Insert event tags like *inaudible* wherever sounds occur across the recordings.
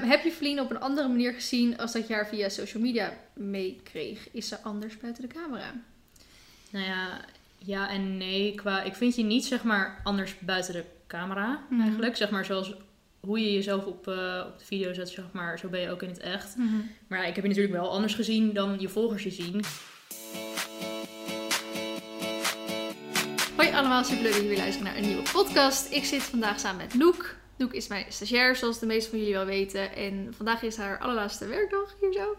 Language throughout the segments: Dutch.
Ehm, heb je Vlien op een andere manier gezien als dat je haar via social media meekreeg? Is ze anders buiten de camera? Nou ja, ja en nee. Qua, ik vind je niet zeg maar anders buiten de camera Mhm. eigenlijk. Zeg maar zoals hoe je jezelf op, eh, op de video zet, zeg maar. Zo ben je ook in het echt. Maar ja, ik heb je natuurlijk wel anders gezien dan je volgers je zien. Hoi allemaal, superleuk dat jullie luisteren naar een nieuwe podcast. Ik zit vandaag samen met Noek. Noek is mijn stagiair, zoals de meesten van jullie wel weten. En vandaag is haar allerlaatste werkdag hier zo.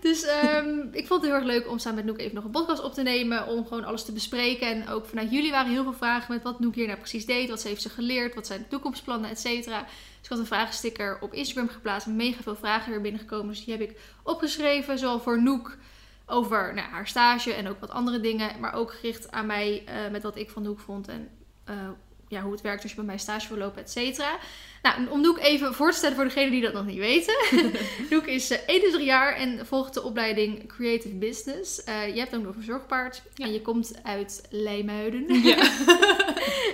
Dus ehm, ik vond het heel erg leuk om samen met Noek even nog een podcast op te nemen. Om gewoon alles te bespreken. En ook vanuit jullie waren heel veel vragen met wat Noek hier nou precies deed. Wat ze heeft ze geleerd, wat zijn de toekomstplannen, et cetera. Dus ik had een vragensticker op Instagram geplaatst. Mega veel vragen weer binnengekomen. Dus die heb ik opgeschreven, zowel voor Noek over nou, haar stage en ook wat andere dingen. Maar ook gericht aan mij eh, met wat ik van Noek vond en eh, ja, hoe het werkt als je bij mij stage wil lopen, et cetera. Nou, om even voor te stellen voor degenen die dat nog niet weten. *laughs* Noek is 21 jaar en volgt de opleiding Creative Business. Eh, je hebt ook nog een zorgpaard Ja. en je komt uit Leimuiden. Ja. *laughs*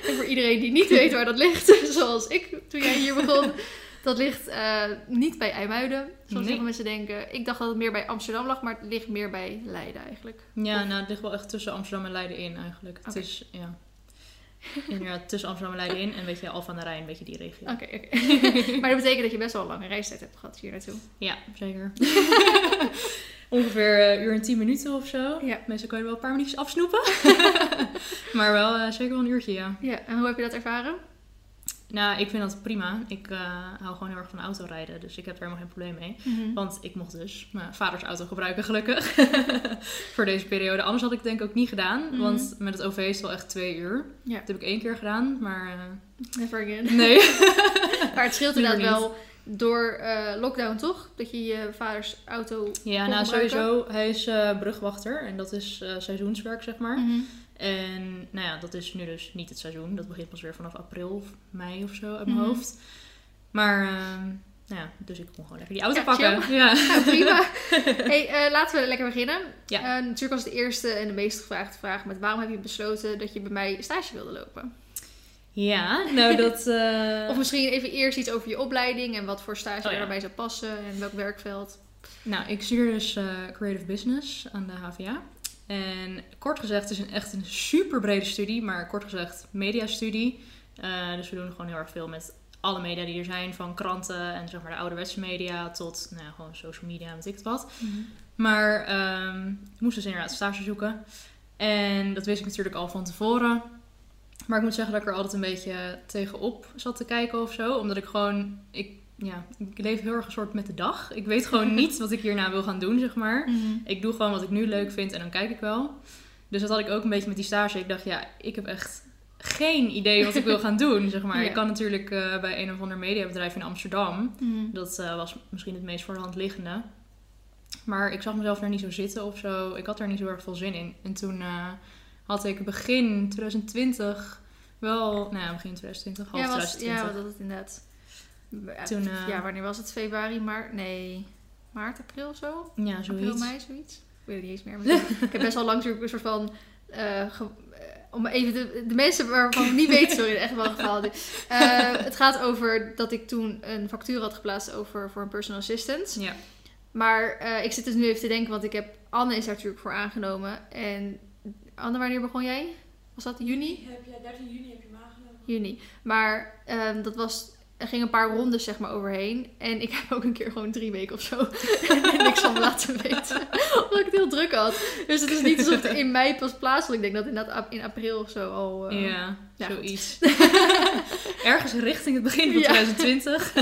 En voor iedereen die niet weet waar dat ligt, *laughs* zoals ik toen jij hier begon. Dat ligt eh, niet bij IJmuiden, zoals Nee. veel mensen denken. Ik dacht dat het meer bij Amsterdam lag, maar het ligt meer bij Leiden eigenlijk. Ja, nou, het ligt wel echt tussen Amsterdam en Leiden in eigenlijk. Het is, ja... *laughs* Inderdaad, tussen Amsterdam en Leiden in. En weet je, Alphen aan de Rijn, een beetje die regio. Oké, oké. *laughs* maar dat betekent dat je best wel een lange reistijd hebt gehad hier naartoe. Ja, zeker. *laughs* Ongeveer een uur en tien minuten of zo. Ja. Je er wel een paar minuutjes afsnoepen. maar wel eh, zeker wel een uurtje, ja. Ja, en hoe heb je dat ervaren? Nou, ik vind dat prima. Ik eh, hou gewoon heel erg van autorijden. Dus ik heb er helemaal geen probleem mee. Want ik mocht dus mijn vaders auto gebruiken, gelukkig. *laughs* Voor deze periode. Anders had ik het denk ik ook niet gedaan. Mhm. Want met het OV is het wel echt twee uur. Ja. Dat heb ik één keer gedaan. Maar eh, Never again. nee. *laughs* Maar het scheelt inderdaad wel door eh, lockdown, toch? Dat je je vaders auto ja, nou gebruiken. sowieso. Hij is brugwachter. En dat is seizoenswerk, zeg maar. Mhm. En nou ja, dat is nu dus niet het seizoen. Dat begint pas weer vanaf april of mei of zo uit mijn Mhm. hoofd. Maar, ehm, nou ja, dus ik kon gewoon lekker die auto Ja, pakken. *laughs* Ja. Nou, prima. *laughs* hey, eh, laten we lekker beginnen. Ja. Eh, natuurlijk was de eerste en de meest gevraagde vraag met waarom heb je besloten dat je bij mij stage wilde lopen? ja, nou *laughs* dat... eh, Of misschien even eerst iets over je opleiding en wat voor stage Oh, ja. daarbij zou passen en welk werkveld. Nou, ik studeer dus Creative Business aan de HVA. En kort gezegd, het is een, echt een super brede studie, maar kort gezegd mediastudie. Eh dus we doen gewoon heel erg veel met alle media die er zijn, van kranten en zeg maar de ouderwetse media tot nou, ja, gewoon social media en weet ik het wat. Maar ehm, ik moest dus inderdaad stage zoeken. En dat wist ik natuurlijk al van tevoren. Maar ik moet zeggen dat ik er altijd een beetje tegenop zat te kijken of zo. Omdat ik gewoon... Ik, ja, ik leef heel erg een soort met de dag. Ik weet gewoon *laughs* niet wat ik hierna wil gaan doen, zeg maar. Ik doe gewoon wat ik nu leuk vind en dan kijk ik wel. Dus dat had ik ook een beetje met die stage. Ik dacht, ja, ik heb echt geen idee wat ik wil gaan *laughs* doen, zeg maar. Ja. Ik kan natuurlijk eh, bij een of ander mediabedrijf in Amsterdam. Mhm. Dat eh, was misschien het meest voor de hand liggende. Maar ik zag mezelf daar niet zo zitten of zo. Ik had daar niet zo erg veel zin in. En toen eh, had ik begin 2020 wel... Nou ja, begin 2020, half Ja, was, 2020. ja, dat het inderdaad. Toen, eh, ja, wanneer was het? Februari, maart? Nee, maart, april of zo? Ja, April, zoiets. mei, zoiets? Ik weet het niet eens meer. Maar *laughs* ik heb best wel lang natuurlijk een soort van... eh, ge- eh, om even de, de mensen waarvan ik niet weet, sorry, echt wel geval. Uh, *laughs* het gaat over dat ik toen een factuur had geplaatst over, voor een personal assistant. Ja. Maar eh, ik zit dus nu even te denken, want ik heb... Anne is daar natuurlijk voor aangenomen. En Anne, wanneer begon jij? Was dat juni? Heb jij 13 juni heb je me aangenomen? Juni. Maar ehm, dat was... Er gingen een paar rondes zeg maar overheen. En ik *laughs* heb ook een keer gewoon drie weken of zo *laughs* niks van laten weten. *laughs* Omdat ik het heel druk had. Dus het is niet alsof het in mei pas plaats Ik denk dat inderdaad in april of zo al... eh, ja, zoiets. Ergens richting het begin van Ja. 2020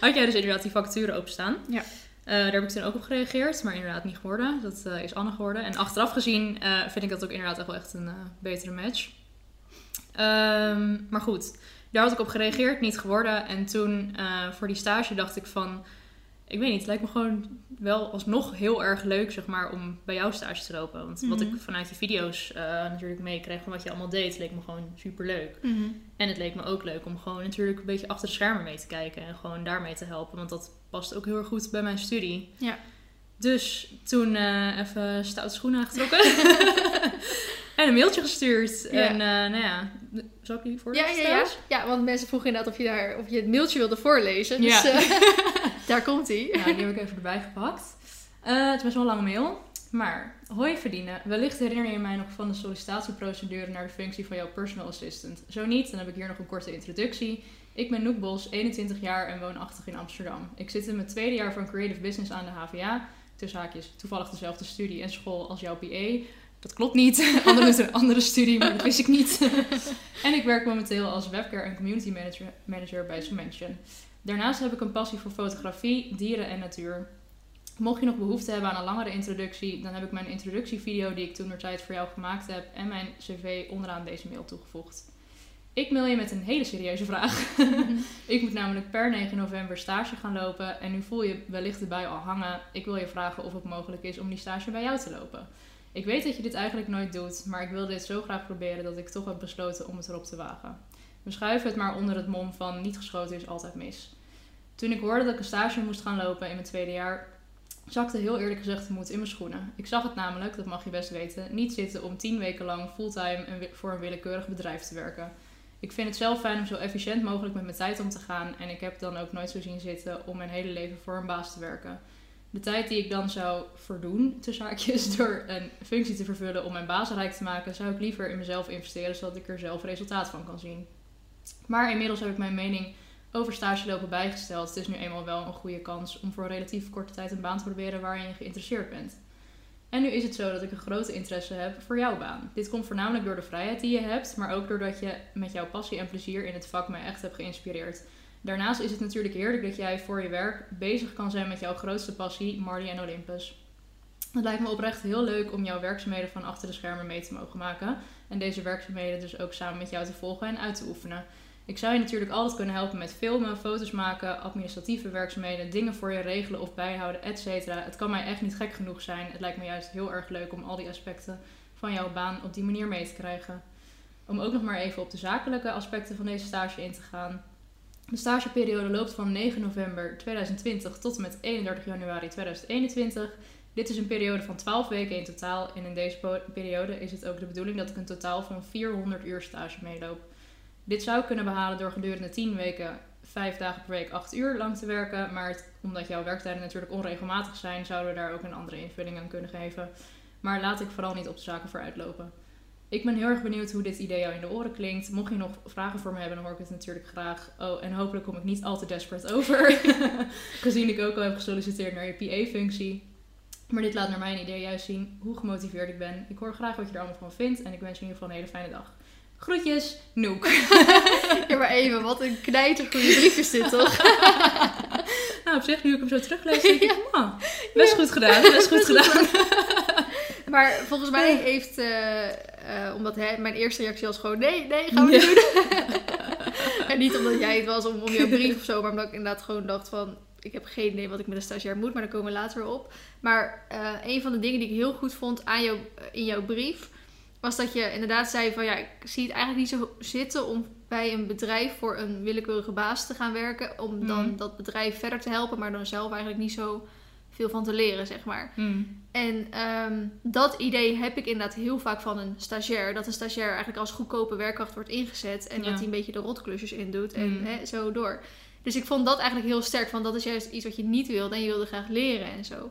had jij dus inderdaad die facturen openstaan. Ja. Eh, daar heb ik toen ook op gereageerd, maar inderdaad niet geworden. Dat eh, is Anne geworden. En achteraf gezien vind ik dat ook inderdaad echt wel echt een betere match. Ehm, maar goed, daar had ik op gereageerd, niet geworden. En toen eh, voor die stage dacht ik van... Ik weet niet, het lijkt me gewoon wel alsnog heel erg leuk, zeg maar, om bij jou stage te lopen. Want wat ik Mhm. vanuit je video's eh, natuurlijk meekreeg van wat je allemaal deed, leek me gewoon super leuk. mhm. En het leek me ook leuk om gewoon natuurlijk een beetje achter de schermen mee te kijken en gewoon daarmee te helpen. Want dat past ook heel erg goed bij mijn studie. Ja. Dus toen eh, even stoute schoenen aangetrokken. *laughs* *laughs* en een mailtje gestuurd. Ja. En eh, nou ja, zal ik die Ja, voorlezen? ja, ja. trouwens? ja, want mensen vroegen inderdaad of je, daar, of je het mailtje wilde voorlezen. Dus Ja. eh, *laughs* Daar komt hij. Ja, die heb ik even erbij gepakt. Eh, het is best wel een lange mail. Maar, hoi verdienen. Wellicht herinner je mij nog van de sollicitatieprocedure naar de functie van jouw personal assistant. Zo niet, dan heb ik hier nog een korte introductie. Ik ben Noek Bos, 21 jaar en woonachtig in Amsterdam. Ik zit in mijn tweede jaar van Creative Business aan de HVA. Tussen haakjes, toevallig dezelfde studie en school als jouw PA. Dat klopt niet. *laughs* Andere is een andere studie, maar dat wist ik niet. *laughs* en ik werk momenteel als webcare en community manager, manager bij Sumention. Daarnaast heb ik een passie voor fotografie, dieren en natuur. Mocht je nog behoefte hebben aan een langere introductie, dan heb ik mijn introductievideo die ik toen de tijd voor jou gemaakt heb en mijn cv onderaan deze mail toegevoegd. Ik mail je met een hele serieuze vraag. *laughs* ik moet namelijk per 9 november stage gaan lopen en nu voel je wellicht bui al hangen. Ik wil je vragen of het mogelijk is om die stage bij jou te lopen. Ik weet dat je dit eigenlijk nooit doet, maar ik wil dit zo graag proberen dat ik toch heb besloten om het erop te wagen. We schuiven het maar onder het mom van niet geschoten is altijd mis. Toen ik hoorde dat ik een stage moest gaan lopen in mijn tweede jaar, zakte heel eerlijk gezegd de moed in mijn schoenen. Ik zag het namelijk, dat mag je best weten, niet zitten om tien weken lang fulltime voor een willekeurig bedrijf te werken. Ik vind het zelf fijn om zo efficiënt mogelijk met mijn tijd om te gaan en ik heb dan ook nooit zo zien zitten om mijn hele leven voor een baas te werken. De tijd die ik dan zou verdoen, tussen haakjes, *laughs* door een functie te vervullen om mijn baas rijk te maken, zou ik liever in mezelf investeren zodat ik er zelf resultaat van kan zien. Maar inmiddels heb ik mijn mening over stage lopen bijgesteld. Het is nu eenmaal wel een goede kans om voor een relatief korte tijd een baan te proberen waarin je geïnteresseerd bent. En nu is het zo dat ik een grote interesse heb voor jouw baan. Dit komt voornamelijk door de vrijheid die je hebt, maar ook doordat je met jouw passie en plezier in het vak mij echt hebt geïnspireerd. Daarnaast is het natuurlijk heerlijk dat jij voor je werk bezig kan zijn met jouw grootste passie, Marley en Olympus. Het lijkt me oprecht heel leuk om jouw werkzaamheden van achter de schermen mee te mogen maken. En deze werkzaamheden dus ook samen met jou te volgen en uit te oefenen. Ik zou je natuurlijk altijd kunnen helpen met filmen, foto's maken, administratieve werkzaamheden, dingen voor je regelen of bijhouden, etc. Het kan mij echt niet gek genoeg zijn. Het lijkt me juist heel erg leuk om al die aspecten van jouw baan op die manier mee te krijgen. Om ook nog maar even op de zakelijke aspecten van deze stage in te gaan. De stageperiode loopt van 9 november 2020 tot en met 31 januari 2021. Dit is een periode van 12 weken in totaal. En in deze periode is het ook de bedoeling dat ik een totaal van 400 uur stage meeloop. Dit zou kunnen behalen door gedurende 10 weken, 5 dagen per week, 8 uur lang te werken. Maar omdat jouw werktijden natuurlijk onregelmatig zijn, zouden we daar ook een andere invulling aan kunnen geven. Maar laat ik vooral niet op de zaken vooruitlopen. Ik ben heel erg benieuwd hoe dit idee jou in de oren klinkt. Mocht je nog vragen voor me hebben, dan hoor ik het natuurlijk graag. Oh, en hopelijk kom ik niet al te desperate over. *laughs* Gezien ik ook al heb gesolliciteerd naar je PA-functie. Maar dit laat naar mijn idee juist zien hoe gemotiveerd ik ben. Ik hoor graag wat je er allemaal van vindt. En ik wens je in ieder geval een hele fijne dag. Groetjes, Noek. *laughs* Ja, maar even, wat een knijtergoede brief is dit *laughs* toch? nou, op zich, nu ik hem zo teruglees, denk ik, ah, best goed gedaan, best goed gedaan. Maar volgens mij heeft, eh, eh, omdat hij, mijn eerste reactie was gewoon nee, nee, gaan we niet doen. *laughs* en niet omdat jij het was om, om jouw brief of zo, maar omdat ik inderdaad gewoon dacht van, ik heb geen idee wat ik met een stagiair moet, maar daar komen we later op. Maar eh, een van de dingen die ik heel goed vond aan jou, in jouw brief, was dat je inderdaad zei van, ja, ik zie het eigenlijk niet zo zitten om bij een bedrijf voor een willekeurige baas te gaan werken, om dan Mhm. dat bedrijf verder te helpen, maar dan zelf eigenlijk niet zo veel van te leren, zeg maar. Hmm. En ehm, dat idee heb ik inderdaad heel vaak van een stagiair. Dat een stagiair eigenlijk als goedkope werkkracht wordt ingezet. En Ja. dat hij een beetje de rotklusjes in doet en Mm. hè, zo door. Dus ik vond dat eigenlijk heel sterk. Van dat is juist iets wat je niet wilde. En je wilde graag leren en zo.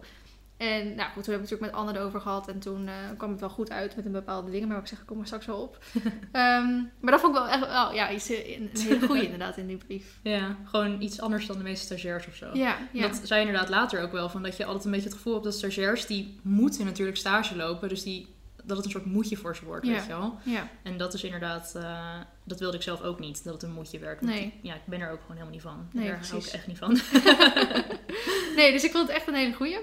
En nou goed, toen heb ik het natuurlijk met Anne erover gehad. En toen eh, kwam het wel goed uit met een bepaalde dingen. Maar ik zeg, ik kom er straks wel op. *laughs* Ehm, maar dat vond ik wel echt wel, ja, iets, eh, een hele goede inderdaad in die brief. *laughs* Ja, gewoon iets anders dan de meeste stagiairs of zo. Ja, ja. Dat zei je inderdaad later ook wel, van dat je altijd een beetje het gevoel hebt dat stagiairs, die moeten natuurlijk stage lopen. Dus die, dat het een soort moedje voor ze wordt, Ja. weet je wel. ja. En dat is inderdaad, eh, dat wilde ik zelf ook niet, dat het een moedje werkt. Nee. ik- ja, ik ben er ook gewoon helemaal niet van. Nee, Daar hou ik precies. echt niet van. *laughs* Nee, dus ik vond het echt een hele goeie.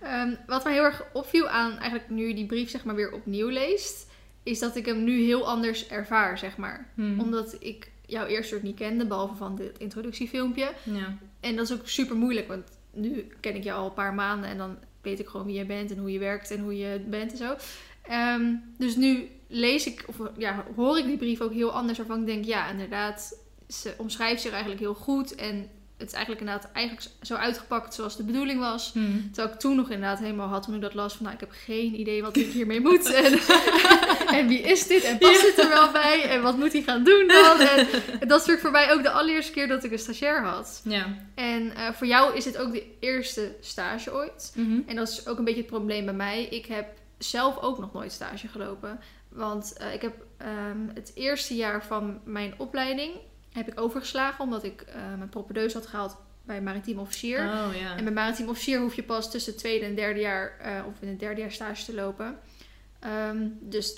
Ehm, wat mij heel erg opviel aan eigenlijk nu je die brief zeg maar weer opnieuw leest, is dat ik hem nu heel anders ervaar, zeg maar. Hmm. Omdat ik jou eerst soort niet kende, behalve van dit introductiefilmpje. Ja. En dat is ook super moeilijk, want nu ken ik jou al een paar maanden en dan weet ik gewoon wie jij bent en hoe je werkt en hoe je bent en zo. Ehm, dus nu lees ik, of ja, hoor ik die brief ook heel anders, waarvan ik denk, ja, inderdaad, ze omschrijft zich eigenlijk heel goed en het eigenlijk inderdaad eigenlijk zo uitgepakt zoals de bedoeling was. Hmm. Terwijl ik toen nog inderdaad helemaal had toen ik dat las van nou, ik heb geen idee wat ik hiermee moet. En, *laughs* en wie is dit? En past dit er wel bij? En wat moet hij gaan doen dan? En, en *laughs* dat is natuurlijk voor mij ook de allereerste keer dat ik een stagiair had. Ja. En eh, voor jou is dit ook de eerste stage ooit. Mhm. En dat is ook een beetje het probleem bij mij. Ik heb zelf ook nog nooit stage gelopen. Want eh, ik heb ehm, het eerste jaar van mijn opleiding heb ik overgeslagen. Omdat ik eh, mijn propedeus had gehaald bij maritiem officier. Oh ja. En bij maritiem officier hoef je pas tussen het tweede en derde jaar, eh, of in het derde jaar stage te lopen. Ehm, dus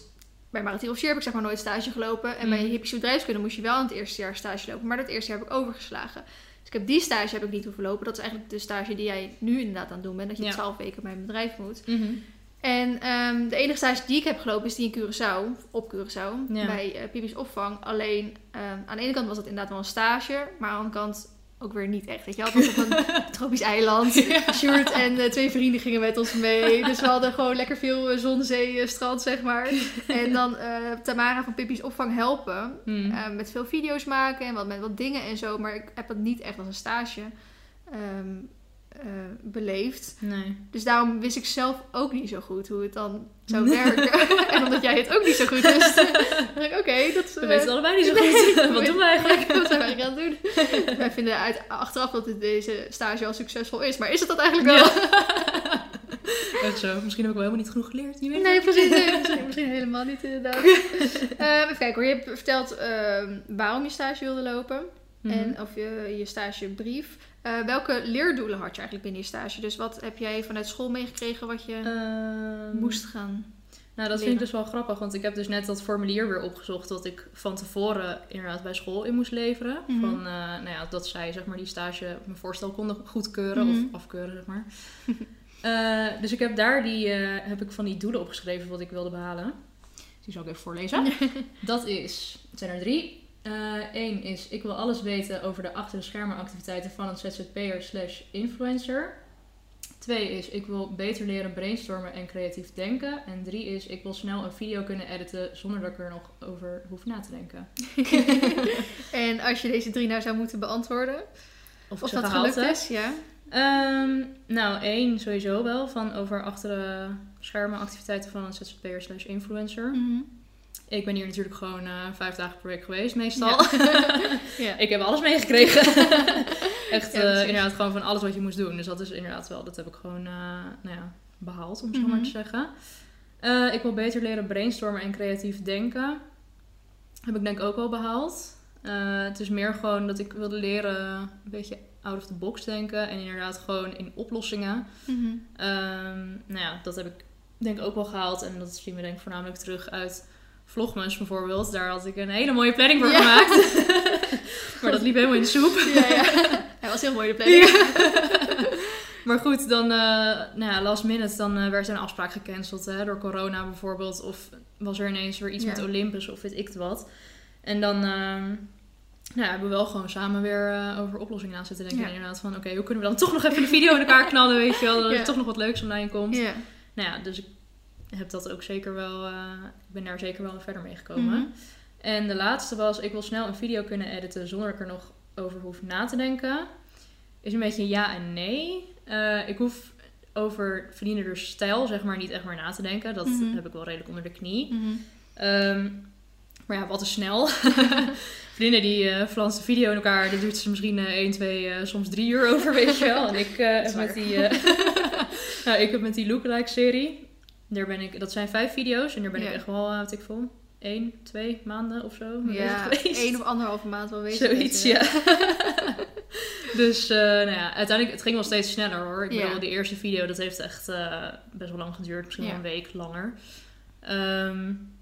bij maritiem officier heb ik zeg maar nooit stage gelopen. En bij Mhm. hippische bedrijfskunde moest je wel in het eerste jaar stage lopen. Maar dat eerste jaar heb ik overgeslagen. Dus ik heb die stage heb ik niet hoeven lopen. Dat is eigenlijk de stage die jij nu inderdaad aan het doen bent. Dat je Ja. 12 weken bij een bedrijf moet. Mhm. En ehm, de enige stage die ik heb gelopen is die in Curaçao, op Curaçao, Ja. bij uh, Pipi's opvang. Alleen ehm, aan de ene kant was het inderdaad wel een stage, maar aan de andere kant ook weer niet echt. Weet je, was op een *laughs* tropisch eiland. Sjoerd en eh, twee vrienden gingen met ons mee. Dus we hadden gewoon lekker veel eh, zon, zee, eh, strand, zeg maar. En dan Tamara van Pippi's opvang helpen. Hmm. eh, met veel video's maken en wat, met wat dingen en zo. Maar ik heb dat niet echt als een stage ehm, eh, beleefd. Nee. Dus daarom wist ik zelf ook niet zo goed hoe het dan zou werken. *laughs* en omdat jij het ook niet zo goed wist, *laughs* dacht ik, oké, dat... We eh, weten het allebei niet zo *laughs* goed. Wat doen we eigenlijk? Wat zijn wij eigenlijk aan het doen? Wij vinden uit, achteraf dat dit- deze stage al succesvol is. Maar is het dat eigenlijk wel? Echt zo. Misschien heb ik wel helemaal niet genoeg geleerd. Weet Nee, precies. Nee, misschien, misschien helemaal niet inderdaad. Ehm, even kijken hoor. Je hebt verteld ehm, waarom je stage wilde lopen. Mhm. En of je, je stagebrief. Eh, welke leerdoelen had je eigenlijk binnen je stage? Dus wat heb jij vanuit school meegekregen wat je Ehm, moest gaan? Nou, dat vind leren. ik dus wel grappig, want ik heb dus net dat formulier weer opgezocht dat ik van tevoren inderdaad bij school in moest leveren. Mhm. Van, eh, nou ja, dat zij zeg maar die stage, mijn voorstel konden goedkeuren Mhm. of afkeuren, zeg maar. *laughs* Eh, dus ik heb daar die, heb ik van die doelen opgeschreven wat ik wilde behalen. Die zal ik even voorlezen. *laughs* dat is, het zijn er drie. Eén is, ik wil alles weten over de achter de schermen activiteiten van een ZZP'er slash influencer. Twee is, ik wil beter leren brainstormen en creatief denken. En drie is, ik wil snel een video kunnen editen zonder dat ik er nog over hoef na te denken. *laughs* en als je deze drie nou zou moeten beantwoorden, Of, of dat gelukt is, ja. Ehm, nou, één sowieso wel, van over achter de schermen activiteiten van een ZZP'er slash influencer. Mhm. Ik ben hier natuurlijk gewoon eh, vijf dagen per week geweest, meestal. ja. *laughs* ik heb alles meegekregen. *laughs* Echt Ja, eh, inderdaad gewoon van alles wat je moest doen. Dus dat is inderdaad wel, dat heb ik gewoon eh, nou ja, behaald, om zo maar Mhm. te zeggen. Ik wil beter leren brainstormen en creatief denken. Heb ik denk ik ook wel behaald. Eh, het is meer gewoon dat ik wilde leren een beetje out of the box denken. En inderdaad gewoon in oplossingen. Mhm. Ehm, nou ja, dat heb ik denk ik ook wel gehaald. En dat zien we denk ik voornamelijk terug uit Vlogmas bijvoorbeeld. Daar had ik een hele mooie planning voor Ja. gemaakt. *laughs* maar dat liep helemaal in de soep. Ja, ja. Hij was heel mooi, de planning. *laughs* Maar goed, dan uh, nou ja, last minute, dan uh, werd er een afspraak gecanceld hè, door corona bijvoorbeeld. Of was er ineens weer iets met Olympus of weet ik het wat. En dan ehm, nou ja, hebben we wel gewoon samen weer over oplossingen aan zitten denken. Inderdaad van, oké, hoe kunnen we dan toch nog even de video in elkaar knallen, weet je wel. Dat er toch nog wat leuks online komt. Ja. Nou ja, dus ik heb dat ook zeker wel, eh, ik ben daar zeker wel verder mee gekomen. Mhm. En de laatste was, ik wil snel een video kunnen editen zonder ik er nog over hoef na te denken. Is een beetje ja en nee. Eh, ik hoef over verdienerders stijl, zeg maar, niet echt meer na te denken. Dat Mhm. heb ik wel redelijk onder de knie. Mhm. Ehm, maar ja, wat is snel? *laughs* Vrienden die eh flansen video in elkaar, dat duurt ze misschien eh 1, 2, eh, soms 3 uur over, weet je wel. En ik heb met die, *laughs* nou, ik heb met die lookalike serie, daar ben ik, dat zijn vijf video's en daar ben Ja. ik echt wel, uh, wat ik vol, 1, 2 maanden of zo mee Ja, geweest. één of anderhalve maand wel bezig. Zoiets, ja. *laughs* dus uh, nou ja, uiteindelijk, het ging wel steeds sneller hoor. Ik Ja. bedoel, die eerste video, dat heeft echt uh, best wel lang geduurd. Misschien Ja. wel een week langer. Um,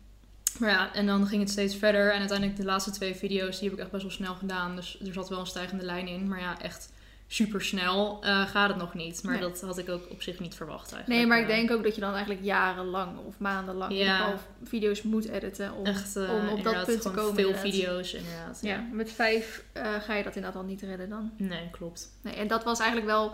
maar ja, en dan ging het steeds verder. En uiteindelijk de laatste twee video's, die heb ik echt best wel snel gedaan. Dus er zat wel een stijgende lijn in. Maar ja, echt super snel uh, gaat het nog niet. Maar Nee. dat had ik ook op zich niet verwacht eigenlijk. Nee, maar ik denk ook dat je dan eigenlijk jarenlang of maandenlang Ja. video's moet editen om, Echt, uh, om op dat punt te komen. veel inderdaad. video's inderdaad. Ja, met vijf eh, ga je dat inderdaad al niet redden dan. Nee, klopt. Nee, en dat was eigenlijk wel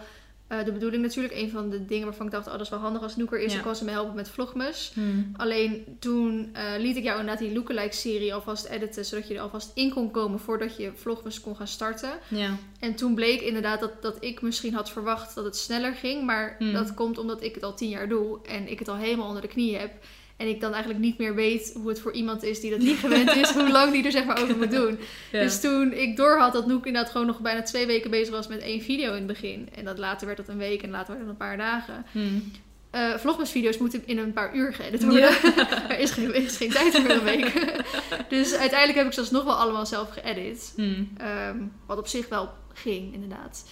eh, de bedoeling natuurlijk. Een van de dingen waarvan ik dacht, oh dat is wel handig als Noek er is. Ja. Was ze me helpen met Vlogmas. Hmm. Alleen toen eh, liet ik jou inderdaad die lookalike serie alvast editen. Zodat je er alvast in kon komen voordat je Vlogmas kon gaan starten. Ja. En toen bleek inderdaad dat, dat ik misschien had verwacht dat het sneller ging. Maar Hmm. dat komt omdat ik het al tien jaar doe. En ik het al helemaal onder de knie heb. En ik dan eigenlijk niet meer weet hoe het voor iemand is die dat niet gewend is. hoe lang die er zeg maar over moet doen. *laughs* Ja. Dus toen ik door had dat Noek inderdaad gewoon nog bijna twee weken bezig was met één video in het begin. En dat later werd dat een week en later werd het een paar dagen. Hmm. Eh Vlogmas-video's moeten in een paar uur geëdit worden. *laughs* er is geen, er is geen tijd voor een week. *laughs* dus uiteindelijk heb ik ze alsnog wel allemaal zelf geëdit. Hmm. Ehm, wat op zich wel ging, inderdaad.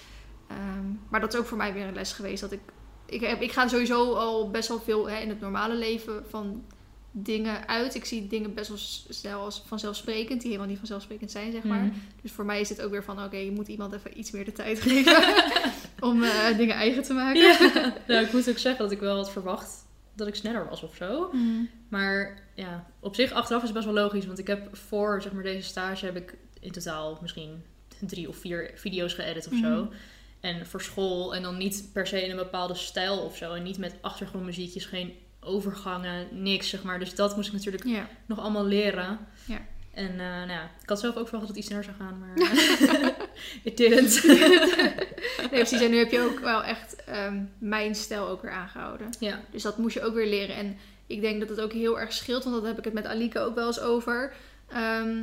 Ehm, maar dat is ook voor mij weer een les geweest. Dat ik, ik, heb, ik ga sowieso al best wel veel hè, in het normale leven van dingen uit. Ik zie dingen best wel snel als vanzelfsprekend, die helemaal niet vanzelfsprekend zijn, zeg maar. Hmm. Dus voor mij is dit ook weer van, oké, je moet iemand even iets meer de tijd *laughs* geven om eh, dingen eigen te maken. Ja. *laughs* nou, ik moet ook zeggen dat ik wel had verwacht dat ik sneller was of zo. Mm. Maar ja, op zich achteraf is het best wel logisch. Want ik heb voor zeg maar, deze stage heb ik in totaal misschien drie of vier video's geëdit of zo. En voor school en dan niet per se in een bepaalde stijl of zo. En niet met achtergrondmuziekjes, geen overgangen, niks zeg maar. Dus dat moest ik natuurlijk Ja. nog allemaal leren. Ja. En eh, nou ja, ik had zelf ook verwacht dat het iets sneller zou gaan, maar eh, *laughs* it didn't. *laughs* Nee, precies. En nu heb je ook wel echt ehm, mijn stijl ook weer aangehouden. ja. Dus dat moest je ook weer leren. En ik denk dat het ook heel erg scheelt, want dat heb ik het met Alike ook wel eens over. Ehm,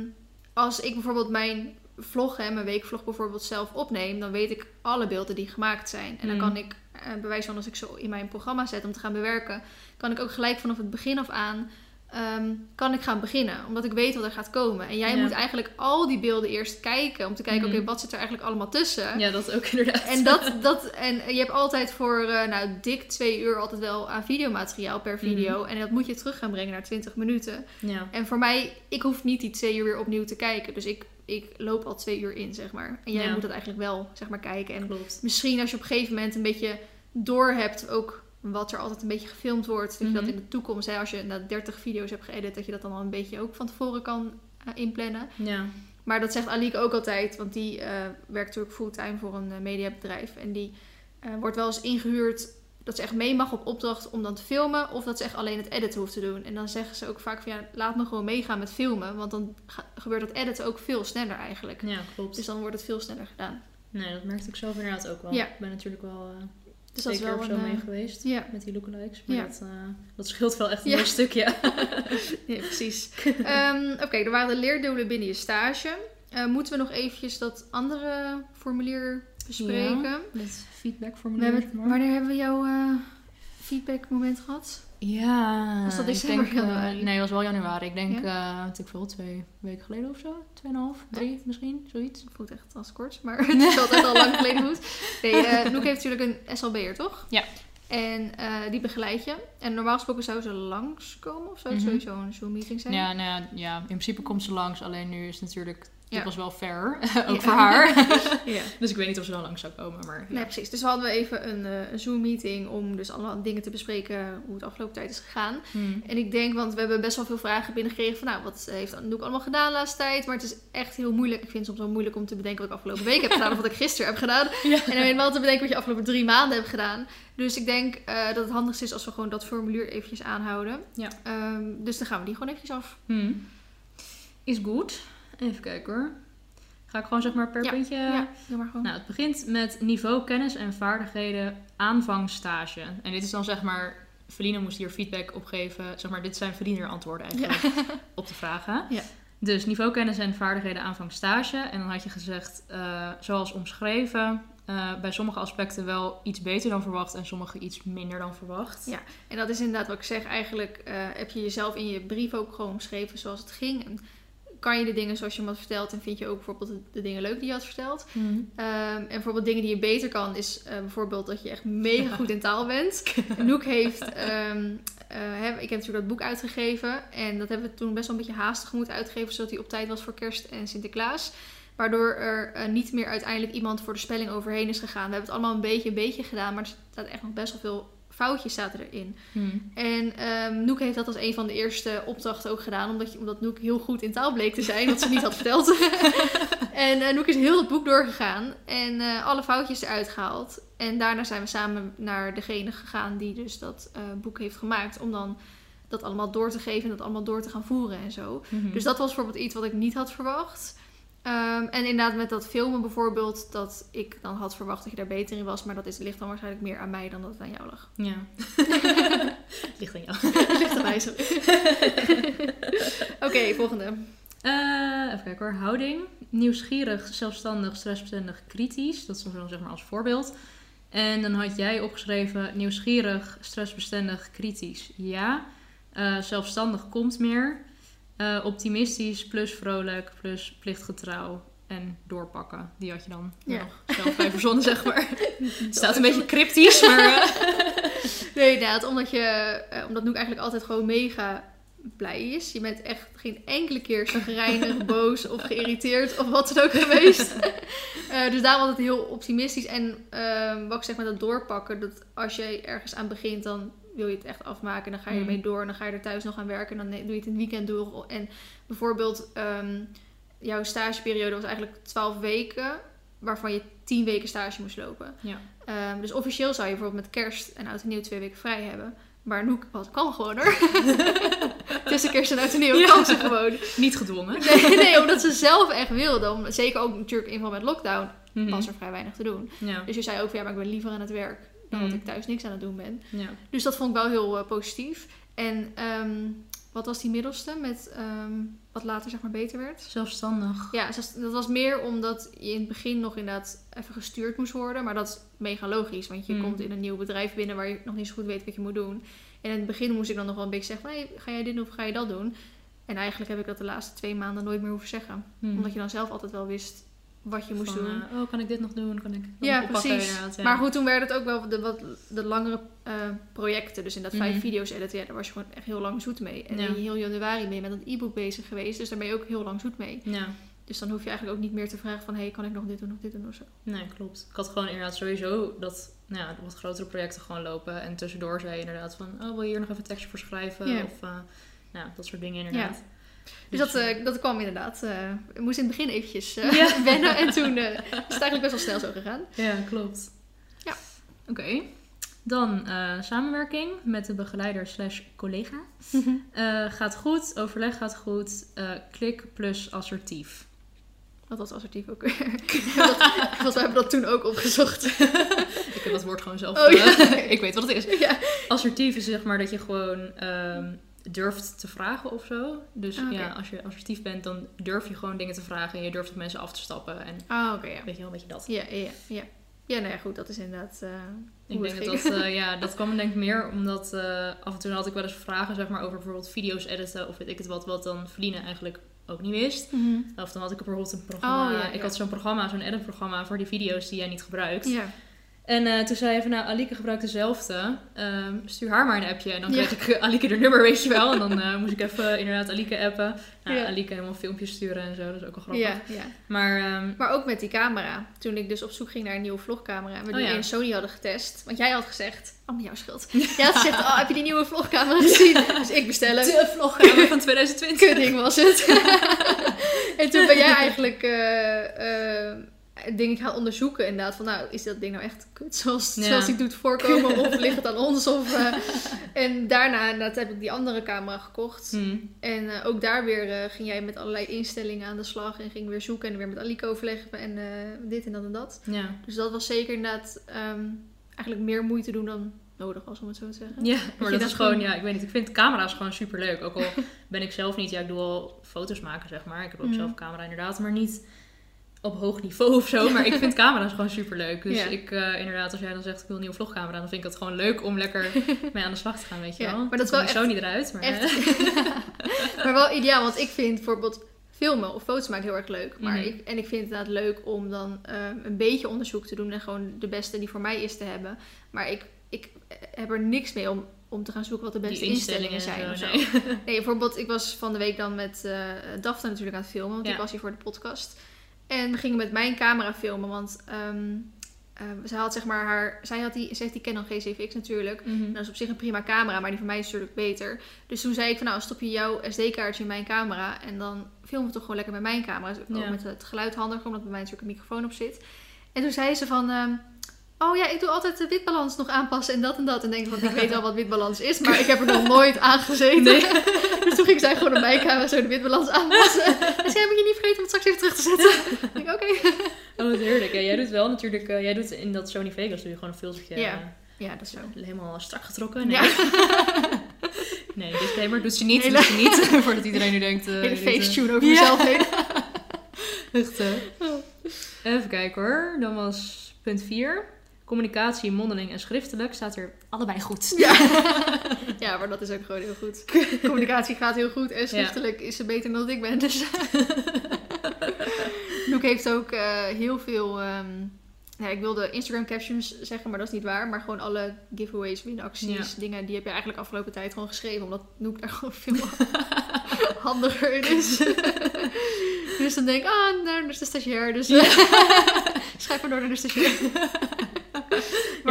als ik bijvoorbeeld mijn vlog, hè, mijn weekvlog bijvoorbeeld zelf opneem, dan weet ik alle beelden die gemaakt zijn. En dan Mm. kan ik, eh, bewijs van als ik zo in mijn programma zet om te gaan bewerken, kan ik ook gelijk vanaf het begin af aan ehm, kan ik gaan beginnen. Omdat ik weet wat er gaat komen. En jij Ja. moet eigenlijk al die beelden eerst kijken. Om te kijken, Mhm. oké, wat zit er eigenlijk allemaal tussen? ja, dat ook inderdaad. En, dat, *laughs* dat, en je hebt altijd voor eh, nou, dik twee uur altijd wel aan videomateriaal per video. En dat moet je terug gaan brengen naar 20 minuten. Ja. En voor mij, ik hoef niet die twee uur weer opnieuw te kijken. Dus ik, ik loop al twee uur in, zeg maar. En jij Ja. moet dat eigenlijk wel, zeg maar, kijken. En Klopt. misschien als je op een gegeven moment een beetje door hebt, ook wat er altijd een beetje gefilmd wordt. Dat je dat Mhm. in de toekomst, hè, als je na 30 video's hebt geëdit, dat je dat dan al een beetje ook van tevoren kan eh, inplannen. Ja. Maar dat zegt Alieke ook altijd, want die eh, werkt natuurlijk fulltime voor een eh, mediabedrijf. En die wordt wel eens ingehuurd dat ze echt mee mag op opdracht om dan te filmen. Of dat ze echt alleen het editen hoeft te doen. En dan zeggen ze ook vaak van ja, laat me gewoon meegaan met filmen. Want dan gebeurt dat editen ook veel sneller eigenlijk. ja, klopt. Dus dan wordt het veel sneller gedaan. Nee, dat merkte ik zelf inderdaad ook wel. Ja. Ik ben natuurlijk wel Dus dat is wel zo mee eh, geweest ja, met die lookalikes. Maar Ja. dat, eh, dat scheelt wel echt een Ja. heel stukje. *laughs* *laughs* nee, precies. *laughs* Ehm, Oké, er waren de leerdoelen binnen je stage. Eh, moeten we nog eventjes dat andere formulier bespreken? Met feedback We formulier. hebben, wanneer hebben we jouw feedbackmoment gehad? Ja. Was dat december, denk, eh, januari? nee, het was wel januari. Ik denk, eh weet ik veel, twee weken geleden of zo. Tweeënhalf, drie misschien, zoiets. Het voelt echt als kort, maar *laughs* het is altijd al lang geleden goed. Nee, eh *laughs* Noek heeft natuurlijk een SLB'er, toch? Ja. En eh, die begeleid je. En normaal gesproken zou ze langskomen of zou het Mhm. sowieso een Zoom-meeting zijn? Ja, nou ja, ja, in principe komt ze langs. Alleen nu is het natuurlijk, Ja. was wel fair. *laughs* ook Ja. voor haar. *laughs* ja. *laughs* dus ik weet niet of ze dan langs zou komen. Maar ja. Nee, precies. Dus we hadden even een, eh, een Zoom-meeting om dus allemaal dingen te bespreken hoe het afgelopen tijd is gegaan. Hmm. En ik denk, want we hebben best wel veel vragen binnengekregen van, nou, wat heeft Anouk allemaal gedaan de laatste tijd? Maar het is echt heel moeilijk. Ik vind het soms wel moeilijk om te bedenken wat ik afgelopen week heb gedaan of wat ik gisteren heb gedaan. En dan helemaal te bedenken wat je afgelopen drie maanden hebt gedaan. Dus ik denk eh, dat het handigst is als we gewoon dat formulier eventjes aanhouden. Ja. Ehm, dus dan gaan we die gewoon eventjes af. Hmm. Is goed. Even kijken hoor. Ga ik gewoon zeg maar per Ja, puntje... Ja, doe maar gewoon. Nou, het begint met niveau kennis en vaardigheden aanvangstage. En dit is dan zeg maar... Feline moest hier feedback op geven. Zeg maar, dit zijn Feline antwoorden eigenlijk *laughs* op de vragen. Ja. Dus niveau kennis en vaardigheden aanvangstage. En dan had je gezegd, eh, zoals omschreven... eh, bij sommige aspecten wel iets beter dan verwacht en sommige iets minder dan verwacht. Ja. En dat is inderdaad wat ik zeg. Eigenlijk eh, heb je jezelf in je brief ook gewoon omschreven zoals het ging. En kan je de dingen zoals je hem had verteld en vind je ook bijvoorbeeld de, dingen leuk die je had verteld. Hmm. Ehm, en bijvoorbeeld dingen die je beter kan, is eh, bijvoorbeeld dat je echt mega goed in taal bent. *laughs* Noek heeft, ehm, eh, ik heb natuurlijk dat boek uitgegeven. En dat hebben we toen best wel een beetje haastig moeten uitgeven, zodat hij op tijd was voor kerst en Sinterklaas. Waardoor er eh, niet meer uiteindelijk iemand voor de spelling overheen is gegaan. We hebben het allemaal een beetje, een beetje gedaan, maar er staat echt nog best wel veel foutjes zaten erin. Hmm. En ehm Noek heeft dat als een van de eerste opdrachten ook gedaan. Omdat, omdat Noek heel goed in taal bleek te zijn. Wat ze niet had *laughs* verteld. *laughs* en eh, Noek is heel het boek doorgegaan. En eh, alle foutjes eruit gehaald. En daarna zijn we samen naar degene gegaan die dus dat eh, boek heeft gemaakt. Om dan dat allemaal door te geven en dat allemaal door te gaan voeren en zo. Mhm. Dus dat was bijvoorbeeld iets wat ik niet had verwacht. Ehm, en inderdaad met dat filmen bijvoorbeeld, dat ik dan had verwacht dat je daar beter in was. Maar dat is, ligt dan waarschijnlijk meer aan mij dan dat het aan jou lag. Ja. *laughs* Ligt aan jou. *laughs* ligt aan mij, sorry. *laughs* Oké, volgende. Eh, even kijken hoor. Houding. Nieuwsgierig, zelfstandig, stressbestendig, kritisch. Dat is dan zeg maar als voorbeeld. En dan had jij opgeschreven nieuwsgierig, stressbestendig, kritisch. Ja. Eh, zelfstandig komt meer. Eh, optimistisch, plus vrolijk, plus plichtgetrouw. En doorpakken. Die had je dan Ja. nog zelf bij verzonnen, zeg maar. *laughs* Het staat een beetje cryptisch, maar... eh, *laughs* Nee, inderdaad, omdat, je, eh, omdat Noek eigenlijk altijd gewoon mega blij is. Je bent echt geen enkele keer chagrijnig, *laughs* boos of geïrriteerd of wat dan ook geweest. Dus daarom altijd heel optimistisch. En ehm, wat ik zeg met dat doorpakken, dat als je ergens aan begint, dan wil je het echt afmaken. En dan ga je Mm. ermee door en dan ga je er thuis nog aan werken. En dan doe je het in het weekend door. En bijvoorbeeld, ehm, jouw stageperiode was eigenlijk 12 weken, waarvan je 10 weken stage moest lopen. Ja. Ehm, dus officieel zou je bijvoorbeeld met kerst en oud en nieuw twee weken vrij hebben. Maar Noek wat kan gewoon hoor. *laughs* Tussen kerst en oud en nieuw Ja. kan ze gewoon. Niet gedwongen. Nee, nee, omdat ze zelf echt wilde. Om, zeker ook natuurlijk in verband met lockdown Mhm. was er vrij weinig te doen. Ja. Dus je zei ook, van, ja, maar ik ben liever aan het werk dan dat Mhm. ik thuis niks aan het doen ben. ja. Dus dat vond ik wel heel eh, positief. En ehm, wat was die middelste met ehm, wat later zeg maar beter werd? Zelfstandig. Ja, dat was meer omdat je in het begin nog inderdaad even gestuurd moest worden. Maar dat is mega logisch, want je Mm. komt in een nieuw bedrijf binnen waar je nog niet zo goed weet wat je moet doen. En in het begin moest ik dan nog wel een beetje zeggen van, hey, ga jij dit doen of ga je dat doen? En eigenlijk heb ik dat de laatste twee maanden nooit meer hoeven zeggen. Hmm. Omdat je dan zelf altijd wel wist wat je moest Van, doen. eh, oh, kan ik dit nog doen? Kan ik Ja, precies. Ja. Maar goed, toen werden het ook wel de, wat, de langere eh, projecten. Dus in dat vijf Mhm. video's editen, ja, daar was je gewoon echt heel lang zoet mee. En Ja. in heel januari ben je met een e-book bezig geweest. Dus daar ben je ook heel lang zoet mee. Ja, Dus dan hoef je eigenlijk ook niet meer te vragen van... hey, kan ik nog dit doen, nog dit doen of zo. nee, klopt. Ik had gewoon inderdaad sowieso dat nou ja, wat grotere projecten gewoon lopen. En tussendoor zei je inderdaad van, oh, wil je hier nog even een tekstje voor schrijven? Ja. Of uh, nou, dat soort dingen inderdaad. Dus dat, uh, dat kwam inderdaad. Uh, ik moest in het begin eventjes Ja. *laughs* wennen. En toen is het eigenlijk best wel snel zo gegaan. Ja, klopt. Ja. Oké. Dan uh, samenwerking met de begeleider slash collega. Uh, gaat goed, overleg gaat goed, uh, klik plus assertief. Wat was assertief ook weer? *laughs* Want we hebben dat toen ook opgezocht. *laughs* ik heb dat woord gewoon zelf. Oh, ja. ik weet wat het is. Ja. Assertief is zeg maar dat je gewoon um, durft te vragen of zo. Dus Ah, okay. ja, als je assertief bent, dan durf je gewoon dingen te vragen en je durft op mensen af te stappen. En ah, oké, ja. weet je wel, een beetje dat. Ja, ja, ja. Ja, nou ja, goed, dat is inderdaad. Uh, ik denk dat dat, uh, *laughs* ja, dat kwam denk ik meer omdat uh, af en toe had ik wel eens vragen zeg maar, over bijvoorbeeld video's editen of weet ik het wat, wat dan verdienen eigenlijk ook niet wist. Mm -hmm. Of dan had ik bijvoorbeeld een programma. Oh, ja, ja. Ik had zo'n programma, zo'n editprogramma voor die video's die jij niet gebruikt. Ja. En uh, toen zei je van, nou, Alike gebruikt dezelfde. Um, stuur haar maar een appje. En dan kreeg ja. ik uh, Alike haar nummer, weet je wel. En dan uh, moest ik even inderdaad Alike appen. Nou, ja. Alike helemaal filmpjes sturen en zo. Dat is ook wel grappig. Ja, ja. Maar, um, maar ook met die camera. Toen ik dus op zoek ging naar een nieuwe vlogcamera. En we die oh, Sony hadden getest. Want jij had gezegd, allemaal jouw schuld. *laughs* Jij had gezegd, oh, heb je die nieuwe vlogcamera gezien? *laughs* dus ik bestellen. De vlogcamera van *laughs* 2020. Kutding was het. en toen ben jij eigenlijk... uh, dingen gaan onderzoeken. Inderdaad, van nou, is dat ding nou echt kut zoals, ja. zoals hij doet voorkomen? Of *laughs* ligt het aan ons? Of, uh, en daarna inderdaad, heb ik die andere camera gekocht. Hmm. En uh, ook daar weer uh, ging jij met allerlei instellingen aan de slag. En ging weer zoeken en weer met Aliko overleggen. En dit en dat en dat. Ja. Dus dat was zeker inderdaad um, eigenlijk meer moeite doen dan nodig was, om het zo te zeggen. Ja, maar dat, dat is gewoon, ja, ik weet niet, ik vind camera's gewoon super leuk. Ook al ben ik zelf niet, ja, ik doe al foto's maken, zeg maar. Ik heb ook Mhm. mm. zelf een camera inderdaad, maar niet op hoog niveau of zo. Maar ik vind *laughs* camera's gewoon super leuk. Dus Ja. ik, uh, inderdaad, als jij dan zegt ik wil een nieuwe vlogcamera, dan vind ik het gewoon leuk om lekker *laughs* mee aan de slag te gaan, weet je Ja, wel. maar dat is wel echt- Sony eruit, maar Echt. *laughs* maar wel ideaal, want ik vind bijvoorbeeld filmen of foto's maken heel erg leuk. Maar Mhm. ik, en ik vind het inderdaad leuk om dan um, een beetje onderzoek te doen en gewoon de beste die voor mij is te hebben. Maar ik, ik heb er niks mee om, om te gaan zoeken wat de die beste instellingen, zijn of zo. nee. Nee, bijvoorbeeld, ik was van de week dan met uh, Daphne natuurlijk aan het filmen, want Ja. ik was hier voor de podcast. En we gingen met mijn camera filmen, want um, um, zij had zeg maar haar, zij had die, ze heeft die Canon G7X natuurlijk. Mhm. Dat is op zich een prima camera, maar die van mij is natuurlijk beter. Dus toen zei ik van nou, stop je jouw SD-kaartje in mijn camera en dan filmen we toch gewoon lekker met mijn camera. Dus ook Ja. met het geluid handiger, omdat bij mij natuurlijk een microfoon op zit. En toen zei ze van, um, Oh ja, ik doe altijd de witbalans nog aanpassen en dat en dat. En denk van, ik weet *laughs* al wat witbalans is, maar ik heb er nog nooit aan gezeten. *laughs* dus toen ging zij gewoon op mijn kamer zo de witbalans aanpassen. *laughs* En zei, moet je niet vergeten om het straks even terug te zetten. ik denk, oké. Oh, wat heerlijk. Ja, jij doet wel natuurlijk, eh, jij doet in dat Sony Vegas doe je gewoon een filtertje Ja. eh, Ja, dat is zo. helemaal strak getrokken. Nee, Ja, nee disclaimer, doet ze niet, Hele- doet ze niet. Voordat iedereen nu denkt... eh, hele facetune over jezelf heen. Echt, hè? Even kijken hoor. Dan was punt 4. Communicatie, mondeling en schriftelijk staat er allebei goed. Ja. *laughs* ja, maar dat is ook gewoon heel goed. Communicatie gaat heel goed en schriftelijk is ze beter dan ik ben. Dus. *laughs* Noek heeft ook eh, heel veel. ja, ik wilde Instagram captions zeggen, maar dat is niet waar. Maar gewoon alle giveaways, winacties, dingen, die heb je eigenlijk afgelopen tijd gewoon geschreven. Omdat Noek daar gewoon veel *laughs* handiger in is. dus dan denk ik, ah, nou, dat is de stagiair. Dus schrijf maar door naar de stagiair.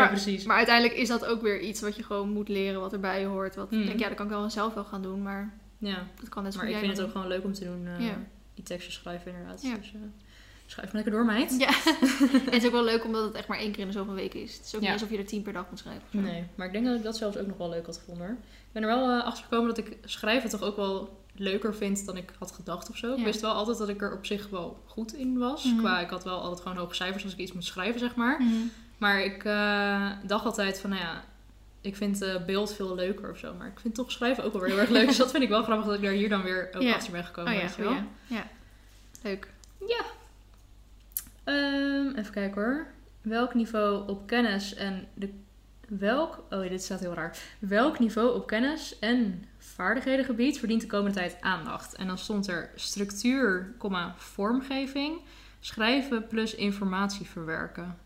Maar- precies. Maar uiteindelijk is dat ook weer iets wat je gewoon moet leren, wat erbij hoort. Wat Mm. ik denk, ja, dat kan ik wel zelf wel gaan doen, maar Ja, dat kan net zo maar ik vind het ook gewoon leuk om te doen. eh, Ja. Die teksten schrijven inderdaad. Ja. Dus, eh, schrijf maar lekker door, meid. Ja, en *laughs* het is ook wel leuk omdat het echt maar één keer in de zoveel weken is. Het is ook niet alsof je er tien per dag moet schrijven. Nee, maar ik denk dat ik dat zelfs ook nog wel leuk had gevonden. hoor. Ik ben er wel eh, achter gekomen dat ik schrijven toch ook wel leuker vind dan ik had gedacht of zo. Ik wist wel altijd dat ik er op zich wel goed in was. Mhm. Qua, ik had wel altijd gewoon hoge cijfers als ik iets moet schrijven, zeg maar. Mhm. Maar ik eh, dacht altijd van, nou ja, ik vind eh, beeld veel leuker of zo. Maar ik vind toch schrijven ook wel weer heel erg leuk. Dus dat vind ik wel *laughs* grappig dat ik daar hier dan weer ook Ja. achter ben gekomen. Oh ja, weet je wel. goeie. ja. Leuk. Ehm, even kijken hoor. Welk niveau op kennis en de. Welk. Oh, dit staat heel raar. Welk niveau op kennis en vaardighedengebied verdient de komende tijd aandacht? En dan stond er structuur, vormgeving, schrijven plus informatie verwerken.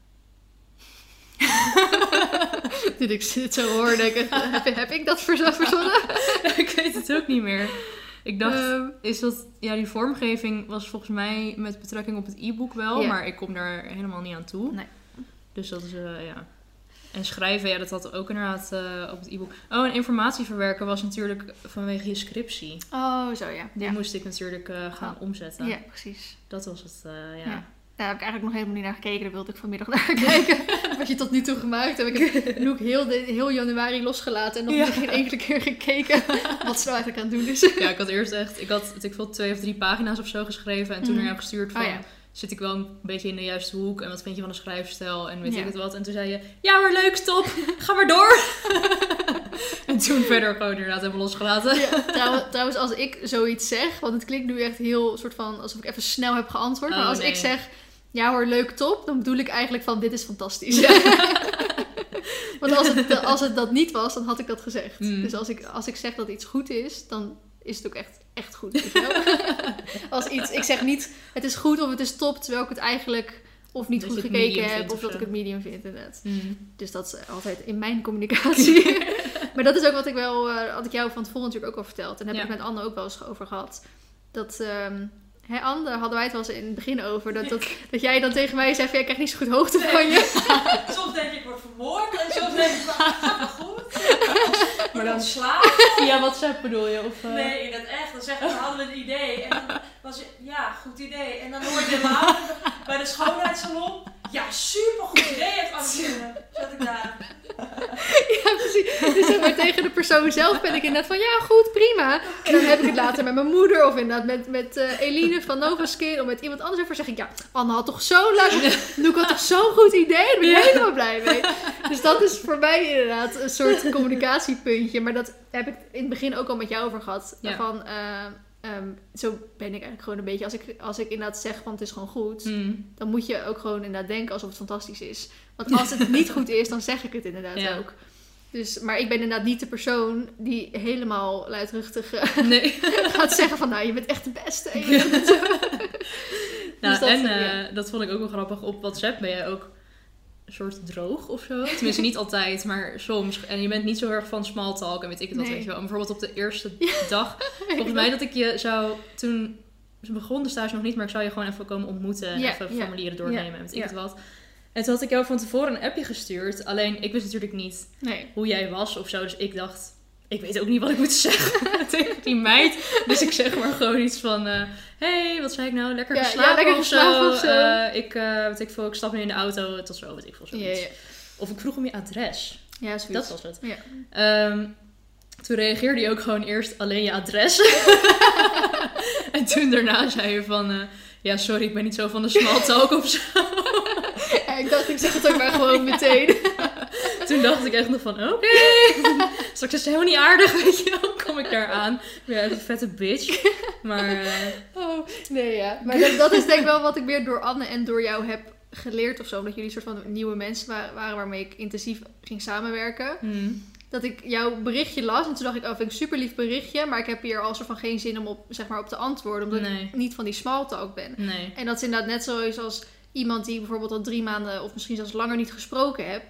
*laughs* Toen ik dit zo hoorde, ik, heb, heb ik dat verzo- verzonnen? *laughs* ik weet het ook niet meer. Ik dacht, Ehm, is dat. Ja, die vormgeving was volgens mij met betrekking op het e-book wel, maar ik kom daar helemaal niet aan toe. Nee. Dus dat is, eh, ja. En schrijven, ja, dat had ook inderdaad eh, op het e-book. Oh, en informatie verwerken was natuurlijk vanwege je scriptie. oh, zo ja. Die Ja, moest ik natuurlijk eh, gaan omzetten. ja precies. Dat was het, ja. Ja. Daar heb ik eigenlijk nog helemaal niet naar gekeken. Daar wilde ik vanmiddag *laughs* naar kijken. *laughs* Wat je tot nu toe gemaakt hebt. Ik heb Noek heel, de, heel januari losgelaten. En nog Ja. niet geen enkele keer gekeken *laughs* wat ze nou eigenlijk aan het doen is. Ja, ik had eerst echt, ik had ik veel twee of drie pagina's of zo geschreven. En toen Mhm. naar jou gestuurd van, Oh ja. zit ik wel een beetje in de juiste hoek? En wat vind je van de schrijfstijl? En weet Ja. ik het wat. En toen zei je, ja maar leuk, stop, ga maar door. en toen verder gewoon inderdaad helemaal losgelaten. Ja, trouwens, trouwens, als ik zoiets zeg, want het klinkt nu echt heel soort van alsof ik even snel heb geantwoord. maar Oh, als nee. ik zeg, ja hoor, leuk, top, dan bedoel ik eigenlijk van, dit is fantastisch. *laughs* want als het, als het dat niet was, dan had ik dat gezegd. Mm. Dus als ik, als ik zeg dat iets goed is, dan is het ook echt, echt goed. *laughs* Als iets, ik zeg niet, het is goed of het is top, terwijl ik het eigenlijk of niet Dat goed het gekeken heb, of dat ik het medium vind, inderdaad. Mm. Dus dat is altijd in mijn communicatie. *laughs* maar dat is ook wat ik wel, eh, had ik jou van tevoren natuurlijk ook al verteld. En daar heb Ja. ik met Anne ook wel eens over gehad. Dat, ehm Anne, daar hadden wij het wel eens in het begin over. Dat, dat, *laughs* dat jij dan tegen mij zei van, jij krijgt niet zo goed hoogte van je. *laughs* Soms denk ik, ik word vermoord. En soms denk ik, van, gaat wel goed. Maar Maar dan- slaap. *laughs* Via WhatsApp bedoel je? Of, eh? Nee, in het echt. Dan zeggen we, hadden we een idee. En dan was ja, goed idee. En dan hoor je later bij de schoonheidssalon. Ja, super goed idee heeft Anneke. *laughs* Zat ik daar. ja, precies. Dus zeg maar, tegen de persoon zelf ben ik inderdaad van, ja, goed, prima. En dan heb ik het later met mijn moeder of inderdaad met, met eh, Eline van Nova Skin of met iemand anders over. zeg ik, ja, Anne had toch zo leuk, Doe ik had toch zo'n goed idee. Daar ben ik helemaal blij mee. Dus dat is voor mij inderdaad een soort communicatiepuntje. Maar dat heb ik in het begin ook al met jou over gehad. Ja. Van, eh, ehm, zo ben ik eigenlijk gewoon een beetje. Als ik, als ik inderdaad zeg van het is gewoon goed. Mm. Dan moet je ook gewoon inderdaad denken alsof het fantastisch is. Want *laughs* als het niet goed is, dan zeg ik het inderdaad Ja. ook. Dus, maar ik ben inderdaad niet de persoon die helemaal luidruchtig eh, *laughs* Nee. gaat zeggen van... Nou, je bent echt de beste. En. *laughs* Nou, Dus dat, en ja. eh, dat vond ik ook wel grappig. Op WhatsApp ben jij ook soort droog of zo. Tenminste, niet altijd, maar soms. En je bent niet zo erg van small talk en weet ik het wat, weet je wel. En bijvoorbeeld op de eerste *laughs* dag, *laughs* volgens mij dat ik je zou toen... Ze begon de stage nog niet, maar ik zou je gewoon even komen ontmoeten en even formulieren doornemen en weet ik het wat. En toen had ik jou van tevoren een appje gestuurd. Alleen, ik wist natuurlijk niet Nee. hoe jij was of zo. Dus ik dacht, ik weet ook niet wat ik moet zeggen *laughs* tegen die meid. Dus ik zeg maar gewoon iets van, eh hey, wat zei ik nou? Lekker Ja, ja, geslapen lekker of zo. of zo. Eh, ik, weet ik veel, ik stap nu in de auto, tot zo, weet ik veel, Ja, zoiets. ja. Of ik vroeg om je adres. Ja, zoiets. Dat was het. Ja. Ehm, toen reageerde hij ook gewoon eerst alleen je adres. *laughs* en toen daarna zei je van... ja, sorry, ik ben niet zo van de small talk of zo. Ja, ik dacht, ik zeg het ook maar gewoon *laughs* meteen. Toen dacht ik echt nog van, oké. *laughs* Straks is helemaal niet aardig, weet je wel. Kom ik daar aan. Ja, een vette bitch. Maar eh, *laughs* Oh, nee, ja. Maar dat, dat is denk ik wel wat ik meer door Anne en door jou heb geleerd of zo. Omdat jullie een soort van nieuwe mensen wa- waren waarmee ik intensief ging samenwerken. hmm, Dat ik jouw berichtje las en toen dacht ik, oh, vind ik een super lief berichtje. Maar ik heb hier al soort van geen zin om op, zeg maar, op te antwoorden. Omdat Nee. ik niet van die small talk ben. nee. En dat is inderdaad net zoals als iemand die bijvoorbeeld al drie maanden of misschien zelfs langer niet gesproken heb.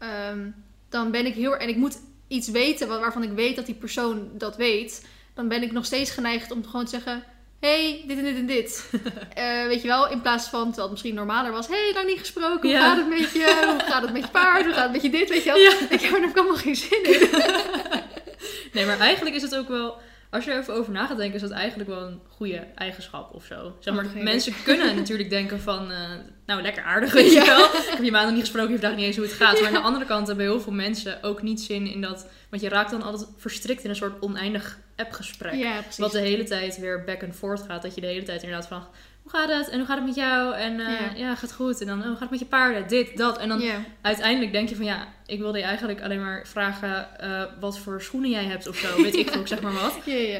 Ehm, dan ben ik heel. En ik moet iets weten wa- waarvan ik weet dat die persoon dat weet. Dan ben ik nog steeds geneigd om gewoon te zeggen. hey, dit en dit en dit. *laughs* Eh, weet je wel, in plaats van, terwijl het misschien normaler was. hey, lang niet gesproken. Hoe Ja. gaat het met je? Hoe gaat het met je paard? Hoe gaat het met je dit? Weet je wel? Ja. Ik heb er nog helemaal geen zin in. *laughs* Nee, maar eigenlijk is het ook wel... Als je er even over na gaat denken, is dat eigenlijk wel een goede eigenschap of zo. Zeg maar, mensen kunnen natuurlijk denken van... eh, nou, lekker aardig, weet je wel. Ik heb je maanden niet gesproken, je vraagt niet eens hoe het gaat. Maar aan de andere kant hebben heel veel mensen ook niet zin in dat... Want je raakt dan altijd verstrikt in een soort oneindig appgesprek. Ja. Wat de hele tijd weer back and forth gaat. Dat je de hele tijd inderdaad vraagt... Hoe gaat het? En hoe gaat het met jou? En eh, Ja. ja. gaat goed. En dan, oh, hoe gaat het met je paarden? Dit, dat. En dan uiteindelijk denk je van... Ja, ik wilde je eigenlijk alleen maar vragen... eh, wat voor schoenen jij hebt of zo. Weet ik *laughs* ik zeg maar wat.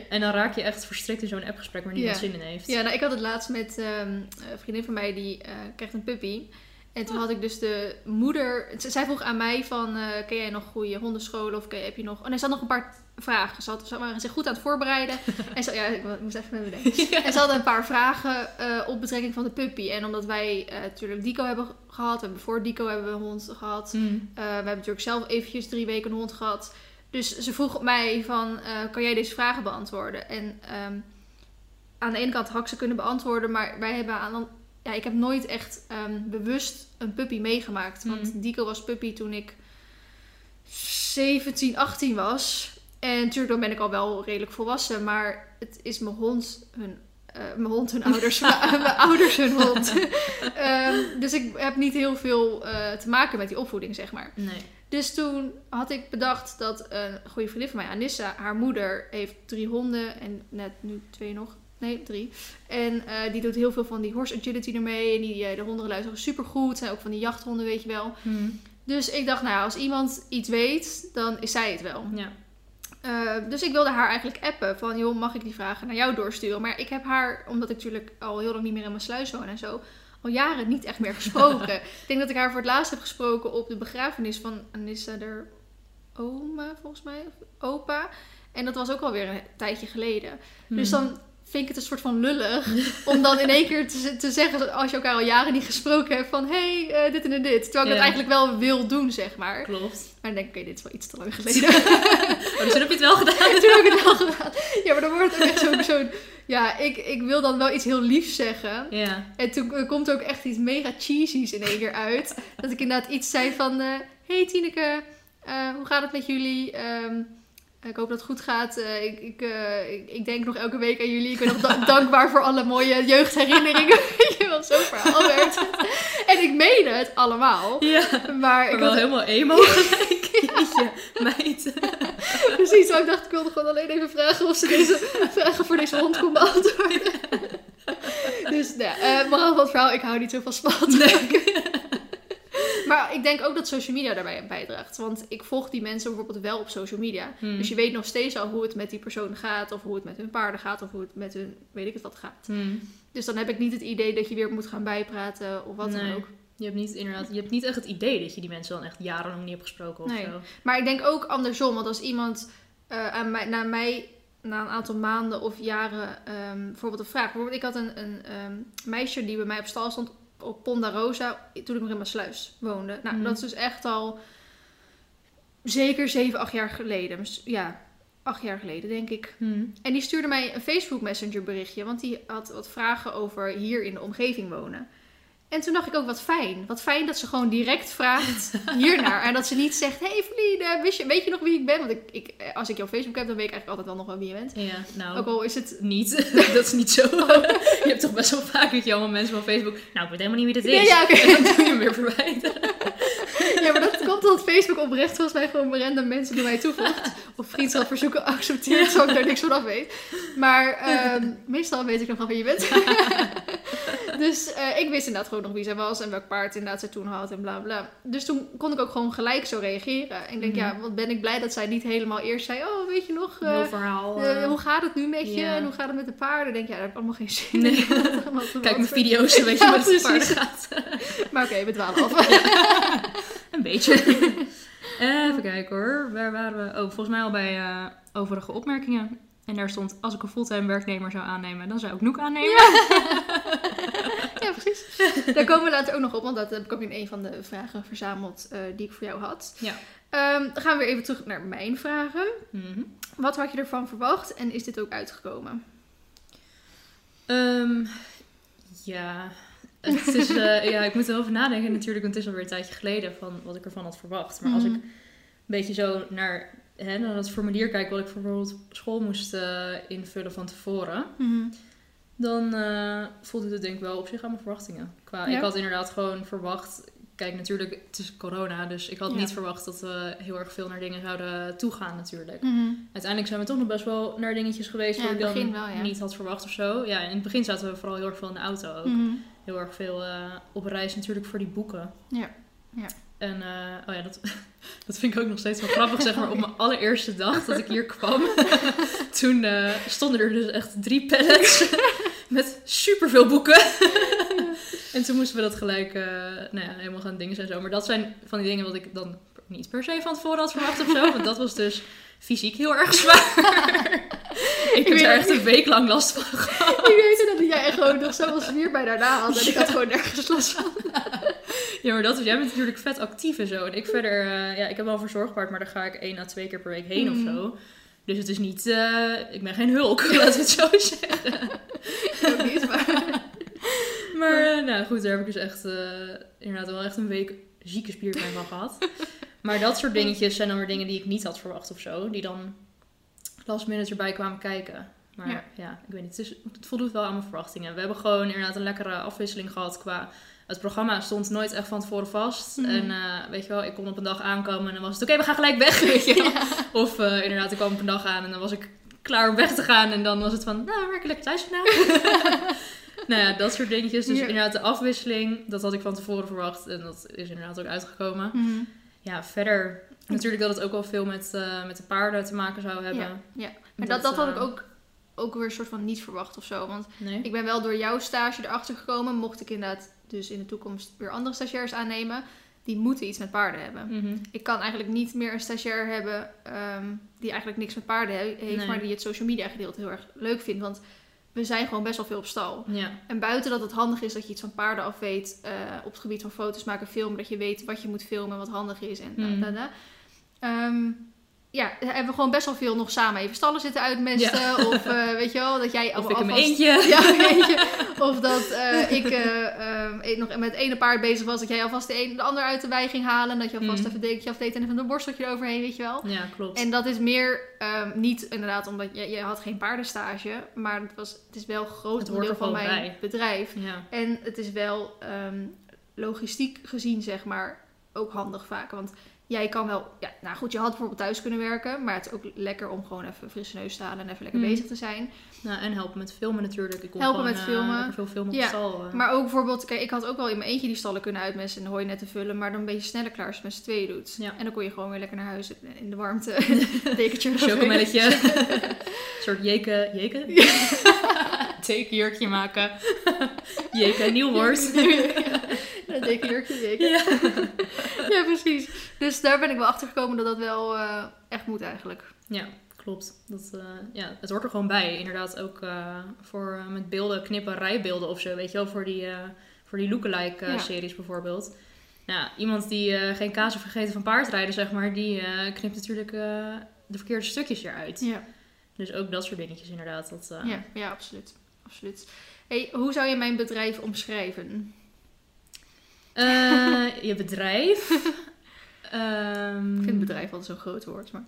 En dan raak je echt verstrikt in zo'n appgesprek waar niemand zin in heeft. Ja, nou, ik had het laatst met ehm, een vriendin van mij die eh, krijgt een puppy. En toen had ik dus de moeder. Zij vroeg aan mij van, eh, ken jij nog goede hondenscholen of ken, heb je nog... Oh nee, ze had nog een paar vragen. Ze, had, ze waren zich goed aan het voorbereiden. *laughs* en ze, ja, ik moest even met me denken. En ze hadden een paar vragen eh, op betrekking van de puppy. En omdat wij eh, natuurlijk Dico hebben gehad. We hebben voor Dico hebben we een hond gehad. Hmm. We hebben natuurlijk zelf eventjes drie weken een hond gehad. Dus ze vroeg op mij van, kan jij deze vragen beantwoorden? En ehm, aan de ene kant had ik ze kunnen beantwoorden, maar wij hebben aan... Ja, ik heb nooit echt ehm, bewust een puppy meegemaakt. Want Mm. Dico was puppy toen ik 17, 18 was. En natuurlijk, dan ben ik al wel redelijk volwassen. Maar het is mijn hond hun... eh, mijn hond hun ouders, *laughs* mijn, mijn ouders hun hond. *laughs* Ehm, dus ik heb niet heel veel eh, te maken met die opvoeding, zeg maar. Nee. Dus toen had ik bedacht dat een goede vriendin van mij, Anissa, haar moeder heeft drie honden en net nu twee nog. Nee, drie. En eh, die doet heel veel van die horse agility ermee. En die, eh, de honden luisteren super goed. Zijn ook van die jachthonden, weet je wel. Hmm. Dus ik dacht, nou, als iemand iets weet, dan is zij het wel. Ja. Eh, dus ik wilde haar eigenlijk appen van, joh, mag ik die vragen naar jou doorsturen? Maar ik heb haar, omdat ik natuurlijk al heel lang niet meer in mijn sluis woon en zo, al jaren niet echt meer gesproken. *laughs* ik denk dat ik haar voor het laatst heb gesproken op de begrafenis van Anissa, der oma, volgens mij, of opa. En dat was ook alweer een tijdje geleden. Dus Hmm. dan vind ik het een soort van lullig om dan in één keer te, te zeggen, als je elkaar al jaren niet gesproken hebt, van hé, hey, eh, dit en dit. Terwijl ik Ja. het eigenlijk wel wil doen, zeg maar. Klopt. Maar dan denk ik, oké, dit is wel iets te lang *laughs* geleden. Oh, dus toen heb je het wel gedaan. *laughs* Toen heb ik het wel gedaan. Ja, maar dan wordt het ook echt zo'n... zo'n ja, ik, ik wil dan wel iets heel liefs zeggen. Ja. En toen komt er ook echt iets mega cheesy's in één keer uit. Dat ik inderdaad iets zei van... eh hey Tineke, eh, hoe gaat het met jullie? Ehm, ik hoop dat het goed gaat. Eh, ik, ik, eh, ik, ik denk nog elke week aan jullie. Ik ben nog da- *laughs* dankbaar voor alle mooie jeugdherinneringen. *laughs* Je zo'n verhaal werd. *laughs* En ik meende het allemaal. Ja. Maar ik wel had helemaal emo gelijk. Jeetje, meid. precies, maar ik dacht, ik wilde gewoon alleen even vragen of ze deze vragen voor deze hond kon beantwoorden. dus, nou, ja, moraal van het verhaal, ik hou niet zo van spannend. Nee. Maar ik denk ook dat social media daarbij bijdraagt. Want ik volg die mensen bijvoorbeeld wel op social media. Hmm. Dus je weet nog steeds al hoe het met die persoon gaat. Of hoe het met hun paarden gaat. Of hoe het met hun, weet ik het wat gaat. Hmm. Dus dan heb ik niet het idee dat je weer moet gaan bijpraten of wat dan ook. Je hebt niet inderdaad, je hebt niet echt het idee dat je die mensen dan echt jarenlang niet hebt gesproken of Nee. zo. Maar ik denk ook andersom. Want als iemand eh, aan mij, naar mij na een aantal maanden of jaren ehm, bijvoorbeeld een vraag. Bijvoorbeeld, ik had een, een ehm, meisje die bij mij op stal stond op Ponda Rosa toen ik nog in mijn sluis woonde. Nou, Mhm. dat is dus echt al zeker 7, 8 jaar geleden. Mis- Ja, acht jaar geleden denk ik. Hmm. En die stuurde mij een Facebook Messenger berichtje, want die had wat vragen over hier in de omgeving wonen. En toen dacht ik ook, wat fijn. Wat fijn dat ze gewoon direct vraagt *laughs* hiernaar. En dat ze niet zegt, hey Verliede, wist je, weet je nog wie ik ben? Want ik, ik, als ik jouw Facebook heb, dan weet ik eigenlijk altijd wel nog wel wie je bent. Ja, nou, Ook al is het... niet. *laughs* *laughs* dat is niet zo. je hebt toch best wel vaak dat je allemaal mensen van Facebook... Nou, ik weet helemaal niet wie dit is. Nee, ja, oké. En dan doe je hem weer verwijten. Ja, maar dat komt grappig dat Facebook oprecht volgens mij gewoon random mensen naar mij toevoegt. Of vriendschapverzoeken accepteert, zodat ik daar niks van af weet. Maar ehm, meestal weet ik nog wel wie je bent. *laughs* dus eh, ik wist inderdaad gewoon nog wie zij was en welk paard inderdaad zij toen had en bla bla. Dus toen kon ik ook gewoon gelijk zo reageren. En ik denk, Mhm. ja, wat ben ik blij dat zij niet helemaal eerst zei, oh weet je nog... Heel verhaal. eh, hoe gaat het nu met je? En hoe gaat het met de paarden? Denk, ja, daar heb ik allemaal geen zin Nee. *laughs* in. Kijk mijn video's, weet je Ja, wat het paarden gaat. Maar oké, we dwalen af. *laughs* Een beetje. *laughs* Even kijken hoor. Waar waren we? Oh, volgens mij al bij eh, overige opmerkingen. En daar stond, als ik een fulltime werknemer zou aannemen, dan zou ik Noek aannemen. *laughs* Ja, precies. Daar komen we later ook nog op, want dat heb ik ook in een van de vragen verzameld eh, die ik voor jou had. Ja. Ehm, dan gaan we weer even terug naar mijn vragen. Mhm. Wat had je ervan verwacht en is dit ook uitgekomen? Ehm, ja, het is, eh, ja, ik moet erover nadenken natuurlijk, want het is alweer een tijdje geleden van wat ik ervan had verwacht. Maar als ik Mhm. een beetje zo naar, hè, naar dat formulier kijk wat ik voor bijvoorbeeld school moest eh, invullen van tevoren, Mhm. dan eh voelde het denk ik wel op zich aan mijn verwachtingen. Qua, Ja? Ik had inderdaad gewoon verwacht, kijk natuurlijk, het is corona, dus ik had Ja. niet verwacht dat we heel erg veel naar dingen zouden toegaan natuurlijk. Mhm. Uiteindelijk zijn we toch nog best wel naar dingetjes geweest Ja, ik dan begin wel, ja. niet had verwacht of zo. Ja, in het begin zaten we vooral heel erg veel in de auto ook. Mhm. Heel erg veel eh, op reis natuurlijk voor die boeken. Ja, ja. En eh, oh ja, dat, *laughs* dat vind ik ook nog steeds wel grappig. Zeg maar op mijn allereerste dag dat ik hier kwam, *laughs* toen eh, stonden er dus echt drie pallets *laughs* met superveel boeken. en toen moesten we dat gelijk eh, nou ja, helemaal gaan dingen en zo. Maar dat zijn van die dingen wat ik dan niet per se van tevoren had verwacht of zo. Want dat was dus fysiek heel erg zwaar. *laughs* ik heb het echt een week lang last van *laughs* gehad. Ik weet dat jij gewoon nog zoveel spierpijn daarna had en ik had gewoon nergens last van. *laughs* Ja, maar dat is, jij bent natuurlijk vet actief en zo. En ik verder, eh, ja, ik heb wel een verzorgpaard, maar daar ga ik één à twee keer per week heen of zo. Dus het is niet, eh, ik ben geen hulk, laten we het zo zeggen. Ook niet, maar... Maar eh, nou goed, daar heb ik dus echt, inderdaad wel echt een week zieke spierpijn van gehad. Maar dat soort dingetjes zijn dan weer dingen die ik niet had verwacht of zo. Die dan last minute erbij kwamen kijken. Maar Ja. ja, ik weet niet, het, is, het voldoet wel aan mijn verwachtingen. We hebben gewoon inderdaad een lekkere afwisseling gehad qua... Het programma stond nooit echt van tevoren vast. Mhm. En eh, weet je wel, ik kon op een dag aankomen en dan was het oké, we gaan gelijk weg, *laughs* weet je wel. Of eh, inderdaad, ik kwam op een dag aan en dan was ik klaar om weg te gaan. En dan was het van, nou, werk ik lekker thuis *laughs* vandaag. nou ja, dat soort dingetjes. Dus Ja. inderdaad, de afwisseling, dat had ik van tevoren verwacht. En dat is inderdaad ook uitgekomen. Mhm. Ja, verder *laughs* natuurlijk dat het ook wel veel met, eh, met de paarden te maken zou hebben. Ja, ja. Maar dat, dat, Dat, had ik eh, ook, ook weer een soort van niet verwacht of zo. Want Nee? ik ben wel door jouw stage erachter gekomen. Mocht ik inderdaad dus in de toekomst weer andere stagiairs aannemen. Die moeten iets met paarden hebben. Mhm. Ik kan eigenlijk niet meer een stagiair hebben ehm, die eigenlijk niks met paarden he- heeft. Nee. Maar die het social media gedeelte heel erg leuk vindt. Want we zijn gewoon best wel veel op stal. Ja, En buiten dat het handig is dat je iets van paarden af weet eh, op het gebied van foto's maken, filmen, dat je weet wat je moet filmen, wat handig is en da, da, da. Ehm, ja, hebben we gewoon best wel veel nog samen even stallen zitten uitmesten. Of eh, weet je wel, dat jij of ik alvast- eentje. Ja, weet je. Of dat eh, ik eh, ehm, nog met het ene paard bezig was, dat jij alvast de, een, de ander uit de wei ging halen. En dat je alvast Hmm. even een dekentje afdeed en even een borsteltje eroverheen, weet je wel. Ja, klopt. En dat is meer ehm, niet inderdaad omdat je, je had geen paardenstage, maar het, was, het is wel een groot deel van mijn bij. bedrijf. ja. En het is wel logistiek gezien, zeg maar, ook handig vaak. Want jij kan wel, ja, nou goed, je had bijvoorbeeld thuis kunnen werken, maar het is ook lekker om gewoon even een frisse neus te halen en even lekker Mm. bezig te zijn. Nou, en helpen met filmen natuurlijk. Ik Helpen gewoon, met eh, filmen. lekker veel filmen op Ja, de stal. eh. Maar ook bijvoorbeeld, kijk, ik had ook wel in mijn eentje die stallen kunnen uitmesten en je net te vullen, maar dan ben je sneller klaar als je met z'n tweeën doet. Ja. En dan kon je gewoon weer lekker naar huis in de warmte, *laughs* dekentje. Chocomelletje. een soort jeken... Jeken? *laughs* Tekenjurkje maken. jeken, nieuw woord. *laughs* Een dekenjurkje, zeker. Ja. *laughs* Ja, precies. Dus daar ben ik wel achter gekomen dat dat wel eh, echt moet eigenlijk. ja, klopt. Dat, eh, ja, het hoort er gewoon bij. Inderdaad ook eh, voor met beelden, knippen, rijbeelden of zo. Weet je wel, voor die, voor die lookalike Ja. series bijvoorbeeld. Nou, iemand die geen kaas heeft vergeten van paardrijden, zeg maar, die knipt natuurlijk de verkeerde stukjes eruit. Ja, Dus ook dat soort dingetjes inderdaad. Dat, ja, ja absoluut. absoluut. Hey, hoe zou je mijn bedrijf omschrijven? Eh, je bedrijf. *laughs* Ehm, Ik vind bedrijf altijd zo'n groot woord, maar...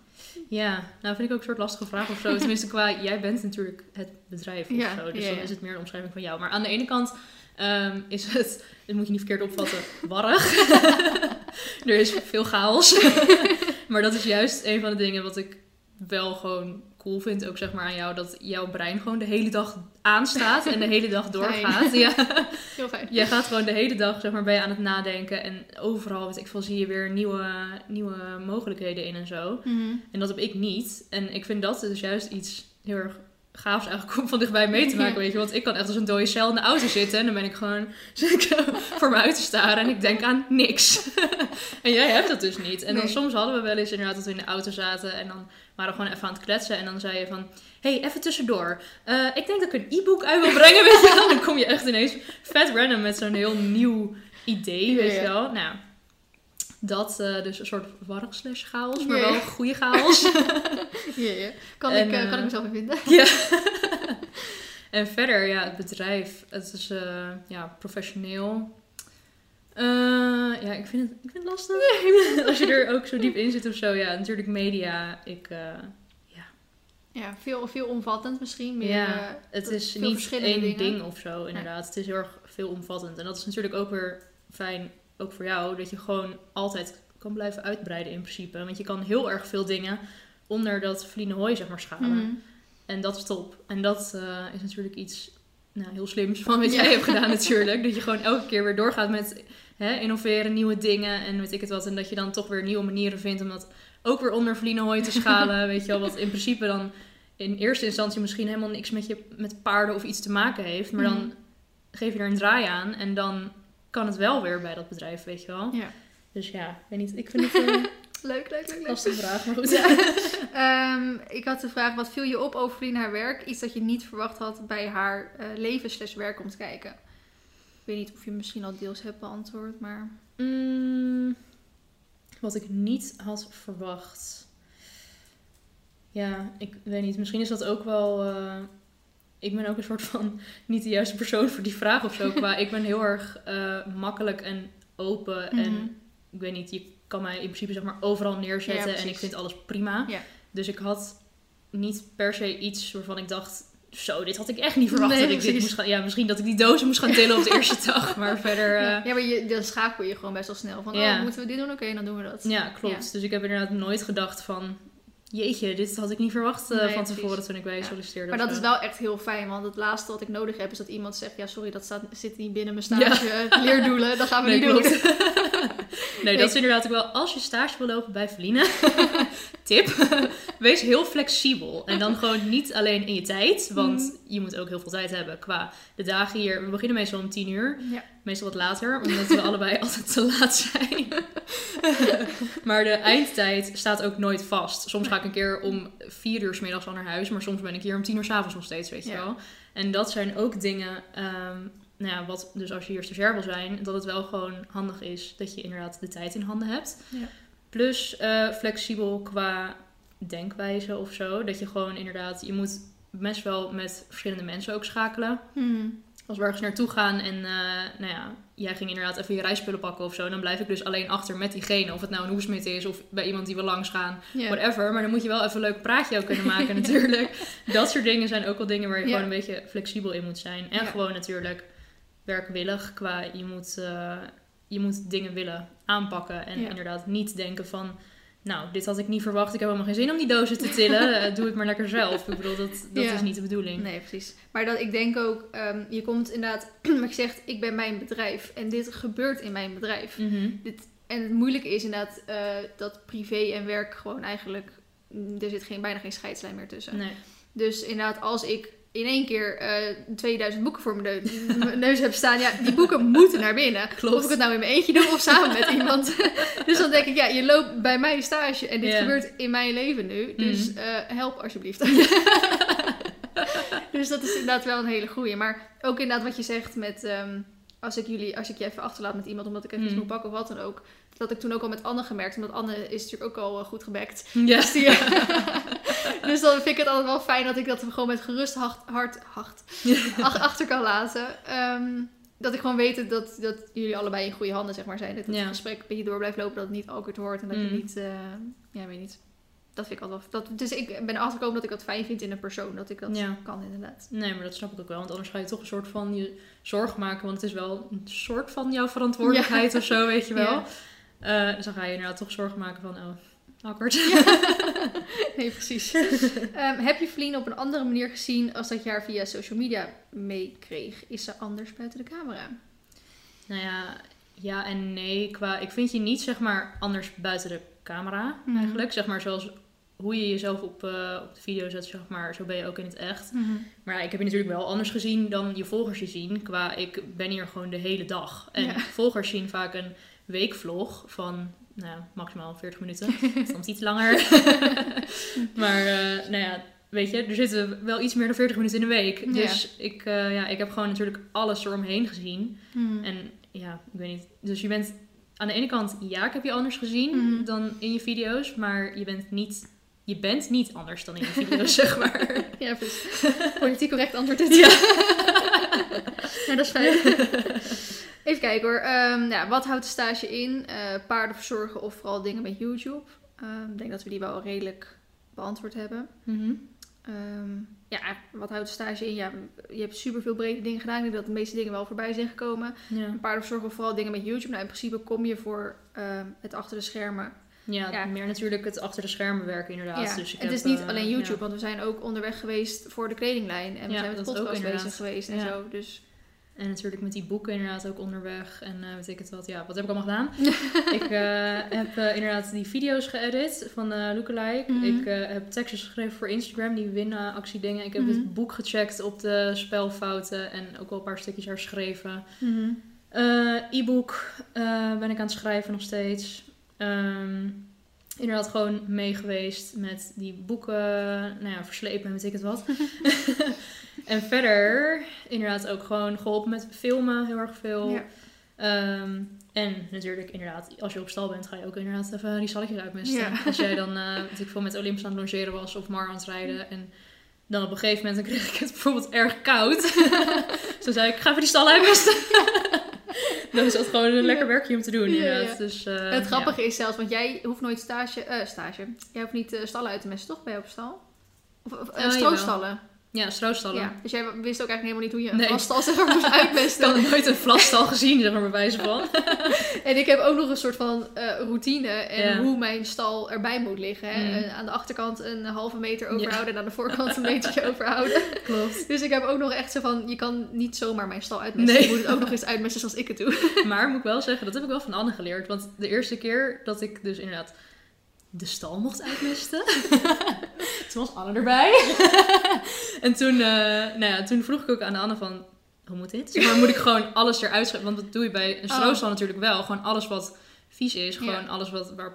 Ja, nou vind ik ook een soort lastige vraag of zo. *laughs* Tenminste, qua jij bent natuurlijk het bedrijf of Ja, zo. Dus ja, dan is het meer een omschrijving van jou. Maar aan de ene kant ehm, is het, *laughs* dit moet je niet verkeerd opvatten, warrig. er is veel chaos. maar dat is juist een van de dingen wat ik wel gewoon cool vind, ook zeg maar aan jou, dat jouw brein gewoon de hele dag aanstaat en de hele dag *laughs* doorgaat. Ja. *laughs* Heel fijn. Je gaat gewoon de hele dag, zeg maar, ben je aan het nadenken en overal, weet ik veel, zie je weer nieuwe, nieuwe mogelijkheden in en zo. Mhm. En dat heb ik niet. En ik vind dat dus juist iets heel erg gaafs eigenlijk om van dichtbij mee te maken, *laughs* weet je. Want ik kan echt als een dode cel in de auto zitten en dan ben ik gewoon ik voor me uit te staren en ik denk aan niks. en jij hebt dat dus niet. En dan Nee. soms hadden we wel eens inderdaad dat we in de auto zaten en dan waren gewoon even aan het kletsen en dan zei je van, hey, even tussendoor. Eh, ik denk dat ik een e-book uit wil brengen, *laughs* weet je wel. Dan kom je echt ineens vet random met zo'n heel nieuw idee, weet je wel. Nou, dat eh, dus een soort warrig slash chaos, maar Ja, wel goede chaos. *laughs* Ja, ja. Kan, En, ik, eh, kan ik mezelf in vinden? *laughs* ja. en verder, ja, het bedrijf. Het is ja, professioneel. Eh, ja, ik vind, het, ik vind het lastig. *laughs* Als je er ook zo diep in zit of zo. Ja, natuurlijk media. Ik, eh, Ja, veel, veel omvattend misschien. Meer, Ja, eh, het is niet één dingen. ding of zo, inderdaad. Het is heel erg veelomvattend. En dat is natuurlijk ook weer fijn, ook voor jou, dat je gewoon altijd kan blijven uitbreiden in principe. Want je kan heel erg veel dingen onder dat Hooi, zeg maar, schalen. Mhm. En dat is top. En dat is natuurlijk iets nou, heel slims van wat Ja. jij hebt gedaan natuurlijk. Dat je gewoon elke keer weer doorgaat met hè, innoveren, nieuwe dingen en weet ik het wat. En dat je dan toch weer nieuwe manieren vindt om dat ook weer onder Hooi te *laughs* schalen. weet je wel, wat in principe dan in eerste instantie misschien helemaal niks met, je, met paarden of iets te maken heeft. Maar dan Mhm. geef je er een draai aan en dan kan het wel weer bij dat bedrijf, weet je wel. Ja. Dus ja, ik weet niet. Ik vind het *laughs* Leuk, leuk, leuk. leuk. lastige vraag, maar goed. Ja. *laughs* Ehm, ik had de vraag, wat viel je op over Feline haar werk? Iets dat je niet verwacht had bij haar eh, leven slash werk om te kijken. Ik weet niet of je misschien al deels hebt beantwoord, maar... Mm, wat ik niet had verwacht. Ja, ik weet niet. Misschien is dat ook wel. eh, ik ben ook een soort van *laughs* niet de juiste persoon voor die vraag of zo. *laughs* Qua, ik ben heel erg eh, makkelijk en open. Mhm. En ik weet niet, je kan mij in principe zeg maar overal neerzetten. Ja, en ik vind alles prima. Ja. Dus ik had niet per se iets waarvan ik dacht. Zo, dit had ik echt niet verwacht Nee, dat ik dit moest gaan. Ja, misschien dat ik die dozen moest gaan tillen op de *laughs* eerste dag. Maar verder. eh, ja, maar je, dan schakel je gewoon best wel snel. Van, Ja. oh, moeten we dit doen? Oké, dan doen we dat. Ja, klopt. Dus ik heb inderdaad nooit gedacht van... Jeetje, dit had ik niet verwacht eh, Nee, van precies. tevoren toen ik bij je Ja. solliciteerde. Maar dat is wel echt heel fijn, want het laatste wat ik nodig heb is dat iemand zegt: Ja, sorry, dat staat, zit niet binnen mijn stage eh, leerdoelen, dat gaan we Nee, niet doen. *laughs* nee, dat is inderdaad ook wel... Als je stage wil lopen bij Feline... *laughs* tip. *laughs* wees heel flexibel. En dan gewoon niet alleen in je tijd. Want Mhm. Je moet ook heel veel tijd hebben qua de dagen hier. We beginnen meestal om tien uur. Ja. Meestal wat later, omdat we *laughs* allebei altijd te laat zijn. *laughs* maar de eindtijd staat ook nooit vast. Soms ga ik een keer om vier uur s middags al naar huis, maar soms ben ik hier om tien uur s avonds nog steeds, weet je Ja. wel. En dat zijn ook dingen, ehm, nou ja, wat dus als je hier stagiair wil zijn, dat het wel gewoon handig is dat je inderdaad de tijd in handen hebt. Ja. Plus eh, flexibel qua denkwijze of zo. Dat je gewoon inderdaad, je moet best wel met verschillende mensen ook schakelen Hmm. als we ergens naartoe gaan en eh, nou ja, jij ging inderdaad even je rijspullen pakken of zo, dan blijf ik dus alleen achter met diegene. Of het nou een hoesmid is of bij iemand die we langs gaan, whatever. Maar dan moet je wel even een leuk praatje ook kunnen maken *laughs* natuurlijk. Dat soort dingen zijn ook wel dingen waar je gewoon een beetje flexibel in moet zijn. En gewoon natuurlijk werkwillig qua je moet, eh, je moet dingen willen aanpakken. En inderdaad niet denken van... Nou, dit had ik niet verwacht. Ik heb helemaal geen zin om die dozen te tillen. *laughs* Eh, Doe het maar lekker zelf. Ik bedoel, dat, dat Ja. is niet de bedoeling. Nee, precies. Maar dat, ik denk ook, ehm, je komt inderdaad, *clears throat* wat je zegt, ik ben mijn bedrijf en dit gebeurt in mijn bedrijf. Mhm. En het moeilijke is inderdaad eh, dat privé en werk gewoon eigenlijk, mm, er zit geen, bijna geen scheidslijn meer tussen. Nee. Dus inderdaad, als ik in één keer eh 2000 boeken voor mijn, neus- *laughs* neus heb staan, ja, die boeken moeten naar binnen. Klopt. Of ik het nou in mijn eentje doe of samen met iemand. *laughs* dus dan denk ik, ja, je loopt bij mij stage en dit gebeurt in mijn leven nu. Dus Mhm. eh, help alsjeblieft. *laughs* dus dat is inderdaad wel een hele goeie. Maar ook inderdaad wat je zegt met... ehm, als ik, jullie, als ik je even achterlaat met iemand omdat ik even iets Mhm. moet pakken of wat dan ook. Dat ik toen ook al met Anne gemerkt. Omdat Anne is natuurlijk ook al eh, goed gebekt. *laughs* Ja. Dus, die, *laughs* dus dan vind ik het altijd wel fijn dat ik dat gewoon met gerust hart, hart, hart ach- achter kan laten. Ehm, dat ik gewoon weet dat, dat jullie allebei in goede handen zeg maar, zijn. Dat het Ja. gesprek een beetje door blijft lopen, dat het niet awkward wordt en dat je Mm. niet, eh, ja, weet niet, dat vind ik altijd wel... Dat, dus ik ben erachter gekomen dat ik dat fijn vind in een persoon. Dat ik dat Ja. kan inderdaad. Nee, maar dat snap ik ook wel. Want anders ga je toch een soort van je zorg maken. Want het is wel een soort van jouw verantwoordelijkheid of zo, weet je wel. Ja. Eh, dus dan ga je inderdaad toch zorgen maken van, oh, awkward. *laughs* Nee, precies. Ehm, heb je Vlien op een andere manier gezien als dat je haar via social media meekreeg? Is ze anders buiten de camera? Nou ja, ja en nee. Qua, ik vind je niet, zeg maar, anders buiten de camera Mhm. eigenlijk. Zeg maar, zoals hoe je jezelf op, eh, op de video zet, zeg maar, zo ben je ook in het echt. Maar ja, ik heb je natuurlijk wel anders gezien dan je volgers je zien. Qua, ik ben hier gewoon de hele dag. En Ja. volgers zien vaak een weekvlog van, nou, maximaal 40 minuten. *laughs* Soms iets langer. *laughs* maar, eh, nou ja, weet je, er zitten wel iets meer dan 40 minuten in de week. Ja. Dus ik, eh, ja, ik heb gewoon natuurlijk alles eromheen gezien. Mhm. En ja, ik weet niet. Dus je bent aan de ene kant, ja, ik heb je anders gezien Mhm. dan in je video's. Maar je bent niet, je bent niet anders dan in je video's, *laughs* zeg maar. Ja, precies. Politiek correct antwoord dit. Ja. Ja, dat is fijn. Even kijken hoor. Ehm, ja, wat houdt de stage in? Eh, paarden verzorgen of vooral dingen met YouTube? Ehm, ik denk dat we die wel redelijk beantwoord hebben. Mhm. Ehm, ja, wat houdt de stage in? Ja, je hebt superveel brede dingen gedaan. Ik denk dat de meeste dingen wel voorbij zijn gekomen. Ja. Paarden verzorgen of vooral dingen met YouTube. Nou, in principe kom je voor het achter de schermen. Ja, Ja. meer natuurlijk het achter de schermen werken inderdaad. Ja, Dus ik het heb, is niet eh, alleen YouTube, ja. want we zijn ook onderweg geweest voor de kledinglijn. En we zijn met de podcast bezig geweest en zo. Dus En natuurlijk met die boeken inderdaad ook onderweg. En eh weet ik het wat. Ja, wat heb ik allemaal gedaan? *laughs* ik eh, heb eh, inderdaad die video's geëdit van Lookalike. Mhm. Ik heb tekstjes geschreven voor Instagram, die dingen. Ik heb Mhm. het boek gecheckt op de spelfouten en ook wel een paar stukjes herschreven. Eh, E-book ben ik aan het schrijven nog steeds. Ehm, inderdaad gewoon mee geweest met die boeken. Nou ja, verslepen en weet ik het wat. *laughs* en verder inderdaad ook gewoon geholpen met filmen heel erg veel. Ja. Ehm, en natuurlijk inderdaad, als je op stal bent, ga je ook inderdaad even die stalletjes uitmisten. Ja. Als jij dan, *laughs* weet ik veel, met Olympus aan het logeren was of Mar aan het rijden. En dan op een gegeven moment dan kreeg ik het bijvoorbeeld erg koud. *laughs* Toen zei ik, ga even die stal uitmisten. *laughs* dan is dat gewoon een lekker werkje om te doen inderdaad. Dus, eh, het grappige is zelfs, want jij hoeft nooit stage, eh, stage. Jij hoeft niet eh, stallen uit te mesten, toch? Bij op stal? Of, of eh, Oh, stroostallen. Ja, stroostallen. Ja, dus jij wist ook eigenlijk helemaal niet hoe je een Nee. vlastal zeg maar, moest Ik had uitmesten. nooit een vlastal gezien, zeg maar, bij wijze van. *laughs* En ik heb ook nog een soort van eh, routine en Ja. hoe mijn stal erbij moet liggen. Hè? Mm. Aan de achterkant een halve meter Ja. overhouden en aan de voorkant een metertje *laughs* overhouden. Klopt. Dus ik heb ook nog echt zo van, je kan niet zomaar mijn stal uitmesten. Nee. Je moet het ook nog eens uitmesten zoals ik het doe. *laughs* Maar moet ik wel zeggen, dat heb ik wel van Anne geleerd. Want de eerste keer dat ik dus inderdaad de stal mocht uitmisten. *laughs* toen was Anne erbij. *laughs* en toen, eh, nou ja, toen vroeg ik ook aan Anne van, hoe moet dit? Zeg Maar moet ik gewoon alles eruit schrijven? Want dat doe je bij een Oh. stroostal natuurlijk wel. Gewoon alles wat vies is. Gewoon Ja. alles wat, waar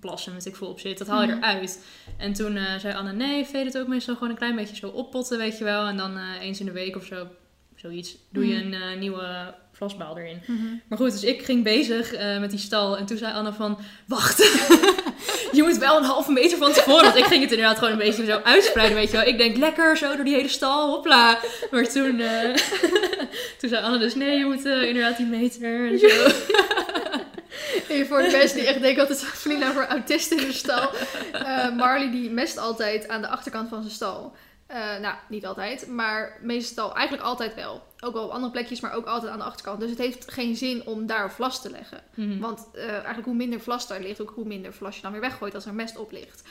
plassen met ik vol op zit. Dat haal je Mhm. eruit. En toen eh, zei Anne, nee, veed het ook meestal gewoon een klein beetje zo oppotten, weet je wel. En dan eh, eens in de week of zo, zoiets, doe je Mhm. een nieuwe vlasbaal erin. Maar goed, dus ik ging bezig met die stal. En toen zei Anne van, wacht, *laughs* je moet wel een halve meter van tevoren. Want ik ging het inderdaad gewoon een beetje zo uitspreiden, weet je wel. Ik denk, lekker, zo door die hele stal, hopla. Maar toen, eh, *laughs* toen zei Anne dus, nee, je moet eh, inderdaad die meter en zo. *laughs* Even voor de mensen die echt denken dat het Felina voor autist in de stal. Eh, Marley die mest altijd aan de achterkant van zijn stal. Eh, nou, niet altijd, maar meestal eigenlijk altijd wel. Ook wel op andere plekjes, maar ook altijd aan de achterkant. Dus het heeft geen zin om daar vlas te leggen. Mhm. Want eh, eigenlijk hoe minder vlas daar ligt, ook hoe minder vlas je dan weer weggooit als er mest op ligt.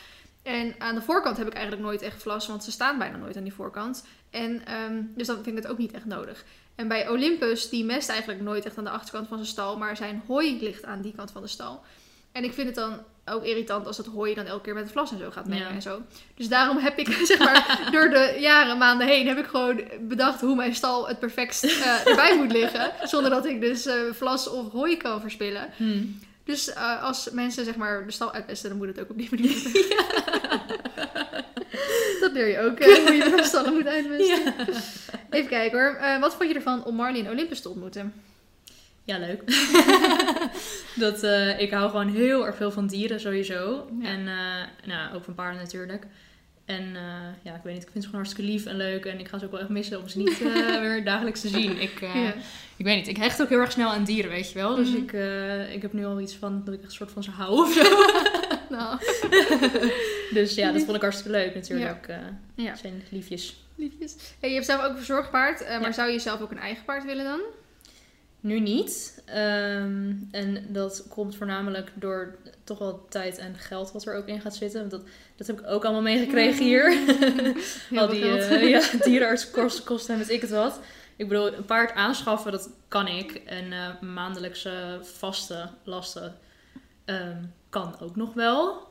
En aan de voorkant heb ik eigenlijk nooit echt vlas, want ze staan bijna nooit aan die voorkant. En ehm, dus dan vind ik het ook niet echt nodig. En bij Olympus, die mest eigenlijk nooit echt aan de achterkant van zijn stal, maar zijn hooi ligt aan die kant van de stal. En ik vind het dan ook irritant als het hooi dan elke keer met het vlas en zo gaat mengen Ja. en zo. Dus daarom heb ik, *laughs* zeg maar, door de jaren, maanden heen, heb ik gewoon bedacht hoe mijn stal het perfectst eh, erbij moet liggen. *laughs* Zonder dat ik dus eh, vlas of hooi kan verspillen. Mhm. Dus eh, als mensen zeg maar de stal uitpesten, dan moet het ook op die *laughs* manier. Dat leer je ook, hoe je de stallen moet uitmesten. Ja. Even kijken hoor. Wat vond je ervan om Marley en Olympus te ontmoeten? Ja, leuk. *laughs* dat, eh, ik hou gewoon heel erg veel van dieren sowieso. Ja. En eh, nou, ook van paarden natuurlijk. En eh, ja, ik weet niet, ik vind ze gewoon hartstikke lief en leuk. En ik ga ze ook wel echt missen om ze niet *laughs* weer dagelijks te zien. Ik, Ja. ik weet niet, ik hecht ook heel erg snel aan dieren, weet je wel. Dus Mhm. ik, ik heb nu al iets van dat ik een soort van ze hou of zo. *laughs* Nou. Dus ja, dat vond ik hartstikke leuk natuurlijk. Ja. zijn liefjes. Liefjes. Hey, je hebt zelf ook een verzorgpaard, maar zou je zelf ook een eigen paard willen dan? Nu niet. Ehm, en dat komt voornamelijk door toch wel tijd en geld wat er ook in gaat zitten. Want dat, dat heb ik ook allemaal meegekregen hier. *laughs* Heel *laughs* Al die eh, ja, *laughs* dierenartskosten kosten en weet ik het wat. Ik bedoel, een paard aanschaffen, dat kan ik. En eh, maandelijkse vaste lasten ehm, kan ook nog wel.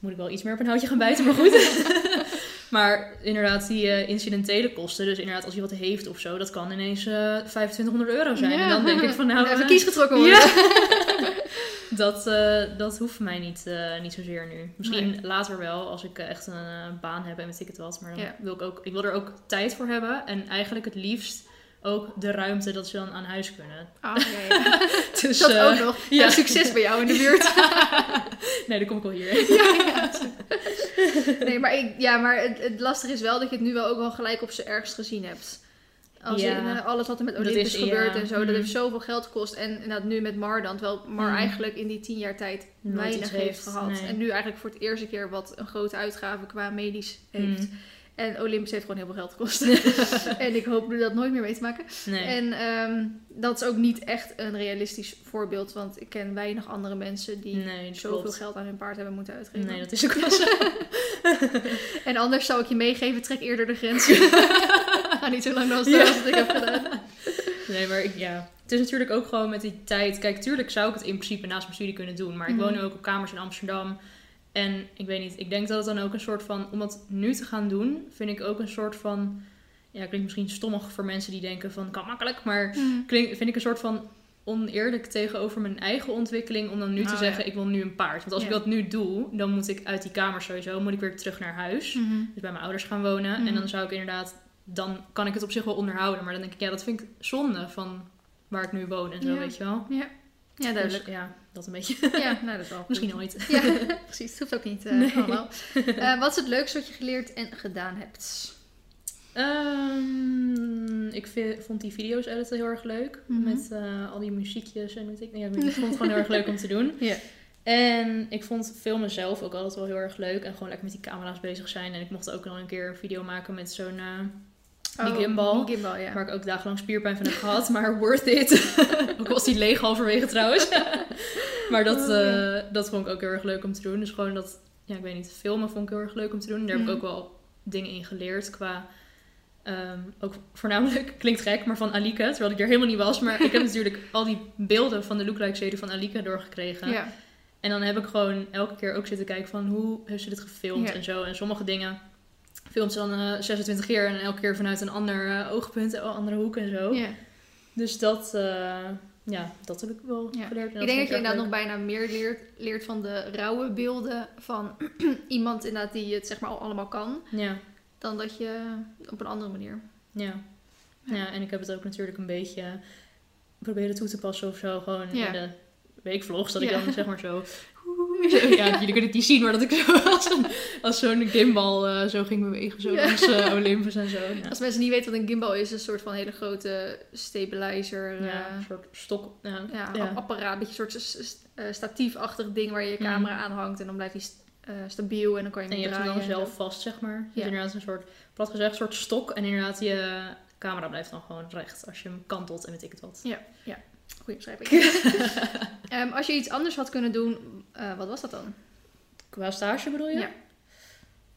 Moet ik wel iets meer op een houtje gaan bijten, maar goed. Maar inderdaad, die eh, incidentele kosten. Dus inderdaad, als hij wat heeft of zo, dat kan ineens eh 2500 euro zijn. Ja. En dan denk ik van nou... Even eh, kies getrokken worden. ja. *laughs* dat, dat hoeft mij niet, niet zozeer nu. Misschien Nee. later wel, als ik echt een baan heb en weet ik het wat. Maar dan Ja. wil ik ook, ik wil er ook tijd voor hebben. En eigenlijk het liefst ook de ruimte dat ze dan aan huis kunnen. Ah, ja, ja. *laughs* Dus, Dat eh, ook nog. *laughs* ja. Ja. Succes bij jou in de buurt. *laughs* nee, dan kom ik wel hier. Nee, maar, ik, ja, maar het, het lastige is wel dat je het nu wel ook wel gelijk op zijn ergst gezien hebt. Als Ja. in, eh, alles wat er met Dat Olympus is- gebeurt ja. en zo, dat Mm. heeft zoveel geld gekost. En inderdaad nu met Mar dan, terwijl Mar Mm. eigenlijk in die tien jaar tijd Nooit weinig heeft, heeft, gehad. nee. En nu eigenlijk voor het eerste keer wat een grote uitgave qua medisch heeft. Mm. En Olympus heeft gewoon heel veel geld gekost. *laughs* en ik hoop nu dat nooit meer mee te maken. Nee. En ehm, dat is ook niet echt een realistisch voorbeeld, want ik ken weinig andere mensen die nee, zoveel klopt. geld aan hun paard hebben moeten uitgeven. Nee, dat is *laughs* ook wel zo. En anders zou ik je meegeven, trek eerder de grens. *laughs* Ga niet zo lang als Ja. dat ik heb gedaan. Nee, maar ik, ja. Het is natuurlijk ook gewoon met die tijd. Kijk, tuurlijk zou ik het in principe naast mijn studie kunnen doen. Maar ik Mhm. woon nu ook op kamers in Amsterdam. En ik weet niet, ik denk dat het dan ook een soort van... Om dat nu te gaan doen, vind ik ook een soort van... Ja, klinkt misschien stommig voor mensen die denken van... Kan makkelijk, maar klink, vind ik een soort van oneerlijk tegenover mijn eigen ontwikkeling... om dan nu te Oh, zeggen, ja. ik wil nu een paard. Want als ik dat nu doe, dan moet ik uit die kamer sowieso... moet ik weer terug naar huis. Mhm. Dus bij mijn ouders gaan wonen. Mhm. En dan zou ik inderdaad, dan kan ik het op zich wel onderhouden. Maar dan denk ik, ja, dat vind ik zonde van waar ik nu woon en zo, Ja. weet je wel. Ja. ja, duidelijk. Dus, ja, dat een beetje. Ja, nou dat wel *laughs* goed. Misschien ooit. Ja, *laughs* precies. Het hoeft ook niet eh, Nee. allemaal. Eh, wat is het leukste wat je geleerd en gedaan hebt? Ehm, ik vind, vond die video's editen heel erg leuk. Mhm. Met eh, al die muziekjes en weet ik. Ik vond het gewoon heel erg leuk om te doen. Ja. En ik vond filmen zelf ook altijd wel heel erg leuk. En gewoon lekker met die camera's bezig zijn. En ik mocht ook nog een keer een video maken met zo'n... Die gimbal. Die gimbal, ja. Waar ik ook dagenlang spierpijn van heb gehad. Maar worth it. *laughs* ook was die leeg halverwege trouwens. *laughs* maar dat, Oh, eh, dat vond ik ook heel erg leuk om te doen. Dus gewoon dat, ja, ik weet niet, filmen vond ik heel erg leuk om te doen. Daar heb ik ook wel dingen in geleerd qua... ehm, ook voornamelijk, *laughs* klinkt gek, maar van Alike. Terwijl ik er helemaal niet was. Maar ik heb natuurlijk al die beelden van de lookalike-serie van Alike doorgekregen. ja. En dan heb ik gewoon elke keer ook zitten kijken van hoe heeft ze dit gefilmd Ja. en zo. En sommige dingen filmt ze dan eh, 26 keer en elke keer vanuit een ander eh, oogpunt, een andere hoek en zo. ja. Dus dat, eh, ja, dat heb ik wel Ja. geleerd. Ik denk dat je inderdaad nog bijna meer leert, leert van de rauwe beelden van *clears throat* iemand inderdaad die het zeg maar al allemaal kan. Ja, dan dat je op een andere manier. ja. Ja, en ik heb het ook natuurlijk een beetje proberen toe te passen of zo. Gewoon in de weekvlogs, dat ik dan zeg maar zo... *laughs* *laughs* Ja, jullie kunnen het niet zien, maar dat ik zo *laughs* als, een- als zo'n gimbal eh, zo ging bewegen. Zo Ja. langs eh, Olympus en zo. Ja. Als mensen niet weten wat een gimbal is, is een soort van hele grote stabilizer. Ja, eh, een soort stok. Ja, ja, ja. ap- apparaat, een beetje een soort statiefachtig ding waar je je camera aan hangt en dan blijft die st- stabiel en dan kan je En je hebt hem draaien. dan zelf vast, zeg maar. Dus Ja. inderdaad een soort, plat gezegd, een soort stok. En inderdaad, je camera blijft dan gewoon recht als je hem kantelt en weet ik het wat. zo. Goeie *laughs* beschrijving. Ehm, als je iets anders had kunnen doen, eh, wat was dat dan? Qua stage bedoel je? Ja.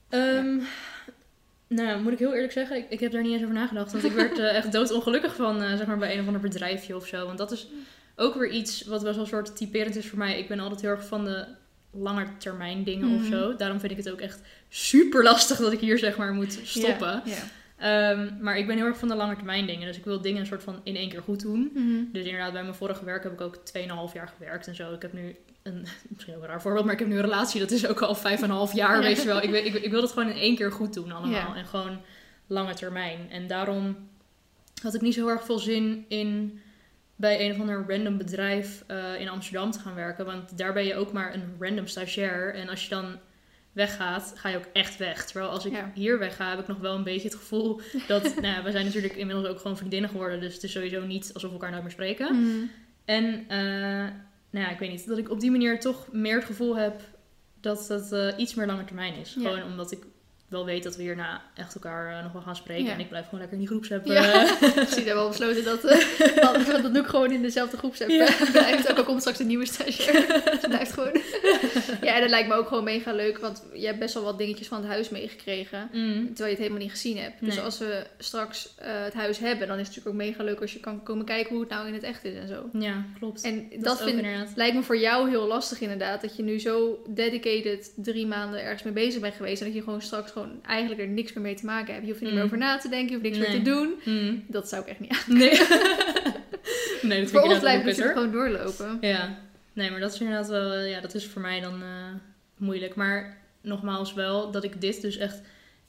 Ehm, Nou, moet ik heel eerlijk zeggen, ik, ik heb daar niet eens over nagedacht. Want ik werd eh, echt *laughs* doodongelukkig van, eh, zeg maar, bij een of ander bedrijfje of zo. Want dat is ook weer iets wat best wel een soort typerend is voor mij. Ik ben altijd heel erg van de langetermijn dingen of Mhm. zo. Daarom vind ik het ook echt super lastig dat ik hier, zeg maar, moet stoppen. Ja, ja. Ehm, maar ik ben heel erg van de langetermijn dingen. Dus ik wil dingen een soort van in één keer goed doen. Mhm. Dus inderdaad, bij mijn vorige werk heb ik ook 2,5 jaar gewerkt en zo. Ik heb nu een, *laughs* misschien ook een raar voorbeeld, maar ik heb nu een relatie. Dat is ook al 5,5 jaar, Ja. weet je wel. Ik, wil- ik, ik wil dat gewoon in één keer goed doen allemaal. Ja. En gewoon lange termijn. En daarom had ik niet zo heel erg veel zin in bij een of ander random bedrijf eh, in Amsterdam te gaan werken. Want daar ben je ook maar een random stagiair. En als je dan weggaat, ga je ook echt weg. Terwijl als ik Ja. hier wegga, heb ik nog wel een beetje het gevoel dat... *laughs* nou ja, we zijn natuurlijk inmiddels ook gewoon vriendinnen geworden. Dus het is sowieso niet alsof we elkaar nooit meer spreken. Mhm. En, eh, nou ja, ik weet niet, dat ik op die manier toch meer het gevoel heb dat het eh, iets meer lange termijn is. Ja. Gewoon omdat ik wel weet dat we hierna echt elkaar eh, nog wel gaan spreken. Ja. En ik blijf gewoon lekker in die groepsapp. Ja. eh, Precies, we hebben al besloten dat, eh, dat, dat Noek gewoon in dezelfde groep Ja. blijft. Ook al komt straks een nieuwe stagiair. *laughs* Ze blijft gewoon. *laughs* Ja, en dat lijkt me ook gewoon mega leuk. Want je hebt best wel wat dingetjes van het huis meegekregen. mm, Terwijl je het helemaal niet gezien hebt. Dus Nee. als we straks het huis hebben, dan is het natuurlijk ook mega leuk als je kan komen kijken hoe het nou in het echt is en zo. ja, klopt. En dat, dat, vind, lijkt me voor jou heel lastig inderdaad. Dat je nu zo dedicated drie maanden ergens mee bezig bent geweest. En dat je gewoon straks gewoon eigenlijk er niks meer mee te maken hebt. Je hoeft er niet meer Mm. over na te denken. Je hoeft niks Nee. meer te doen. Mm, Dat zou ik echt niet aan. nee. *laughs* nee, dat vind Voor ik ons blijft het gewoon doorlopen. Ja, nee, maar dat is inderdaad wel, eh, ja, dat is voor mij dan eh, moeilijk. Maar nogmaals wel dat ik dit dus echt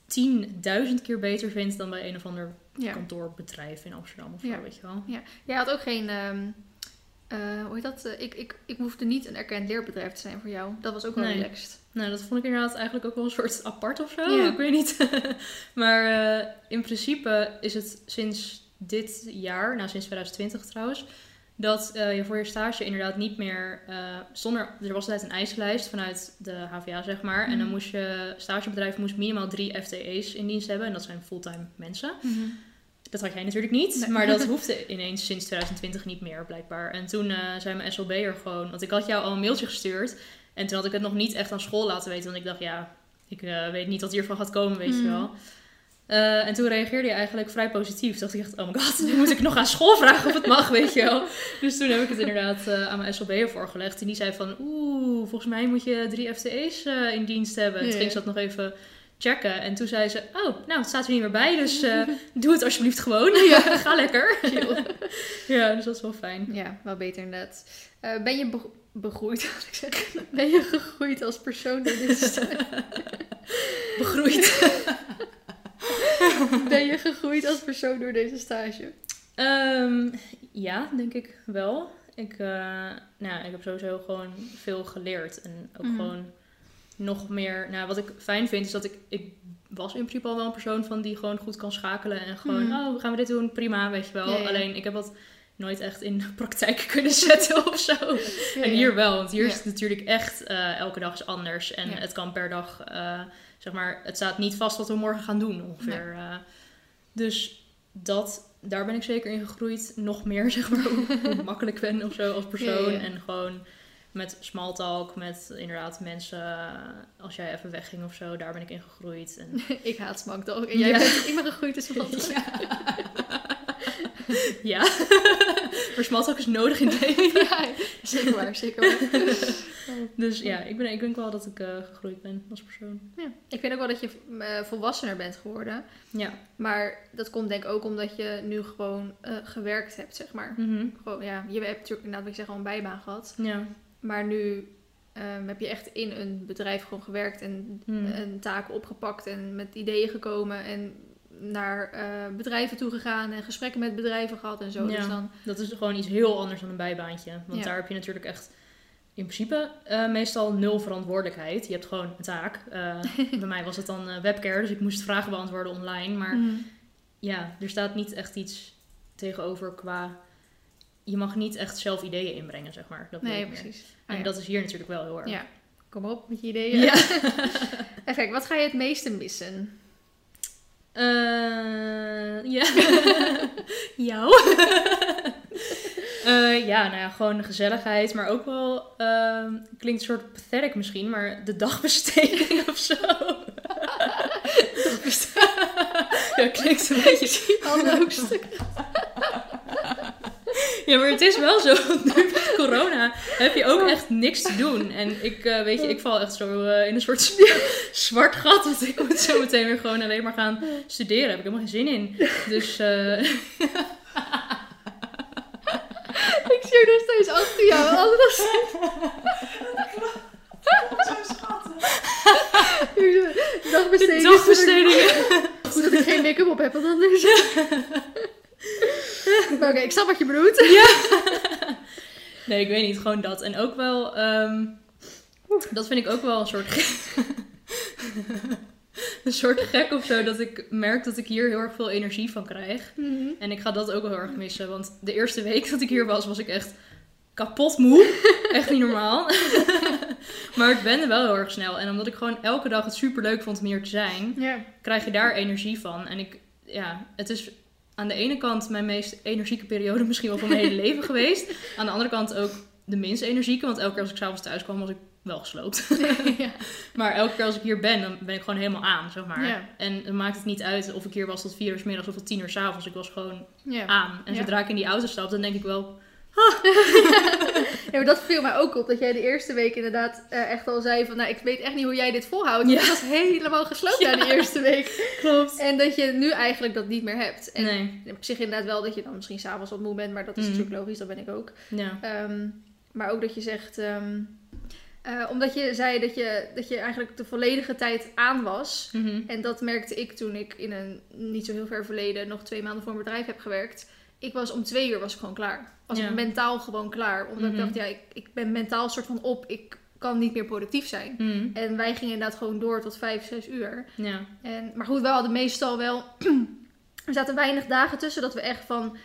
10.000 keer beter vind dan bij een of ander Ja. kantoorbedrijf in Amsterdam of zo, Ja. weet je wel. ja. Jij had ook geen... ehm, eh, hoe heet dat? Ik, ik, ik hoefde niet een erkend leerbedrijf te zijn voor jou. Dat was ook wel Nee. relaxed. Nou, dat vond ik inderdaad eigenlijk ook wel een soort *laughs* apart of zo. Ja. Ik weet niet. *laughs* maar eh, in principe is het sinds dit jaar, nou sinds 2020 trouwens, dat eh, je voor je stage inderdaad niet meer eh, zonder. Er was altijd een eislijst vanuit de HVA, zeg maar. En dan Mhm. moest je stagebedrijf moest minimaal drie FTE's in dienst hebben. En dat zijn fulltime mensen. Dat had jij natuurlijk niet, Nee. maar dat *laughs* hoefde ineens sinds 2020 niet meer, blijkbaar. En toen eh, zei mijn SLB'er gewoon, want ik had jou al een mailtje gestuurd. En toen had ik het nog niet echt aan school laten weten, want ik dacht, ja, ik eh, weet niet wat hiervan gaat komen, weet je Mm. wel. Eh, en toen reageerde je eigenlijk vrij positief. Toen dacht ik echt, oh my god, nu *laughs* moet ik nog aan school vragen of het mag, weet je wel. Dus toen heb ik het inderdaad eh, aan mijn SLB'er voorgelegd. En die zei van, oeh, volgens mij moet je drie FTE's eh, in dienst hebben. En Ja. toen ging ze dat nog even checken. En toen zei ze, oh, nou, het staat er niet meer bij, dus eh, *laughs* doe het alsjeblieft gewoon. *laughs* Ga lekker. *laughs* ja, dus dat is wel fijn. Ja, wel beter inderdaad. Eh, ben je be- begroeid, had ik zeggen. Ben je gegroeid als persoon door deze stage? Begroeid. Ben je gegroeid als persoon door deze stage? Ja, denk ik wel. Ik, eh, nou, ik heb sowieso gewoon veel geleerd. En ook Mhm. gewoon nog meer... Nou, wat ik fijn vind is dat ik... Ik was in principe al wel een persoon van die gewoon goed kan schakelen. En gewoon, Mhm. oh, gaan we dit doen? Prima, weet je wel. Ja, ja. Alleen, ik heb dat nooit echt in de *laughs* praktijk *laughs* kunnen zetten of zo. En hier wel, want hier is het natuurlijk echt eh, elke dag is anders. En het kan per dag, eh, zeg maar, het staat niet vast wat we morgen gaan doen ongeveer. Eh, dus dat, daar ben ik zeker in gegroeid. Nog meer, *laughs* zeg maar, hoe, hoe ik makkelijk ben of zo als persoon. En gewoon met small talk, met inderdaad mensen, eh, als jij even wegging of zo, daar ben ik in gegroeid. En, *laughs* Ik haat smakdog. En jij *laughs* Ja. bent, ik ben gegroeid als van ja, *laughs* maar small talk is nodig in leven. ja, zeker waar, zeker waar. Dus ja, ik, ben, ik denk wel dat ik eh, gegroeid ben als persoon. Ja. Ik vind ook wel dat je eh, volwassener bent geworden. Ja. Maar dat komt denk ik ook omdat je nu gewoon gewerkt hebt, zeg maar. Mhm. Gewoon, ja, je hebt natuurlijk inderdaad, wat ik zeg, al een bijbaan gehad. Ja. Maar nu ehm, heb je echt in een bedrijf gewoon gewerkt en Hmm. een taken opgepakt en met ideeën gekomen en naar eh, bedrijven toe gegaan en gesprekken met bedrijven gehad en zo. Ja. Dus dan, Dat is gewoon iets heel anders dan een bijbaantje. Want Ja. daar heb je natuurlijk echt in principe eh, meestal nul verantwoordelijkheid. Je hebt gewoon een taak. Eh, *laughs* bij mij was het dan webcare, dus ik moest vragen beantwoorden online. Maar Mhm. ja, er staat niet echt iets tegenover qua... Je mag niet echt zelf ideeën inbrengen, zeg maar. Dat nee, precies. En ja. dat is hier natuurlijk wel heel erg. Ja. Kom op met je ideeën. Ja. *laughs* Even kijken, wat ga je het meeste missen? Eh, ja. *laughs* Jou. Eh, ja, nou ja, gewoon de gezelligheid, maar ook wel, ehm, klinkt een soort pathetic misschien, maar de dagbesteding *laughs* of zo. ja, klinkt een beetje... Ander hoofdstuk. *laughs* Ja, maar het is wel zo, *laughs* nu met corona heb je ook echt niks te doen. En ik, eh, weet je, ik val echt zo eh, in een soort *laughs* zwart gat, want ik moet zo meteen weer gewoon alleen maar gaan studeren. Daar heb ik helemaal geen zin in. Dus... eh, ik zie er nog steeds achter jou. Schatten. dagbesteding. De dagbestedingen. Goed dat ik geen make-up op heb, want anders... *laughs* oké, ik snap wat je bedoelt. *laughs* Nee, ik weet niet, gewoon dat. En ook wel, ehm, dat vind ik ook wel een soort gek. *laughs* een soort gek of zo, dat ik merk dat ik hier heel erg veel energie van krijg. Mhm. En ik ga dat ook wel heel erg missen, want de eerste week dat ik hier was, was ik echt kapot moe. Echt niet normaal. maar ik ben er wel heel erg snel. En omdat ik gewoon elke dag het super leuk vond om hier te zijn, Ja. krijg je daar energie van. En ik, ja, het is aan de ene kant mijn meest energieke periode *laughs* misschien wel van mijn hele leven *laughs* geweest. Aan de andere kant ook de minst energieke. Want elke keer als ik s'avonds thuis kwam, was ik wel gesloopt. *laughs* ja. Maar elke keer als ik hier ben, dan ben ik gewoon helemaal aan, zeg maar. Ja. En dan maakt het niet uit of ik hier was tot vier uur 's middags of tot tien uur 's avonds. Ik was gewoon Ja. aan. En zodra ik in die auto stap, dan denk ik wel... ja, maar dat viel mij ook op. Dat jij de eerste week inderdaad eh, echt al zei van... Nou, ik weet echt niet hoe jij dit volhoudt. Want Ja. ik was helemaal gesloopt na de eerste week. Klopt. En dat je nu eigenlijk dat niet meer hebt. En Nee. op zich inderdaad wel dat je dan misschien s'avonds wat moe bent. Maar dat is Mhm. natuurlijk logisch. Dat ben ik ook. Ja. Ehm, maar ook dat je zegt... ehm, eh, omdat je zei dat je, dat je eigenlijk de volledige tijd aan was... Mhm. En dat merkte ik toen ik in een niet zo heel ver verleden nog twee maanden voor een bedrijf heb gewerkt. Ik was om twee uur was ik gewoon klaar. Was Ja. ik mentaal gewoon klaar. Omdat ik Mhm. dacht, ja, ik, ik ben mentaal soort van op. Ik kan niet meer productief zijn. Mhm. En wij gingen inderdaad gewoon door tot vijf, zes uur. Ja. En, maar goed, we hadden meestal wel... *clears throat* er zaten weinig dagen tussen dat we echt van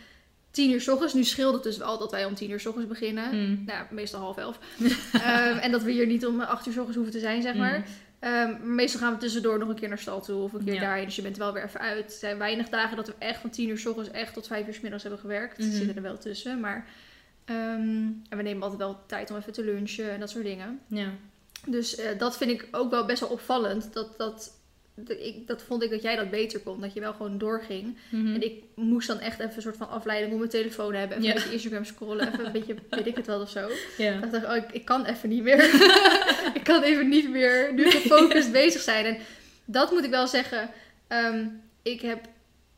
tien uur s ochtends... Nu scheelde het dus wel dat wij om tien uur s ochtends beginnen. Mhm. Nou, meestal half elf. *laughs* Ehm, en dat we hier niet om acht uur s ochtends hoeven te zijn, zeg maar. Maar meestal gaan we tussendoor nog een keer naar stal toe of een keer Ja. daarheen. Dus je bent wel weer even uit. Er zijn weinig dagen dat we echt van tien uur s ochtends echt tot vijf uur s middags hebben gewerkt. Er zitten er wel tussen. Maar ehm, en we nemen altijd wel tijd om even te lunchen en dat soort dingen. Ja. Dus eh, dat vind ik ook wel best wel opvallend. Dat, dat, ik, dat vond ik dat jij dat beter kon. Dat je wel gewoon doorging. Mhm. En ik moest dan echt even een soort van afleiding op mijn telefoon hebben. Even Ja. een beetje Instagram scrollen. Even een beetje, weet ik het wel of zo. Ja. Ik dacht, oh, ik, ik kan even niet meer. *laughs* ik kan even niet meer nu gefocust bezig zijn. En dat moet ik wel zeggen. ehm, ik heb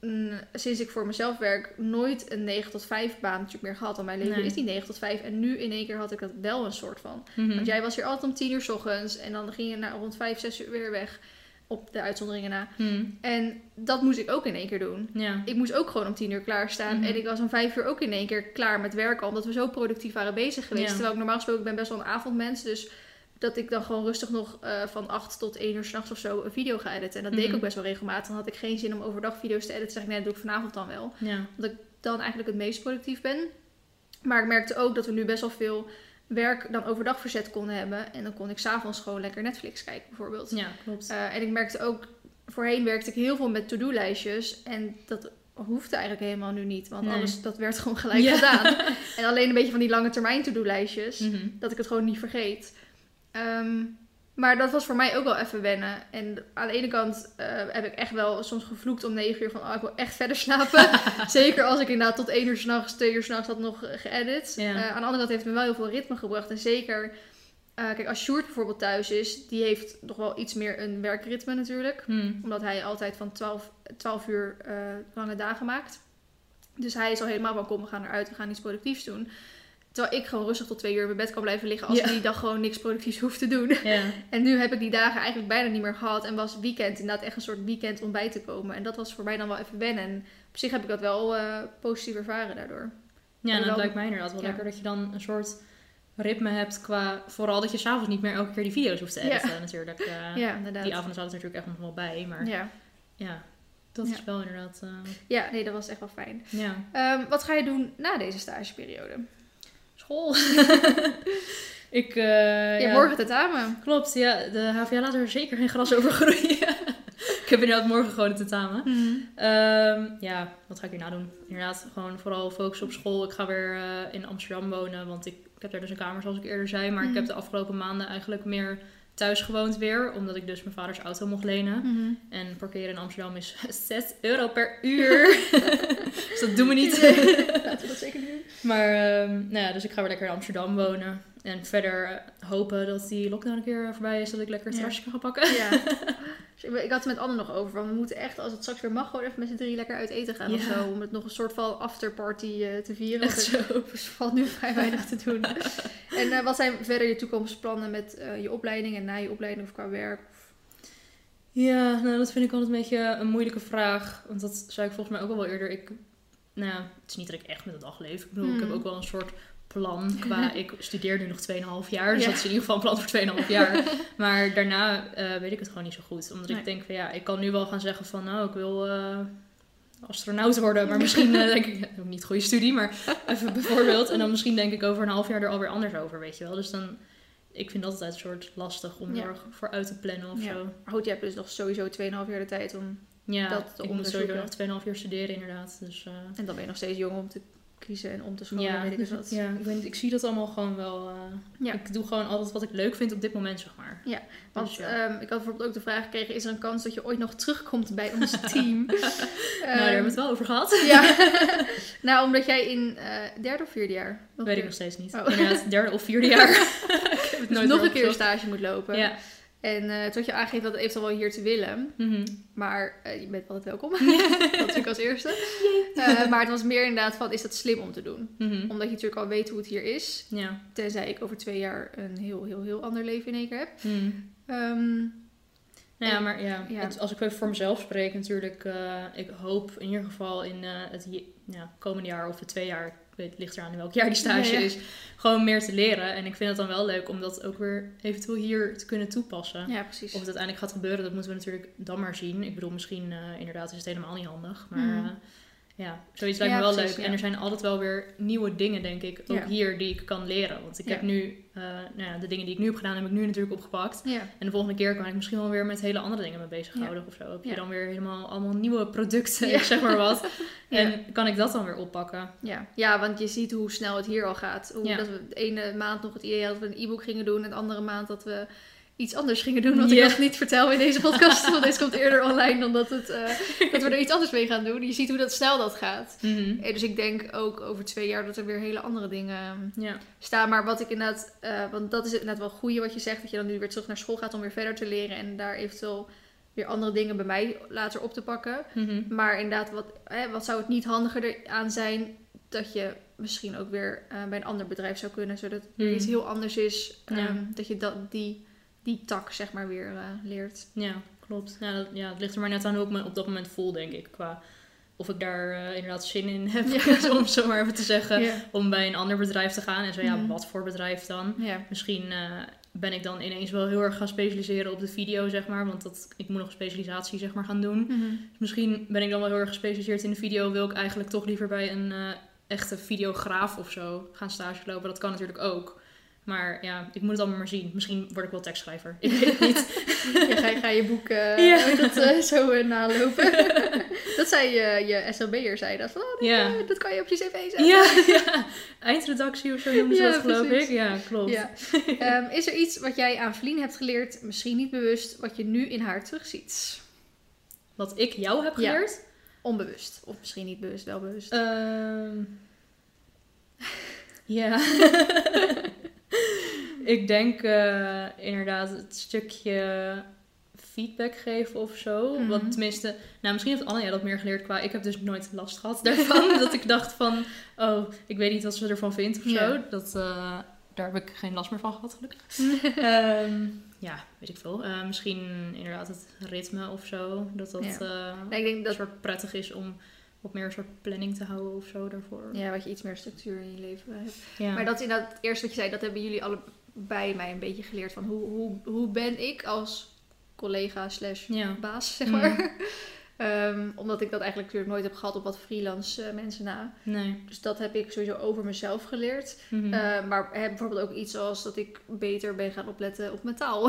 mm, sinds ik voor mezelf werk nooit een 9 tot 5 baan natuurlijk meer gehad. Want mijn leven Nee. is niet 9 tot 5. En nu in één keer had ik dat wel een soort van. Mhm. Want jij was hier altijd om 10 uur s ochtends. En dan ging je na, rond 5, 6 uur weer weg. Op de uitzonderingen na. Mhm. En dat moest ik ook in één keer doen. Ja. Ik moest ook gewoon om tien uur klaarstaan. Mhm. En ik was om vijf uur ook in één keer klaar met werken. Omdat we zo productief waren bezig geweest. Ja. Terwijl ik normaal gesproken ik ben best wel een avondmens. Dus dat ik dan gewoon rustig nog eh, van acht tot één uur s'nachts of zo een video ga editen. En dat deed ik Mhm. ook best wel regelmatig. Dan had ik geen zin om overdag video's te editen. Zeg ik, nee, dat doe ik vanavond dan wel. Ja. Dat ik dan eigenlijk het meest productief ben. Maar ik merkte ook dat we nu best wel veel werk dan overdag verzet konden hebben. En dan kon ik s'avonds gewoon lekker Netflix kijken bijvoorbeeld. Ja, klopt. Eh, en ik merkte ook, voorheen werkte ik heel veel met to-do-lijstjes. En dat hoefde eigenlijk helemaal nu niet. Want Nee. alles, dat werd gewoon gelijk Ja. gedaan. *laughs* En alleen een beetje van die lange termijn to-do-lijstjes. Mhm. Dat ik het gewoon niet vergeet. Ehm, maar dat was voor mij ook wel even wennen. En aan de ene kant eh, heb ik echt wel soms gevloekt om 9 uur van... Oh, ik wil echt verder slapen. *laughs* Zeker als ik inderdaad tot 1 uur s'nachts, 2 uur s'nachts had nog geëdit. Ja. Eh, aan de andere kant heeft het me wel heel veel ritme gebracht. En zeker... eh, kijk, als Sjoerd bijvoorbeeld thuis is, die heeft nog wel iets meer een werkritme natuurlijk. Mhm. Omdat hij altijd van 12, 12 uur lange dagen maakt. Dus hij is al helemaal van, kom, we gaan eruit, we gaan iets productiefs doen. Terwijl ik gewoon rustig tot twee uur in mijn bed kan blijven liggen als Ja. ik die dag gewoon niks productiefs hoef te doen. Ja. *laughs* En nu heb ik die dagen eigenlijk bijna niet meer gehad. En was weekend inderdaad echt een soort weekend om bij te komen. En dat was voor mij dan wel even wennen. En op zich heb ik dat wel eh, positief ervaren daardoor. Ja, en wel- dat lijkt mij inderdaad wel Ja. lekker dat je dan een soort ritme hebt qua... Vooral dat je s'avonds niet meer elke keer die video's hoeft te editen *laughs* natuurlijk. Eh, ja, inderdaad. Die avonden zaten er natuurlijk echt nog wel bij, maar ja, ja. dat is wel inderdaad... eh, ja, nee, dat was echt wel fijn. ja. Ehm, wat ga je doen na deze stageperiode? School. *laughs* ik... eh, ja, ja, morgen tentamen. Klopt, ja. De HVA laat er zeker geen gras over groeien. *laughs* ik heb inderdaad morgen gewoon een tentamen. Ehm, ja, wat ga ik hierna doen? Inderdaad, gewoon vooral focussen op school. Ik ga weer eh, in Amsterdam wonen, want ik, ik heb daar dus een kamer zoals ik eerder zei. Maar Mhm. ik heb de afgelopen maanden eigenlijk meer thuis gewoond weer. Omdat ik dus mijn vaders auto mocht lenen. Mhm. En parkeren in Amsterdam is *laughs* 6 euro per uur. *laughs* dus dat doen we niet. Laten we dat zeker niet doen. maar ehm, nou ja, dus ik ga weer lekker in Amsterdam wonen. En verder eh, hopen dat die lockdown een keer voorbij is. Dat ik lekker het Ja. terrasje kan gaan pakken. Ja. *laughs* Dus ik, had het met Anne nog over. Want we moeten echt, als het straks weer mag, gewoon even met z'n drie lekker uit eten gaan of Ja. zo. Om het nog een soort van afterparty eh, te vieren. Echt zo. er *laughs* valt nu vrij weinig te doen. *laughs* en eh, wat zijn verder je toekomstplannen met eh, je opleiding en na je opleiding of qua werk? Ja, nou dat vind ik altijd een beetje een moeilijke vraag. Want dat zei ik volgens mij ook al wel eerder. Ik, nou het is niet dat ik echt met de dag leef. Ik bedoel, ik Hmm. heb ook wel een soort plan qua... *laughs* ik studeer nu nog 2,5 jaar. Dus Ja. dat is in ieder geval een plan voor 2,5 jaar. *laughs* maar daarna eh, weet ik het gewoon niet zo goed. Omdat Nee. ik denk van ja, ik kan nu wel gaan zeggen van... Nou, ik wil... eh, astronaut worden. Maar *laughs* misschien eh, denk ik, ook niet goede studie, maar even bijvoorbeeld. En dan misschien denk ik over een half jaar er alweer anders over, weet je wel. Dus dan, ik vind dat altijd een soort lastig om Ja. er voor uit te plannen of Ja. zo. Maar goed, je hebt dus nog sowieso 2,5 jaar de tijd om... Ja, Dat te ik moet sowieso nog 2,5 jaar studeren inderdaad. Dus En dan ben je nog steeds jong om te kiezen en om te scholen, ja, weet ik dus, ja ik, ik zie dat allemaal gewoon wel. eh, Ja. Ik doe gewoon altijd wat ik leuk vind op dit moment, zeg maar. Ja, Want Dus ja. ehm, ik had bijvoorbeeld ook de vraag gekregen: is er een kans dat je ooit nog terugkomt bij ons *laughs* team? nou, daar hebben we het wel over gehad. Ja, *laughs* nou, omdat jij in eh, derde of vierde jaar Weet ik nog steeds niet. Oh. Inderdaad, derde of vierde jaar. *laughs* ik heb het dus nog een keer stage moet lopen. Ja. En eh toen had je aangegeven dat het eventueel wel hier te willen. Mhm. Maar eh, je bent altijd welkom. *laughs* dat natuurlijk als eerste. Eh, maar het was meer inderdaad van, is dat slim om te doen? Mhm. Omdat je natuurlijk al weet hoe het hier is. Tenzij ik over twee jaar een heel, heel, heel ander leven in één keer heb. Ehm, Nou ja, maar ja, Ja. Het, als ik even voor mezelf spreek natuurlijk, eh, ik hoop in ieder geval in eh, het ja, komende jaar of de twee jaar, weet, het ligt eraan in welk jaar die stage Ja, ja. is, gewoon meer te leren. En ik vind het dan wel leuk om dat ook weer eventueel hier te kunnen toepassen. ja, precies. Of het uiteindelijk gaat gebeuren, dat moeten we natuurlijk dan maar zien. Ik bedoel, misschien eh, inderdaad is het helemaal niet handig. Maar Mhm. eh, ja, zoiets lijkt Ja, me wel precies, leuk. ja. En er zijn altijd wel weer nieuwe dingen, denk ik, ook Ja. hier die ik kan leren. Want ik heb nu, eh, nou ja, de dingen die ik nu heb gedaan, heb ik nu natuurlijk opgepakt. En de volgende keer kan ik misschien wel weer met hele andere dingen mee bezighouden of zo. Heb je dan weer helemaal allemaal nieuwe producten, *laughs* zeg maar wat. *laughs* En kan ik dat dan weer oppakken? Ja. ja, want je ziet hoe snel het hier al gaat. Hoe dat we de ene maand nog het idee hadden dat we een e-book gingen doen. En de andere maand dat we iets anders gingen doen. Wat ik nog niet vertel in deze podcast. *laughs* want deze komt eerder online dan dat, het, eh, dat we er iets anders mee gaan doen. Je ziet hoe dat snel dat gaat. Mhm. Eh, Dus ik denk ook over twee jaar dat er weer hele andere dingen Ja. staan. Maar wat ik inderdaad, eh, want dat is inderdaad wel het goede wat je zegt. Dat je dan nu weer terug naar school gaat om weer verder te leren. En daar eventueel weer andere dingen bij mij later op te pakken. Mhm. Maar inderdaad, wat, hè, wat zou het niet handiger aan zijn dat je misschien ook weer bij een ander bedrijf zou kunnen, zodat het Hmm. iets heel anders is. Ja. ehm, dat je dat, die, die tak zeg maar weer eh, leert. Ja, klopt. Ja, dat, ja, het ligt er maar net aan hoe ik me op dat moment voel, denk ik. Qua of ik daar eh, inderdaad zin in heb, Ja. *laughs* om zo maar even te zeggen. Ja. Om bij een ander bedrijf te gaan. En zo, ja, Mhm. wat voor bedrijf dan? Ja. Misschien eh, ben ik dan ineens wel heel erg gaan specialiseren op de video, zeg maar. Want dat, ik moet nog een specialisatie, zeg maar, gaan doen. Mhm. Dus misschien ben ik dan wel heel erg gespecialiseerd in de video. Wil ik eigenlijk toch liever bij een echte videograaf of zo gaan stage lopen. Dat kan natuurlijk ook. Maar ja, ik moet het allemaal maar zien. Misschien word ik wel tekstschrijver. Ik *laughs* weet het niet. Ja, ga, je- ga je boek eh, Ja. dat, eh, zo eh, nalopen. *laughs* dat zei je, je SLB'er, zei dat. Van, oh, nee, Ja. dat kan je op je cv zetten. Ja, eindredactie of zo noemen ze Ja, dat, geloof precies. ik. Ja, klopt. Ehm, is er iets wat jij aan Vlien hebt geleerd, misschien niet bewust, wat je nu in haar terugziet? Wat ik jou heb geleerd. Onbewust. Of misschien niet bewust, wel bewust. Ehm, ja. *laughs* *laughs* ik denk eh, inderdaad het stukje feedback geven of zo. Mhm. Want tenminste, nou misschien heeft Anne dat meer geleerd qua... Ik heb dus nooit last gehad *laughs* daarvan. dat ik dacht van, oh, ik weet niet wat ze ervan vindt of zo. Dat, eh, daar heb ik geen last meer van gehad, gelukkig. *laughs* Ehm, ja, weet ik veel. Eh, misschien inderdaad het ritme of zo. Dat dat Ja. Nee, ik denk een dat soort prettig is om wat meer een soort planning te houden of zo daarvoor. ja, wat je iets meer structuur in je leven hebt. Ja. Maar dat is inderdaad het eerste wat je zei, dat hebben jullie allebei mij een beetje geleerd. Van hoe, hoe, hoe ben ik als collega slash ja. baas, zeg Mm. *laughs* Ehm, omdat ik dat eigenlijk natuurlijk nooit heb gehad op wat freelance eh, mensen na. Nee. Dus dat heb ik sowieso over mezelf geleerd. Mhm. Eh, maar heb bijvoorbeeld ook iets als dat ik beter ben gaan opletten op mijn taal.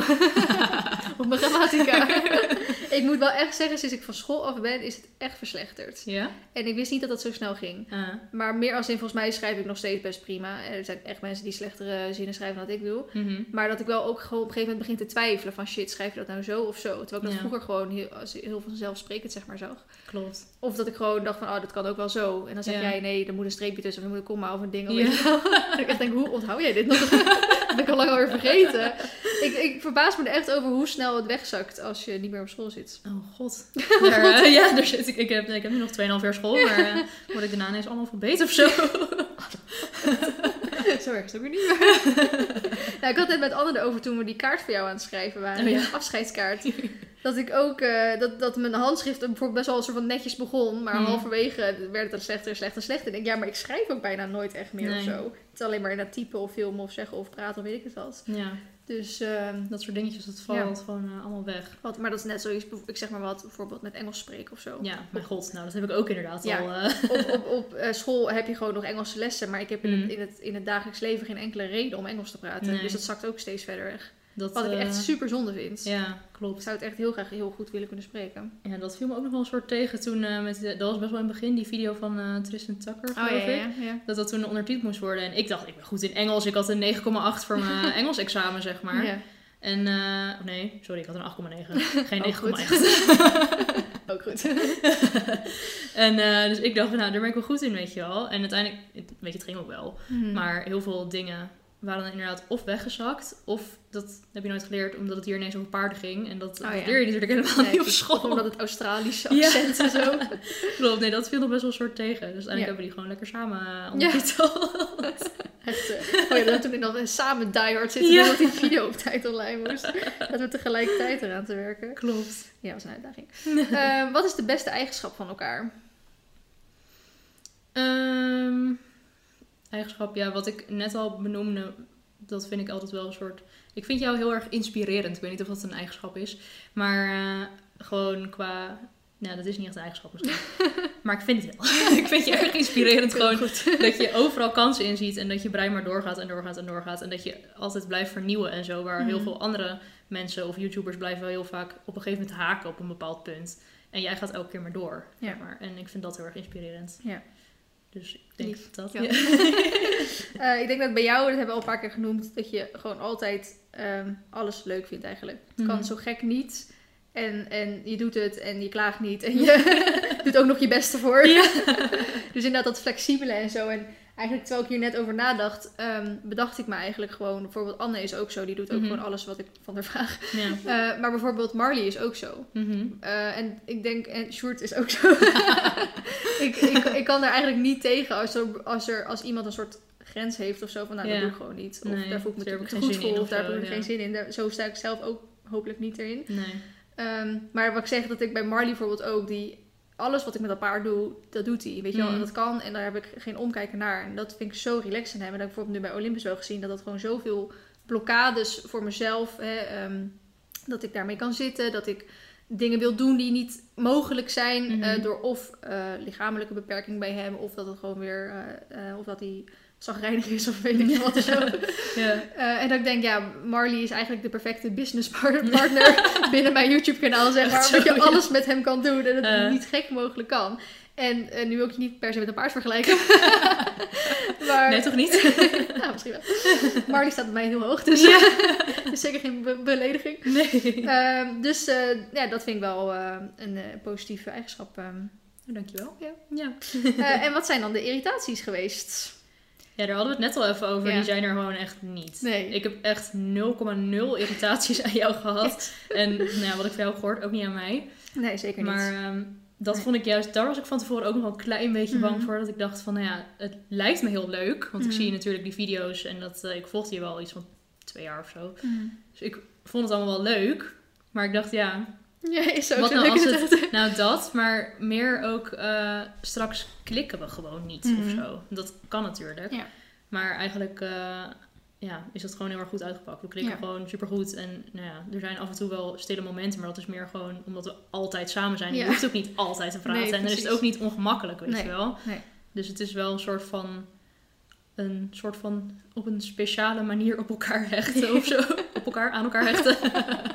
*laughs* op mijn grammatica. *laughs* ik moet wel echt zeggen, sinds ik van school af ben, is het echt verslechterd. ja? En ik wist niet dat dat zo snel ging. Ah. Maar meer als in, volgens mij schrijf ik nog steeds best prima. Er zijn echt mensen die slechtere zinnen schrijven dan ik doe. Mhm. Maar dat ik wel ook gewoon op een gegeven moment begin te twijfelen van shit, schrijf je dat nou zo of zo? Terwijl ik dat Ja. vroeger gewoon heel, heel vanzelfsprekend zeg maar zag. Klopt. Of dat ik gewoon dacht van, oh, dat kan ook wel zo. En dan zeg Ja. jij, nee, er moet een streepje tussen of er moet een komma of een ding. Of Ja. *laughs* ik echt denk, hoe onthoud jij dit nog? *laughs* dat heb ik al lang alweer vergeten. Ik, ik verbaas me er echt over hoe snel het wegzakt als je niet meer op school zit. Oh god. *laughs* Daar, eh, ja, daar zit ik. Ik heb, ik heb nu nog 2,5 jaar school, maar eh, word ik daarna ineens allemaal verbeterd of zo? Zo erg is ook weer niet meer. nou, ik had het met Anne erover toen we die kaart voor jou aan het schrijven waren. Oh, ja. Afscheidskaart. Dat ik ook, eh, dat, dat mijn handschrift bijvoorbeeld best wel een soort van netjes begon. Maar Hmm. halverwege werd het slechter en slechter en slechter. En ik denk, ja, maar ik schrijf ook bijna nooit echt meer of zo. Het is alleen maar in dat typen of filmen of zeggen of praten of weet ik het wat. Ja. Dus, ehm, Dat soort dingetjes, dat valt gewoon eh, allemaal weg. wat, maar dat is net zoiets, ik zeg maar wat, bijvoorbeeld met Engels spreken of zo. Ja, mijn god. Nou, dat heb ik ook inderdaad Ja. al. eh, *laughs* Op, op, op school heb je gewoon nog Engelse lessen, maar ik heb in, het, in, het, in het dagelijks leven geen enkele reden om Engels te praten. Nee. Dus dat zakt ook steeds verder weg. Dat, Wat ik eh, echt super zonde vind. Ja, Ik klopt. zou het echt heel graag heel goed willen kunnen spreken. Ja, dat viel me ook nog wel een soort tegen toen, eh, met, de- dat was best wel in het begin, die video van eh, Tristan Tucker, Oh geloof ja, ik. ja, ja. Dat dat toen ondertiteld moest worden. En ik dacht, ik ben goed in Engels. Ik had een 9,8 voor mijn *laughs* Engels examen, zeg maar. Ja. En, eh, oh nee, sorry, ik had een 8,9. *laughs* Geen Ook goed. 9,8. *laughs* Ook goed. en eh, dus ik dacht, nou, daar ben ik wel goed in, weet je wel. En uiteindelijk, weet je, het ging ook wel. Mhm. Maar heel veel dingen waren dan inderdaad of weggezakt. Of, dat heb je nooit geleerd, omdat het hier ineens over paarden ging. En dat, Oh, ja. leer je natuurlijk helemaal Nee, niet op school. Omdat het Australische Ja. accent en zo. *laughs* Klopt, nee, dat viel nog best wel een soort tegen. Dus uiteindelijk Ja. hebben we die gewoon lekker samen uh, ondertiteld. *laughs* *laughs* Echt, eh, oh ja, dat toen nog samen die hard zitten omdat die video op tijd online moest. Dat we tegelijkertijd eraan te werken. Klopt. Ja, dat was een uitdaging. Eh, wat is de beste eigenschap van elkaar? Ehm, eigenschap, ja, wat ik net al benoemde, dat vind ik altijd wel een soort... Ik vind jou heel erg inspirerend. Ik weet niet of dat een eigenschap is. Maar eh, gewoon qua... Nou, dat is niet echt een eigenschap misschien. *laughs* maar ik vind het wel. *laughs* ik vind je erg inspirerend *laughs* gewoon. goed. Dat je overal kansen in ziet en dat je brein maar doorgaat en doorgaat en doorgaat. En dat je altijd blijft vernieuwen en zo. Waar heel Mhm. veel andere mensen of YouTubers blijven wel heel vaak op een gegeven moment haken op een bepaald punt. En jij gaat elke keer maar door. Ja. zeg maar. En ik vind dat heel erg inspirerend. Ja. Dus ik denk Lief. dat. Ja. *laughs* Ja. *laughs* Eh, ik denk dat bij jou, dat hebben we al een paar keer genoemd, dat je gewoon altijd ehm, alles leuk vindt eigenlijk. Het kan Mhm. zo gek niet. En, en je doet het en je klaagt niet. En je *laughs* doet ook nog je best ervoor. Ja. dus inderdaad dat flexibele en zo. En eigenlijk terwijl ik hier net over nadacht, ehm, bedacht ik me eigenlijk gewoon... Bijvoorbeeld Anne is ook zo. Die doet ook Mhm. gewoon alles wat ik van haar vraag. Ja. *laughs* Eh, maar bijvoorbeeld Marley is ook zo. Mhm. Eh, en ik denk, en Sjoerd is ook zo. *laughs* ik, ik, ik kan daar eigenlijk niet tegen als, er, als, er, als iemand een soort grens heeft of zo. Van nou, Ja. dat doe ik gewoon niet. Of Nee, daar voel ik me geen goed voor. in Of of daar heb ik ja. geen zin in. Daar, zo sta ik zelf ook hopelijk niet erin. Nee. Ehm, maar wat ik zeg, dat ik bij Marley bijvoorbeeld ook, die alles wat ik met dat paard doe, dat doet hij. Weet je wel, Mhm. en dat kan en daar heb ik geen omkijken naar. En dat vind ik zo relaxed aan hem. En dat heb ik bijvoorbeeld nu bij Olympus wel gezien, dat dat gewoon zoveel blokkades voor mezelf, hè, ehm, dat ik daarmee kan zitten, dat ik dingen wil doen die niet mogelijk zijn Mhm. eh, door of eh, lichamelijke beperking bij hem, of dat het gewoon weer, eh, of dat hij zagrijnig is of weet ik wat zo. *laughs* Ja. Eh, en dat ik denk, ja, Marley is eigenlijk de perfecte business par- partner *laughs* binnen mijn YouTube kanaal, zeg maar. Omdat je ja. alles met hem kan doen en het Eh. niet gek mogelijk kan. En eh, nu wil ik je niet per se met een paard vergelijken. *laughs* maar, Nee, toch niet? nou, misschien wel. Marley staat bij mij heel hoog, dus is zeker geen be- belediging. Nee. Ehm, dus eh, ja, dat vind ik wel een positieve eigenschap. ehm. Dankjewel. Ja. Ja. En wat zijn dan de irritaties geweest? Ja, daar hadden we het net al even over. Ja. Die zijn er gewoon echt niet. Nee. Ik heb echt 0,0 irritaties aan jou gehad. *laughs* En nou ja, wat ik van jou gehoord, ook niet aan mij. Nee, zeker niet. Maar ehm, dat Nee. vond ik juist, daar was ik van tevoren ook nog wel een klein beetje bang Mhm. voor. Dat ik dacht van, nou ja, het lijkt me heel leuk. Want ik Mhm. zie natuurlijk die video's en dat, eh, ik volgde je wel iets van twee jaar of zo. Mm. Dus ik vond het allemaal wel leuk. Maar ik dacht, ja, Ja, is ook wat nou als het... Nou, dat, maar meer ook eh, straks klikken we gewoon niet Mhm. of zo. Dat kan natuurlijk. Ja. Maar eigenlijk eh, ja, is het gewoon heel erg goed uitgepakt. We klikken Ja. gewoon supergoed. En nou ja, er zijn af en toe wel stille momenten, maar dat is meer gewoon omdat we altijd samen zijn. Ja. Je hoeft ook niet altijd te praten. Nee, en dan is het ook niet ongemakkelijk, weet Nee, je wel. nee. Dus het is wel een soort van een soort van op een speciale manier op elkaar hechten of *laughs* zo. op elkaar, aan elkaar hechten. *laughs*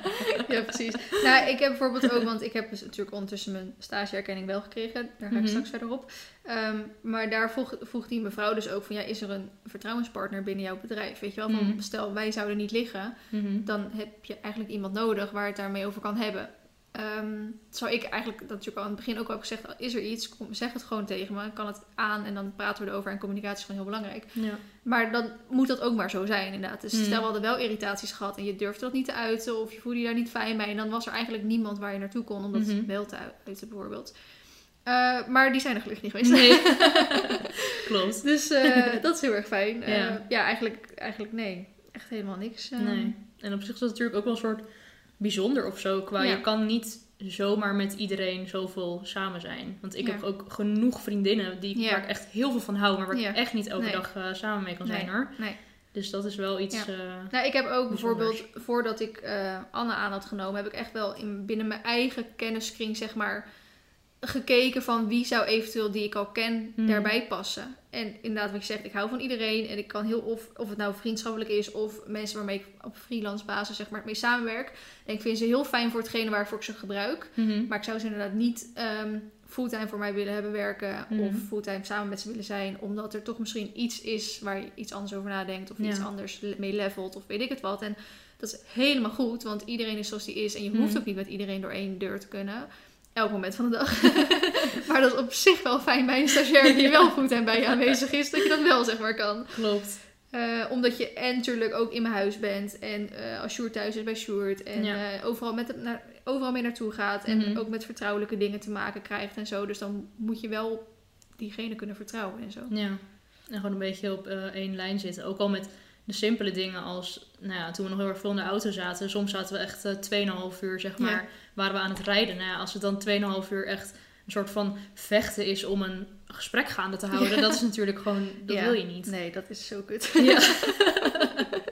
Ja, precies. Nou, ik heb bijvoorbeeld ook, want ik heb dus natuurlijk ondertussen mijn stageerkenning wel gekregen. Daar ga ik Mhm. straks verder op. Ehm, maar daar vroeg, vroeg die mevrouw dus ook van, ja, is er een vertrouwenspartner binnen jouw bedrijf? Weet je wel, van Mhm. stel wij zouden niet liggen, Mhm. dan heb je eigenlijk iemand nodig waar het daarmee over kan hebben. Ehm zou ik eigenlijk, dat natuurlijk al aan het begin ook al gezegd, is er iets, kom, zeg het gewoon tegen me, kan het aan en dan praten we erover en communicatie is gewoon heel belangrijk. Ja. Maar dan moet dat ook maar zo zijn, inderdaad. Dus Mm. stel, we hadden wel irritaties gehad en je durfde dat niet te uiten of je voelde je daar niet fijn bij. En dan was er eigenlijk niemand waar je naartoe kon om dat Mhm. wel te uiten, bijvoorbeeld. Eh, maar die zijn er gelukkig niet geweest. Nee. *laughs* Klopt. dus eh, *laughs* dat is heel erg fijn. Eh, Ja. ja, eigenlijk, eigenlijk nee. Echt helemaal niks. Nee. En op zich is dat natuurlijk ook wel een soort bijzonder of zo. Qua Ja. je kan niet zomaar met iedereen zoveel samen zijn. Want ik Ja. heb ook genoeg vriendinnen die, Ja. waar ik echt heel veel van hou, maar waar ik echt niet elke Nee. dag eh, samen mee kan Nee. zijn hoor. Nee. Dus dat is wel iets... Ja. eh, Nou, ik heb ook bijvoorbeeld, voordat ik eh, Anne aan had genomen, heb ik echt wel in, binnen mijn eigen kenniskring, zeg maar, gekeken van wie zou eventueel die ik al ken Mhm. daarbij passen. En inderdaad, wat je zegt, ik hou van iedereen en ik kan heel, of, of het nou vriendschappelijk is of mensen waarmee ik op freelance basis zeg maar mee samenwerk. En ik vind ze heel fijn voor hetgene waarvoor ik ze gebruik. mhm. Maar ik zou ze inderdaad niet ehm, fulltime voor mij willen hebben werken. Mhm. Of fulltime samen met ze willen zijn. Omdat er toch misschien iets is waar je iets anders over nadenkt. Of Ja. iets anders mee levelt. Of weet ik het wat. En dat is helemaal goed. Want iedereen is zoals die is. En je hoeft Mhm. ook niet met iedereen door één deur te kunnen. Elk moment van de dag. *laughs* maar dat is op zich wel fijn bij een stagiair die *laughs* wel fulltime bij je aanwezig is. Dat je dat wel zeg maar kan. Klopt. Eh, omdat je en natuurlijk ook in mijn huis bent. En eh, als Sjoerd thuis is bij Sjoerd. En Ja. eh, overal, met het naar, overal mee naartoe gaat. En Mhm. ook met vertrouwelijke dingen te maken krijgt en zo. Dus dan moet je wel diegene kunnen vertrouwen en zo. Ja. En gewoon een beetje op één lijn zitten. Ook al met de simpele dingen als... Nou ja, toen we nog heel erg veel in de auto zaten. Soms zaten we echt eh 2,5 uur, zeg maar, Ja. waren we aan het rijden. Nou ja, als het dan 2,5 uur echt een soort van vechten is om een gesprek gaande te houden. Ja. Dat is natuurlijk gewoon... Dat wil je niet. Nee, dat is zo kut. Ja. *laughs*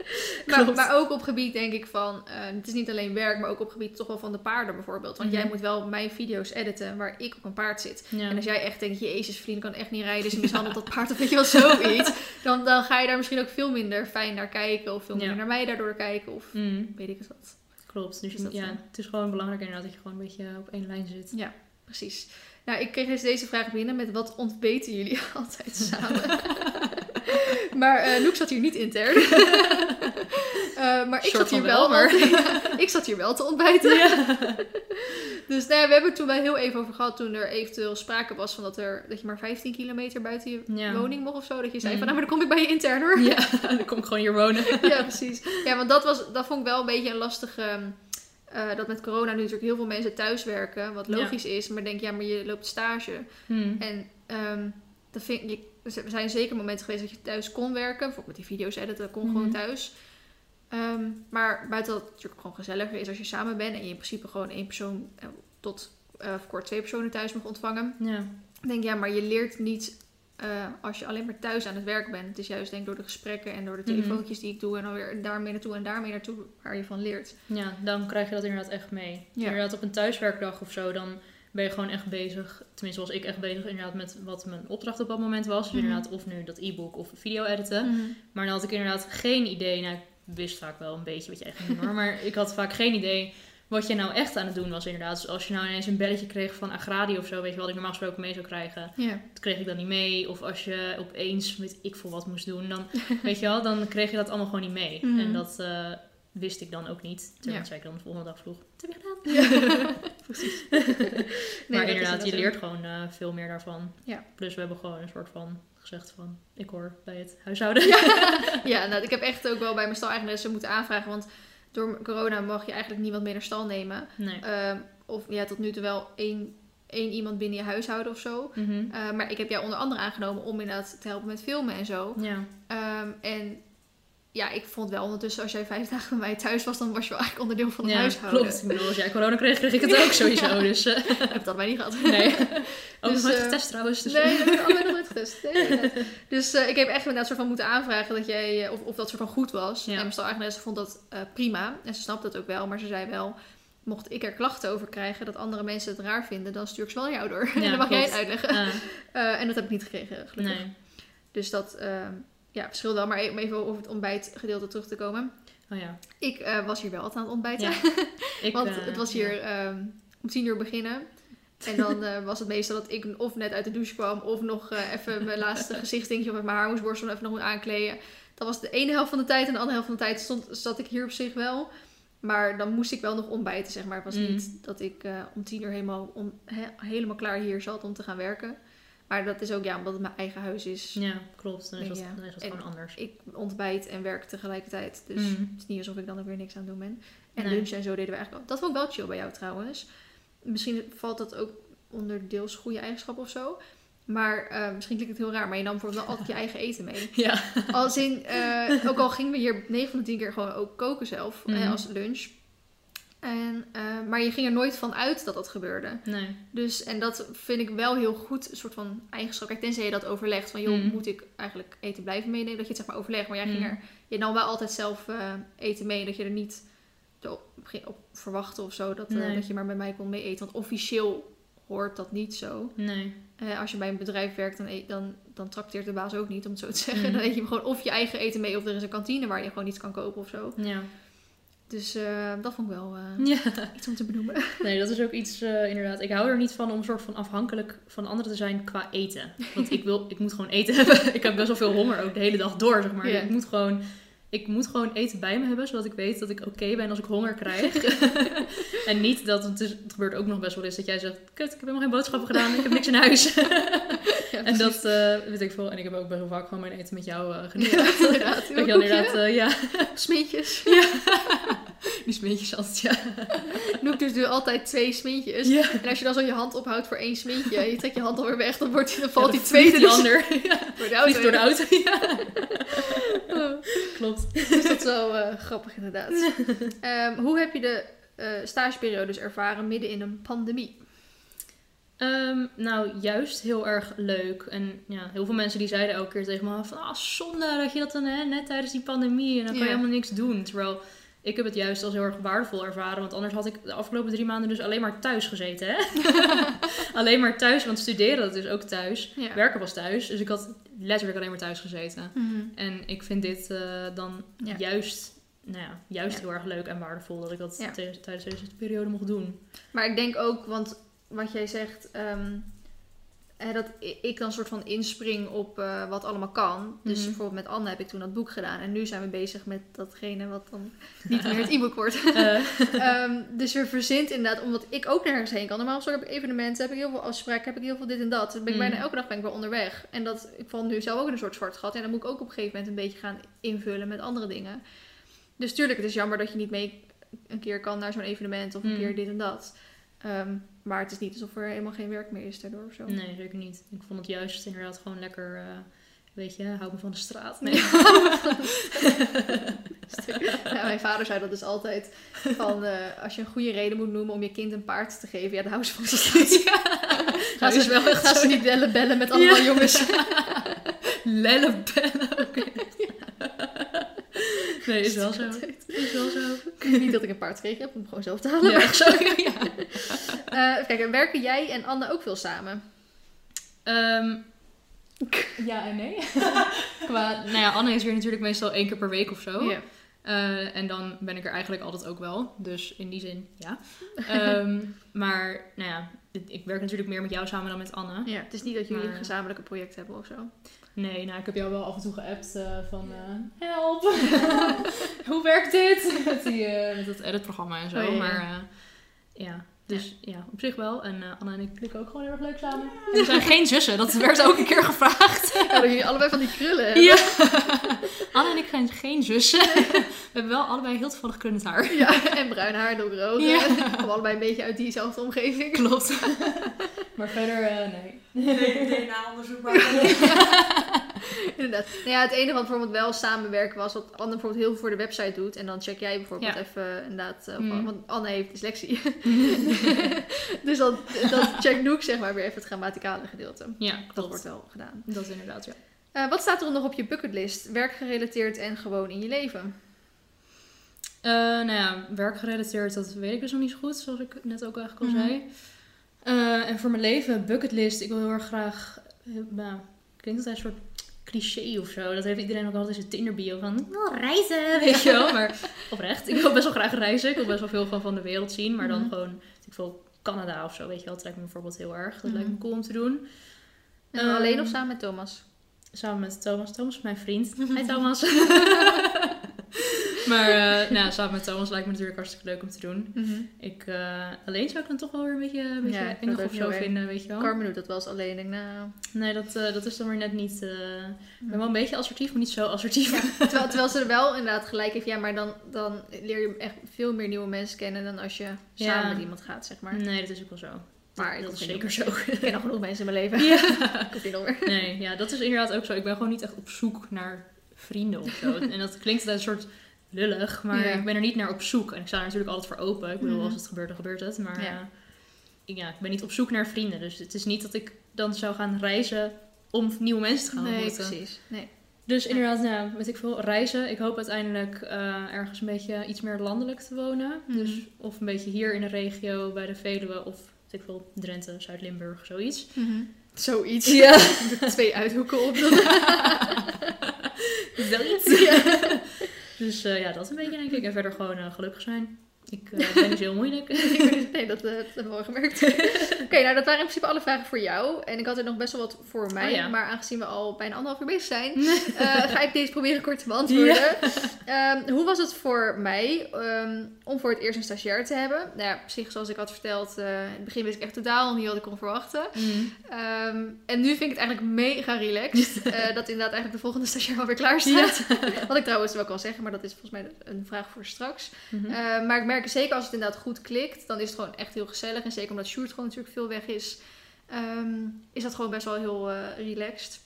*laughs* maar, maar ook op gebied denk ik van... eh, het is niet alleen werk, maar ook op gebied toch wel van de paarden bijvoorbeeld. Want Mhm. jij moet wel mijn video's editen waar ik op een paard zit. Ja. En als jij echt denkt, jezus, vriend kan echt niet rijden, ze mishandelt dat paard of weet je wel, zoiets. *laughs* Dan, dan ga je daar misschien ook veel minder fijn naar kijken. Of veel minder Ja. naar mij daardoor kijken. Of Mm, weet ik het wat. klopt. Dus dat ja, het is gewoon belangrijk inderdaad dat je gewoon een beetje op één lijn zit. Ja, precies. Nou, ik kreeg eens deze vraag binnen met wat ontbeten jullie *laughs* altijd samen? *laughs* maar eh Noek zat hier niet intern. *laughs* Eh, maar ik zat hier wel, *laughs* ik zat hier wel te ontbijten. Dus nou ja, we hebben het toen wel heel even over gehad toen er eventueel sprake was van dat, er, dat je maar 15 kilometer buiten je Ja. woning mocht of zo. Dat je zei Mm. van nou, maar dan kom ik bij je intern hoor. Ja, dan kom ik gewoon hier wonen. Ja, precies. Ja, want dat, was, dat vond ik wel een beetje een lastige... ehm, eh, dat met corona nu natuurlijk heel veel mensen thuiswerken. Wat Ja. logisch is. Maar denk, ja, maar je loopt stage. Hmm. En ehm dat vind ik... Er zijn zeker momenten geweest dat je thuis kon werken. Bijvoorbeeld met die video's editen, dat kon Mhm. gewoon thuis. Ehm, maar buiten dat het natuurlijk gewoon gezelliger is als je samen bent. En je in principe gewoon één persoon eh, tot of kort twee personen thuis mag ontvangen. Ja. Ik denk, ja, maar je leert niet eh, als je alleen maar thuis aan het werk bent. Het is juist denk ik door de gesprekken en door de Mhm. telefoontjes die ik doe. En dan weer daarmee naartoe en daarmee naartoe waar je van leert. ja, dan krijg je dat inderdaad echt mee. Ja. Inderdaad op een thuiswerkdag of zo, dan ben je gewoon echt bezig. Tenminste was ik echt bezig inderdaad met wat mijn opdracht op dat moment was. Dus Mhm. inderdaad of nu dat e-book of video editen. Maar dan had ik inderdaad geen idee. Nou, ik wist vaak wel een beetje wat je echt ging doen. Maar ik had vaak geen idee wat je nou echt aan het doen was inderdaad. Dus als je nou ineens een belletje kreeg van Agradi of zo, weet je wat ik normaal gesproken mee zou krijgen. Dat kreeg ik dan niet mee. Of als je opeens, weet ik veel wat moest doen, dan, weet je wel, dan kreeg je dat allemaal gewoon niet mee. Mhm. En dat eh, wist ik dan ook niet. Toen Ja. zei ik dan de volgende dag vroeg, wat heb je gedaan? *laughs* Precies. *laughs* maar inderdaad, je leert gewoon eh, veel meer daarvan. Ja. Plus we hebben gewoon een soort van gezegd van, ik hoor bij het huishouden. Ja, *laughs* nou, ik heb echt ook wel bij mijn stal-eigenaressen moeten aanvragen. Want door corona mag je eigenlijk niemand meer naar stal nemen. Nee. Ehm, of ja, tot nu toe wel één, één iemand binnen je huishouden of zo. Mhm. Eh, maar ik heb jou onder andere aangenomen om inderdaad te helpen met filmen en zo. Ja. Ehm, en ja, ik vond wel ondertussen, als jij vijf dagen bij mij thuis was, dan was je wel eigenlijk onderdeel van het ja, huishouden. klopt. Ik bedoel, als jij corona kreeg, kreeg ik het ook *laughs* sowieso. Ja. Dus Ik *laughs* heb dat mij niet gehad. nee. *laughs* Ook Dus, nog nooit eh, getest trouwens. Dus, Nee, dat heb ik nog nooit getest. Nee, dus eh, ik heb echt inderdaad soort van moeten aanvragen dat jij, of, of dat soort van goed was. Ja. En mijn stal-eigenaresse vond dat prima. En ze snapte het ook wel. Maar ze zei wel, mocht ik er klachten over krijgen dat andere mensen het raar vinden, dan stuur ik ze wel jou door. en dan mag jij het uitleggen. En dat heb ik niet gekregen, gelukkig. nee. Dus dat eh, ja, verschilt wel. Maar om even over het ontbijtgedeelte terug te komen. Oh ja. Ik eh, was hier wel altijd aan het ontbijten. Ja. *laughs* Ik, Want eh, het was hier ehm, om tien uur beginnen. En dan eh, was het meestal dat ik of net uit de douche kwam... of nog eh, even mijn laatste *laughs* gezichtsdingetje... of met mijn haar moest borstelen... even nog moet aankleden. Dat was de ene helft van de tijd. En de andere helft van de tijd stond, zat ik hier op zich wel. Maar dan moest ik wel nog ontbijten, zeg maar. Het was Mm. niet dat ik eh, om tien uur helemaal, om, he- helemaal klaar hier zat om te gaan werken. Maar dat is ook ja, omdat het mijn eigen huis is. Ja, klopt. Dan is dat, Ja. dan is dat gewoon anders. Ik ontbijt en werk tegelijkertijd. Dus Mm. het is niet alsof ik dan ook weer niks aan het doen ben. En Nee. lunch en zo deden we eigenlijk ook. Dat vond ik wel chill bij jou trouwens. Misschien valt dat ook onder deels goede eigenschappen of zo. Maar eh, misschien klinkt het heel raar, maar je nam bijvoorbeeld wel altijd je eigen eten mee. *laughs* Ja. Als in, eh, ook al gingen we hier 9 van de 10 keer gewoon ook koken zelf Mhm. als lunch. En, eh, maar je ging er nooit van uit dat dat gebeurde. Nee. Dus, en dat vind ik wel heel goed, een soort van eigenschap. Kijk, tenzij je dat overlegt, van joh, Mm. moet ik eigenlijk eten blijven meenemen? Dat je het zeg maar overlegt, maar jij ging Mm. er, je nam wel altijd zelf eh, eten mee. Dat je er niet op, op verwachtte of zo, dat, eh, Nee. dat je maar bij mij kon mee eten. Want officieel hoort dat niet zo. Nee. Als je bij een bedrijf werkt, dan, eet- dan, dan trakteert de baas ook niet, om het zo te zeggen. Mm. Dan eet je gewoon of je eigen eten mee, of er is een kantine waar je gewoon iets kan kopen of zo. Ja. Dus eh, dat vond ik wel eh, Ja. iets om te benoemen. *laughs* Nee, dat is ook iets eh, inderdaad. Ik hou er niet van om soort van afhankelijk van anderen te zijn qua eten. Want ik, wil, ik moet gewoon eten *laughs* hebben. ik heb best wel veel honger ook de hele dag door, zeg maar. Ik moet gewoon... Ik moet gewoon eten bij me hebben, zodat ik weet dat ik oké ben als ik honger krijg. *laughs* en niet dat het, is, het gebeurt ook nog best wel eens dat jij zegt: Kut, ik heb helemaal geen boodschappen gedaan, ik heb niks in huis. Ja, en dat eh, weet ik veel. En ik heb ook wel vaak gewoon mijn eten met jou eh Ja, *laughs* inderdaad. Dat je eh, ja, Smeetjes. *laughs* die smeetjes altijd, ja. *laughs* Noek dus nu altijd twee smintjes. ja. En als je dan zo je hand ophoudt voor één smintje, en je trekt je hand alweer weg, dan, wordt, dan valt Ja, die tweede die dus ander. Ja, door de auto. door de auto. Ja, Oh, klopt. Dus dat is wel grappig inderdaad. Ehm, hoe heb je de stageperiodes ervaren midden in een pandemie? Ehm, nou, juist heel erg leuk. En ja, heel veel mensen die zeiden elke keer tegen me van... Ah, zonde dat je dat dan hè, net tijdens die pandemie... en dan kan je Ja. helemaal niks doen. Terwijl ik heb het juist als heel erg waardevol ervaren. Want anders had ik de afgelopen drie maanden dus alleen maar thuis gezeten. Hè? *laughs* alleen maar thuis, want studeren dat is ook thuis. Ja. Werken was thuis. Dus ik had letterlijk alleen maar thuis gezeten. Mhm. En ik vind dit eh, dan Ja. juist... Nou ja, juist heel erg leuk en waardevol dat ik dat tijdens deze periode mocht doen. Maar ik denk ook, want wat jij zegt, ehm, hè, dat ik dan soort van inspring op eh, wat allemaal kan. Dus Mhm. bijvoorbeeld met Anne heb ik toen dat boek gedaan. En nu zijn we bezig met datgene wat dan niet meer het *laughs* e-book wordt. Eh, *laughs* Ehm, dus je verzint inderdaad, omdat ik ook nergens heen kan. Normaal gesproken heb ik evenementen, heb ik heel veel afspraken, heb ik heel veel dit en dat. Dan ben ik Mm. bijna elke dag ben ik wel onderweg. En dat, ik val nu zelf ook in een soort zwart gat. En dan moet ik ook op een gegeven moment een beetje gaan invullen met andere dingen. Dus tuurlijk, het is jammer dat je niet mee een keer kan naar zo'n evenement of een Mm. keer dit en dat. Ehm, maar het is niet alsof er helemaal geen werk meer is daardoor of zo. Nee, zeker niet. Ik vond het juist inderdaad gewoon lekker, eh, weet je, hou me van de straat. Nee. *laughs* Ja, mijn vader zei dat dus altijd. Van, eh, als je een goede reden moet noemen om je kind een paard te geven, ja, dan hou ze van de straat. *laughs* Ga Dat is ze, wel ga ze niet bellen, bellen met allemaal Ja. jongens. *laughs* Lellebellen. Oké. Nee, is wel zo. Is wel zo. niet dat ik een paard gekregen heb, om hem gewoon zelf te halen. Ja, maar- zo. *laughs* Ja. Eh, werken jij en Anne ook veel samen? Ehm, *laughs* ja en nee. *laughs* Qua, nou ja, Anne is weer natuurlijk meestal één keer per week of zo. Eh, en dan ben ik er eigenlijk altijd ook wel. Dus in die zin, ja. Ehm, maar, nou ja, ik- ik werk natuurlijk meer met jou samen dan met Anne. ja. Het is niet dat jullie Maar- een gezamenlijke project hebben of zo. Nee, nou, ik heb jou wel af en toe geappt eh, van eh, help, *laughs* hoe werkt dit? *laughs* met, die, eh, met dat editprogramma en zo. Oh, ja. Maar ja, dus ja. op zich wel. En Anna en ik klikken ook gewoon heel erg leuk samen. En we zijn geen zussen, dat werd ook een keer gevraagd. *laughs* Ja, dat jullie allebei van die krullen hebben. Ja. Anna en ik zijn geen zussen. we hebben wel allebei heel toevallig krullend haar. Ja, en bruin haar, donkere ogen. Ja. We komen allebei een beetje uit diezelfde omgeving. Klopt. Maar verder, eh, nee. DNA-onderzoek *laughs* maar. *laughs* Inderdaad. Nou ja, het enige wat bijvoorbeeld wel samenwerken was, wat Anne bijvoorbeeld heel veel voor de website doet. En dan check jij bijvoorbeeld Ja. even inderdaad, eh, Mm. want Anne heeft dyslexie. *laughs* dus dan, dan checkt Noek zeg maar weer even het grammaticale gedeelte. Ja, Dat klopt. wordt wel gedaan. Dat is inderdaad, ja. Eh, wat staat er nog op je bucketlist? Werkgerelateerd en gewoon in je leven? Eh, nou ja, werkgerelateerd, dat weet ik dus nog niet zo goed, zoals ik net ook eigenlijk al Mhm. zei. Eh, en voor mijn leven, bucketlist, ik wil heel erg graag, eh, nou, klinkt dat een soort cliché of zo. Dat heeft iedereen ook altijd in zijn bio van, wil reizen, *laughs* weet je wel. Maar oprecht, ik wil best wel graag reizen. Ik wil best wel veel van, van de wereld zien, maar dan Mhm. gewoon, ik veel, Canada of zo, weet je wel. Dat lijkt me bijvoorbeeld heel erg. Dat Mhm. lijkt me cool om te doen. En dan Ehm, alleen of samen met Thomas? Samen met Thomas. Thomas is mijn vriend. *laughs* Hi Thomas. *laughs* maar eh, nou, samen met Thomas lijkt me natuurlijk hartstikke leuk om te doen. Ik, eh, alleen zou ik dan toch wel weer een beetje, een beetje Ja, of zo vinden, weet je wel. Carmen doet dat wel eens alleen. Denk, nou... Nee, dat, eh, dat is dan weer net niet... Ik ben wel een beetje assertief, maar niet zo assertief. *laughs* Terwijl, terwijl ze er wel inderdaad gelijk heeft. Ja, maar dan, dan leer je echt veel meer nieuwe mensen kennen dan als je Ja. samen met iemand gaat, zeg maar. Nee, dat is ook wel zo. Maar ik dat is zeker zo. *laughs* Ik ken al genoeg mensen in mijn leven. Ja. *laughs* Niet meer. Nee, ja, dat is inderdaad ook zo. Ik ben gewoon niet echt op zoek naar vrienden of zo. En dat klinkt als een soort lullig, maar Ja. ik ben er niet naar op zoek. En ik sta er natuurlijk altijd voor open. Ik bedoel, Mhm. als het gebeurt, dan gebeurt het. Maar Ja. ik, ja, ik ben niet op zoek naar vrienden. Dus het is niet dat ik dan zou gaan reizen om nieuwe mensen te gaan Nee, ontmoeten. precies. Nee. Dus inderdaad, nou, weet ik veel, reizen. Ik hoop uiteindelijk eh, ergens een beetje iets meer landelijk te wonen. Mhm. Dus of een beetje hier in de regio, bij de Veluwe, of weet ik veel, Drenthe, Zuid-Limburg, zoiets. Zoiets. Ja. *laughs* Twee uithoeken op. *laughs* Zoiets. Ja. *laughs* Dus eh, ja, dat een beetje denk ik. En verder gewoon eh, gelukkig zijn. Ik eh, ben dus heel moeilijk. *laughs* nee, dat, eh, dat hebben we al gemerkt. *laughs* Oké, nou dat waren in principe alle vragen voor jou. En ik had er nog best wel wat voor mij. Oh ja. Maar aangezien we al bijna anderhalf uur bezig zijn, *laughs* eh, ga ik deze proberen kort te beantwoorden. Ehm, hoe was het voor mij ehm, om voor het eerst een stagiair te hebben? Nou ja, op zich, zoals ik had verteld, in het begin wist ik echt totaal niet wat ik kon verwachten. Mm. Ehm, en nu vind ik het eigenlijk mega relaxed. dat inderdaad eigenlijk de volgende stagiair alweer klaar staat. Wat ik trouwens wel kan zeggen, maar dat is volgens mij een vraag voor straks. Mhm. Maar ik merk zeker als het inderdaad goed klikt, dan is het gewoon echt heel gezellig. En zeker omdat Sjoerd gewoon natuurlijk veel weg is, ehm, is dat gewoon best wel heel eh, relaxed.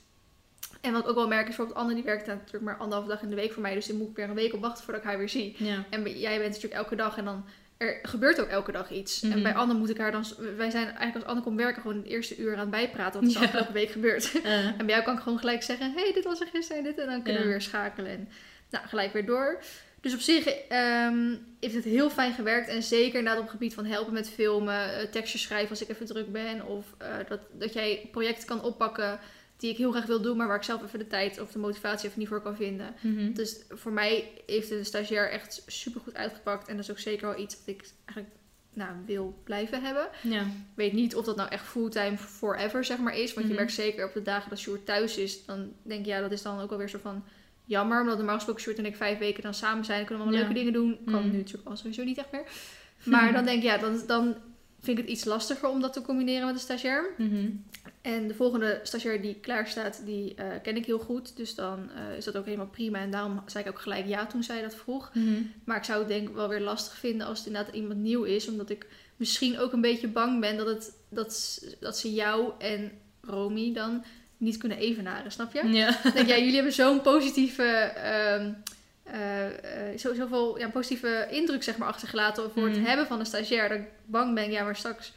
En wat ik ook wel merk is bijvoorbeeld Anne, die werkt natuurlijk maar anderhalve dag in de week voor mij. Dus dan moet ik weer een week op wachten voordat ik haar weer zie. ja. En jij bent natuurlijk elke dag en dan er gebeurt ook elke dag iets. Mhm. En bij Anne moet ik haar dan, wij zijn eigenlijk als Anne komt werken gewoon het eerste uur aan het bijpraten wat er Ja. afgelopen week gebeurt. *laughs* Eh, En bij jou kan ik gewoon gelijk zeggen: hey, dit was er gisteren en dit. En dan kunnen Ja. we weer schakelen. En nou, gelijk weer door. Dus op zich ehm, heeft het heel fijn gewerkt. En zeker inderdaad op het gebied van helpen met filmen, eh, tekstjes schrijven als ik even druk ben. Of eh, dat, dat jij projecten kan oppakken die ik heel graag wil doen, maar waar ik zelf even de tijd of de motivatie even niet voor kan vinden. mhm. Dus voor mij heeft de stagiair echt super goed uitgepakt. En dat is ook zeker wel iets wat ik eigenlijk nou, wil blijven hebben. Ja. Ik weet niet of dat nou echt fulltime forever zeg maar is. Want je Mhm. merkt zeker op de dagen dat Sjoerd thuis is. Dan denk je, ja, dat is dan ook alweer zo van jammer. Omdat normaal gesproken Sjoerd en ik vijf weken dan samen zijn. Kunnen we allemaal Ja. leuke dingen doen. Kan Mhm. nu natuurlijk al sowieso niet echt meer. *laughs* Maar dan denk ik, ja, dan, dan vind ik het iets lastiger om dat te combineren met een stagiair. Mhm. En de volgende stagiair die klaar staat, die eh, ken ik heel goed. Dus dan eh, is dat ook helemaal prima. En daarom zei ik ook gelijk ja toen zij dat vroeg. Mhm. Maar ik zou het denk ik wel weer lastig vinden als het inderdaad iemand nieuw is. Omdat ik misschien ook een beetje bang ben dat, het, dat, dat ze jou en Romy dan niet kunnen evenaren. Snap je? Ja. Denk, ja, jullie hebben zo'n positieve, ehm, eh, eh, zo, zoveel ja, positieve indruk zeg maar, achtergelaten voor Mhm. het hebben van een stagiair. Dat ik bang ben, ja, maar straks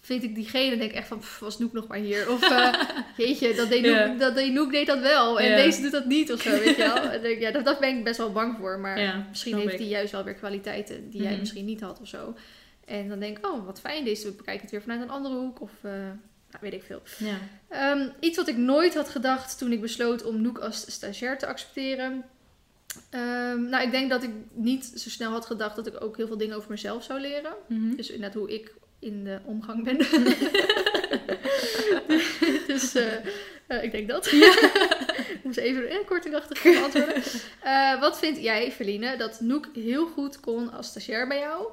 vind ik diegene denk ik echt van, pff, was Noek nog maar hier? Of, eh, *laughs* jeetje, dat deed, Noek, dat deed Noek deed dat wel en deze doet dat niet of zo, weet je wel. *laughs* En denk, ja, dat, dat ben ik best wel bang voor, maar Ja, misschien heeft hij juist wel weer kwaliteiten die jij Mhm. misschien niet had of zo. En dan denk ik, oh, wat fijn, deze bekijken het weer vanuit een andere hoek of... eh, nou, weet ik veel. Ja. Ehm, iets wat ik nooit had gedacht toen ik besloot om Noek als stagiair te accepteren. Ehm, nou, ik denk dat ik niet zo snel had gedacht dat ik ook heel veel dingen over mezelf zou leren. Mhm. Dus inderdaad hoe ik in de omgang ben. *laughs* dus eh, eh, ik denk dat. ik moest even een kortingachtig beantwoorden. Eh wat vind jij, Feline, dat Noek heel goed kon als stagiair bij jou?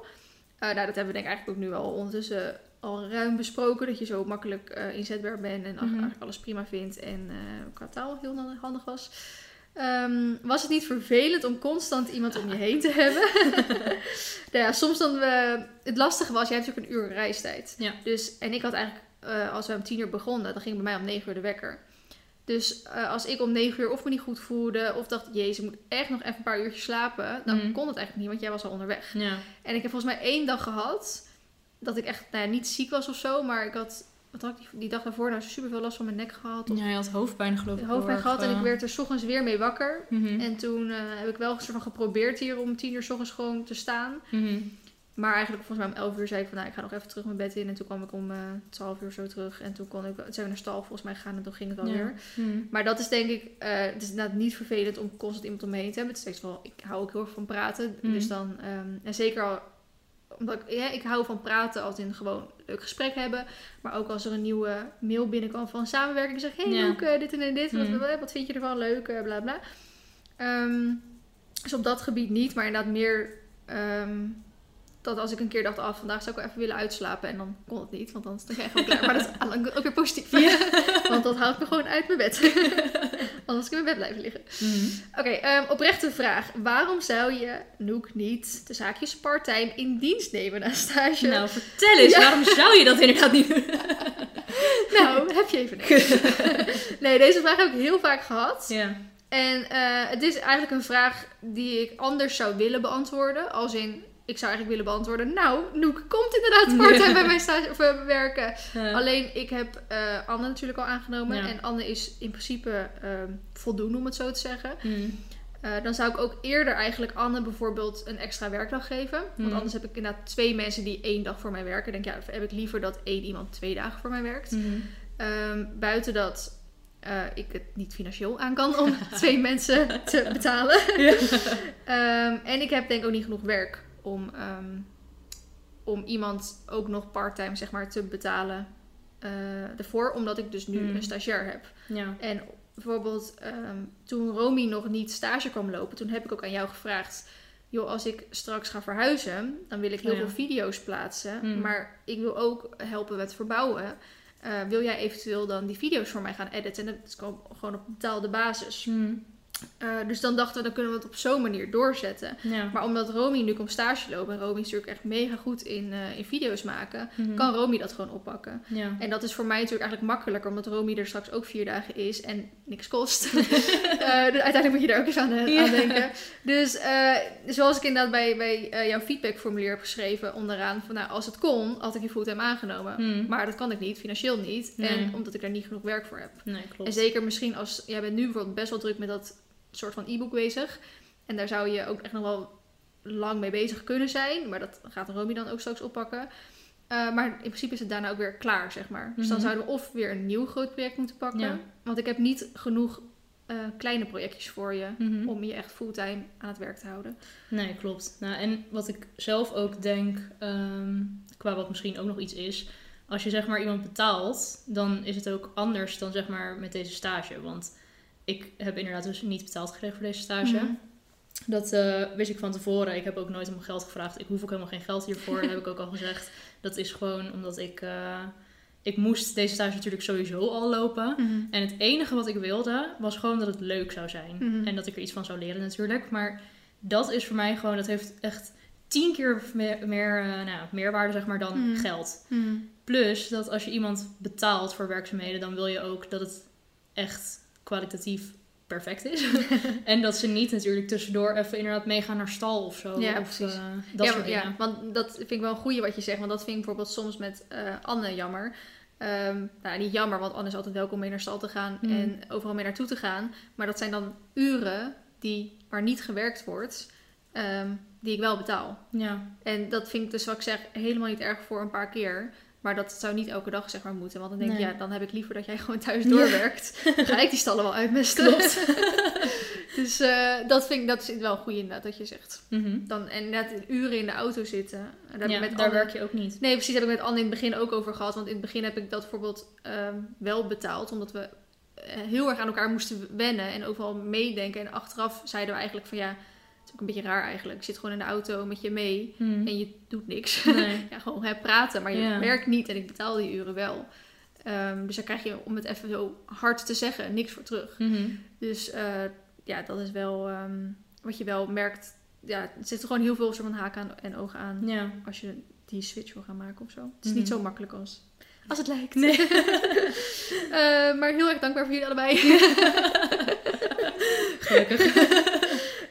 Eh, nou, dat hebben we denk ik eigenlijk ook nu al ondertussen al ruim besproken. Dat je zo makkelijk eh, inzetbaar bent en Mhm. eigenlijk alles prima vindt. En eh qua taal heel handig was. Ehm, was het niet vervelend om constant iemand om je heen te *laughs* hebben? *laughs* nou ja, soms dan we... Het lastige was, jij hebt natuurlijk een uur reistijd. Ja. Dus, en ik had eigenlijk, eh, als we om tien uur begonnen, dan ging bij mij om negen uur de wekker. Dus eh, als ik om negen uur of me niet goed voelde, of dacht, jezus, ik moet echt nog even een paar uurtjes slapen, dan Mhm. kon het eigenlijk niet, want jij was al onderweg. Ja. En ik heb volgens mij één dag gehad dat ik echt, nou ja, niet ziek was of zo, maar ik had, wat had ik die, die dag daarvoor nou super veel last van mijn nek gehad. Of ja, je had hoofdpijn geloof ik. hoofdpijn gehad en ik eh, werd er 's ochtends weer mee wakker. mhm. En toen eh, heb ik wel een soort van geprobeerd hier om tien uur 's ochtends gewoon te staan. Mhm. Maar eigenlijk volgens mij om 11 uur zei ik van nou, ik ga nog even terug mijn bed in. En toen kwam ik om eh 12 uur zo terug. En toen kon ik, toen zijn we naar stal volgens mij gegaan en toen ging het wel Ja. weer. Mhm. Maar dat is denk ik, eh, het is inderdaad niet vervelend om constant iemand om me heen te hebben. Het is steeds wel, ik hou ook heel erg van praten. Dus dan, ehm, en zeker al, omdat ik, ja, ik hou van praten als in gewoon een leuk gesprek hebben. Maar ook als er een nieuwe mail binnenkwam van samenwerking. Zeg, hey Ja. Dit en dit, wat, Mhm. wat, wat vind je ervan? Leuk, eh, bla bla. Ehm, dus op dat gebied niet, maar inderdaad meer... ehm, dat als ik een keer dacht, ah, vandaag zou ik wel even willen uitslapen. En dan kon het niet, want dan stond ik gewoon klaar. Maar dat is ook weer positief. *laughs* Want dat haalt me gewoon uit mijn bed. *laughs* Anders kan ik in mijn bed blijven liggen. Mhm. Oké, ehm, oprechte vraag. Waarom zou je Noek niet de zaakjes part-time in dienst nemen na stage? Nou, vertel eens, Ja. waarom zou je dat inderdaad niet doen? *laughs* Nou, heb je even niks. nee, deze vraag heb ik heel vaak gehad. Ja. En eh, het is eigenlijk een vraag die ik anders zou willen beantwoorden. Als in, ik zou eigenlijk willen beantwoorden... Nou, Noek komt inderdaad part-time bij mijn stage of, werken. Alleen, ik heb eh, Anne natuurlijk al aangenomen. Ja. En Anne is in principe ehm, voldoende, om het zo te zeggen. mm, Eh, dan zou ik ook eerder eigenlijk Anne bijvoorbeeld een extra werkdag geven. Want Hmm. anders heb ik inderdaad twee mensen die één dag voor mij werken. Dan denk ja, heb ik liever dat één iemand twee dagen voor mij werkt. mhm. Ehm, buiten dat eh, ik het niet financieel aan kan om *laughs* twee mensen te betalen. Ehm, en ik heb denk ik ook niet genoeg werk om, ehm, om iemand ook nog parttime zeg maar, te betalen eh, ervoor. Omdat ik dus nu Hmm. een stagiair heb. Ja. En bijvoorbeeld ehm, toen Romy nog niet stage kwam lopen, toen heb ik ook aan jou gevraagd. Joh, als ik straks ga verhuizen, dan wil ik heel ja. veel video's plaatsen. Hmm. Maar ik wil ook helpen met verbouwen. Eh, wil jij eventueel dan die video's voor mij gaan editen? En dat is gewoon gewoon op betaalde basis. Mm, Eh, dus dan dachten we, dan kunnen we het op zo'n manier doorzetten. ja. Maar omdat Romy nu komt stage lopen, en Romy is natuurlijk echt mega goed in, eh, in video's maken, Mhm. kan Romy dat gewoon oppakken. Ja. En dat is voor mij natuurlijk eigenlijk makkelijker, omdat Romy er straks ook vier dagen is en niks kost. *laughs* Eh, dus uiteindelijk moet je er ook eens aan, Ja. aan denken. Dus zoals ik inderdaad bij, bij jouw feedbackformulier heb geschreven onderaan, van nou, als het kon, had ik je fulltime aangenomen. Mm. Maar dat kan ik niet, financieel niet. Nee. En omdat ik daar niet genoeg werk voor heb. Nee, klopt. En zeker misschien als, jij bent nu bijvoorbeeld best wel druk met dat soort van e-book bezig. En daar zou je ook echt nog wel lang mee bezig kunnen zijn. Maar dat gaat Romy dan ook straks oppakken. Eh, maar in principe is het daarna ook weer klaar, zeg maar. Dus dan Mhm. zouden we of weer een nieuw groot project moeten pakken. Ja. Want ik heb niet genoeg eh, kleine projectjes voor je Mhm. om je echt fulltime aan het werk te houden. Nee, klopt. Nou, en wat ik zelf ook denk, ehm, qua wat misschien ook nog iets is, als je zeg maar iemand betaalt, dan is het ook anders dan zeg maar met deze stage. Want ik heb inderdaad dus niet betaald gekregen voor deze stage. Mhm. Dat eh, wist ik van tevoren. Ik heb ook nooit om geld gevraagd. Ik hoef ook helemaal geen geld hiervoor, dat *laughs* heb ik ook al gezegd. Dat is gewoon omdat ik... eh, ik moest deze stage natuurlijk sowieso al lopen. En het enige wat ik wilde, was gewoon dat het leuk zou zijn. Mhm. En dat ik er iets van zou leren natuurlijk. Maar dat is voor mij gewoon, dat heeft echt tien keer meer, meer eh, nou, meerwaarde zeg maar, dan Mhm. geld. Mhm. Plus dat als je iemand betaalt voor werkzaamheden, dan wil je ook dat het echt kwalitatief perfect is. *laughs* en dat ze niet natuurlijk tussendoor even inderdaad meegaan naar stal of zo. Ja, of, precies. eh, dat ja, soort dingen. ja, want dat vind ik wel een goeie wat je zegt. Want dat vind ik bijvoorbeeld soms met eh, Anne jammer. Ehm, nou, niet jammer, want Anne is altijd welkom mee naar stal te gaan Mm. en overal mee naartoe te gaan. Maar dat zijn dan uren die, waar niet gewerkt wordt, ehm, die ik wel betaal. Ja, En dat vind ik dus, wat ik zeg, helemaal niet erg voor een paar keer. Maar dat zou niet elke dag zeg maar moeten. Want dan denk Nee. ja, dan heb ik liever dat jij *laughs* gewoon thuis Ja. doorwerkt. Dan ga ik die stallen wel uitmesten. *laughs* dus eh, dat vind ik, dat is wel een goeie inderdaad dat je zegt. Mhm. Dan, en net uren in de auto zitten. En Daar, ja met daar Anne- werk je ook niet. Nee, precies. Heb ik met Anne in het begin ook over gehad. Want in het begin heb ik dat bijvoorbeeld ehm, wel betaald. Omdat we eh, heel erg aan elkaar moesten wennen. En overal meedenken. En achteraf zeiden we eigenlijk van ja... Ook een beetje raar eigenlijk. Ik zit gewoon in de auto met je mee. Mhm. En je doet niks. Nee. *laughs* ja, gewoon hè, praten. Maar je Ja. werkt niet. En ik betaal die uren wel. Ehm, dus daar krijg je, om het even zo hard te zeggen, niks voor terug. Mhm. Dus eh, ja, dat is wel ehm, wat je wel merkt. Ja, er zitten gewoon heel veel soort van haken aan en ogen aan Ja. als je die switch wil gaan maken of zo. Het is Mhm. niet zo makkelijk als, als het lijkt. Nee. *laughs* Eh, maar heel erg dankbaar voor jullie allebei. *laughs* Gelukkig.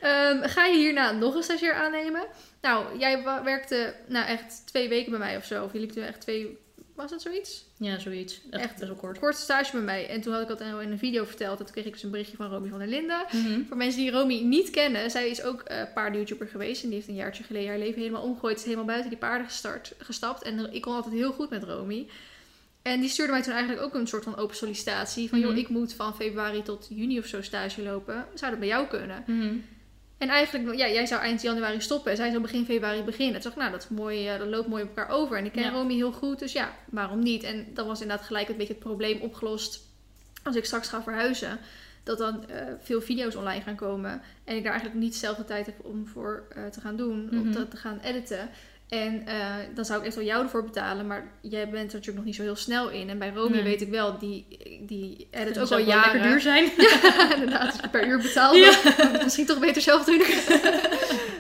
Ehm, ga je hierna nog een stagiair aannemen? Nou, jij werkte nou echt twee weken bij mij of zo. Of je liep toen echt twee... Was dat zoiets? Ja, zoiets. Echt, Echt. best wel kort. Korte stage bij mij. En toen had ik dat in een video verteld. En toen kreeg ik dus een berichtje van Romy van der Linden. Mhm. Voor mensen die Romy niet kennen, zij is ook eh paarden-YouTuber geweest. En die heeft een jaartje geleden haar leven helemaal omgegooid. Is helemaal buiten die paarden gestart, gestapt. En ik kon altijd heel goed met Romy. En die stuurde mij toen eigenlijk ook een soort van open sollicitatie. Van, Mhm. joh, ik moet van februari tot juni of zo stage lopen. Zou dat bij jou kunnen? Mhm. En eigenlijk, ja, jij zou eind januari stoppen. En zij zou begin februari beginnen. Toen ik, nou, dat, is mooi, eh, dat loopt mooi op elkaar over. En ik ken Ja. Romy heel goed, dus ja, waarom niet? En dat was inderdaad gelijk een beetje het probleem opgelost. Als ik straks ga verhuizen, dat dan eh, veel video's online gaan komen. En ik daar eigenlijk niet zelf de tijd heb om voor eh, te gaan doen, om Mhm. te, te gaan editen. En eh, dan zou ik echt wel jou ervoor betalen, maar jij bent er natuurlijk nog niet zo heel snel in. En bij Romy Nee. weet ik wel, die, die edit Dat ook al wel jaren. lekker duur zijn. *laughs* Ja, inderdaad. Als je per uur betaalt, Ja. *laughs* misschien toch beter zelf doen. *laughs*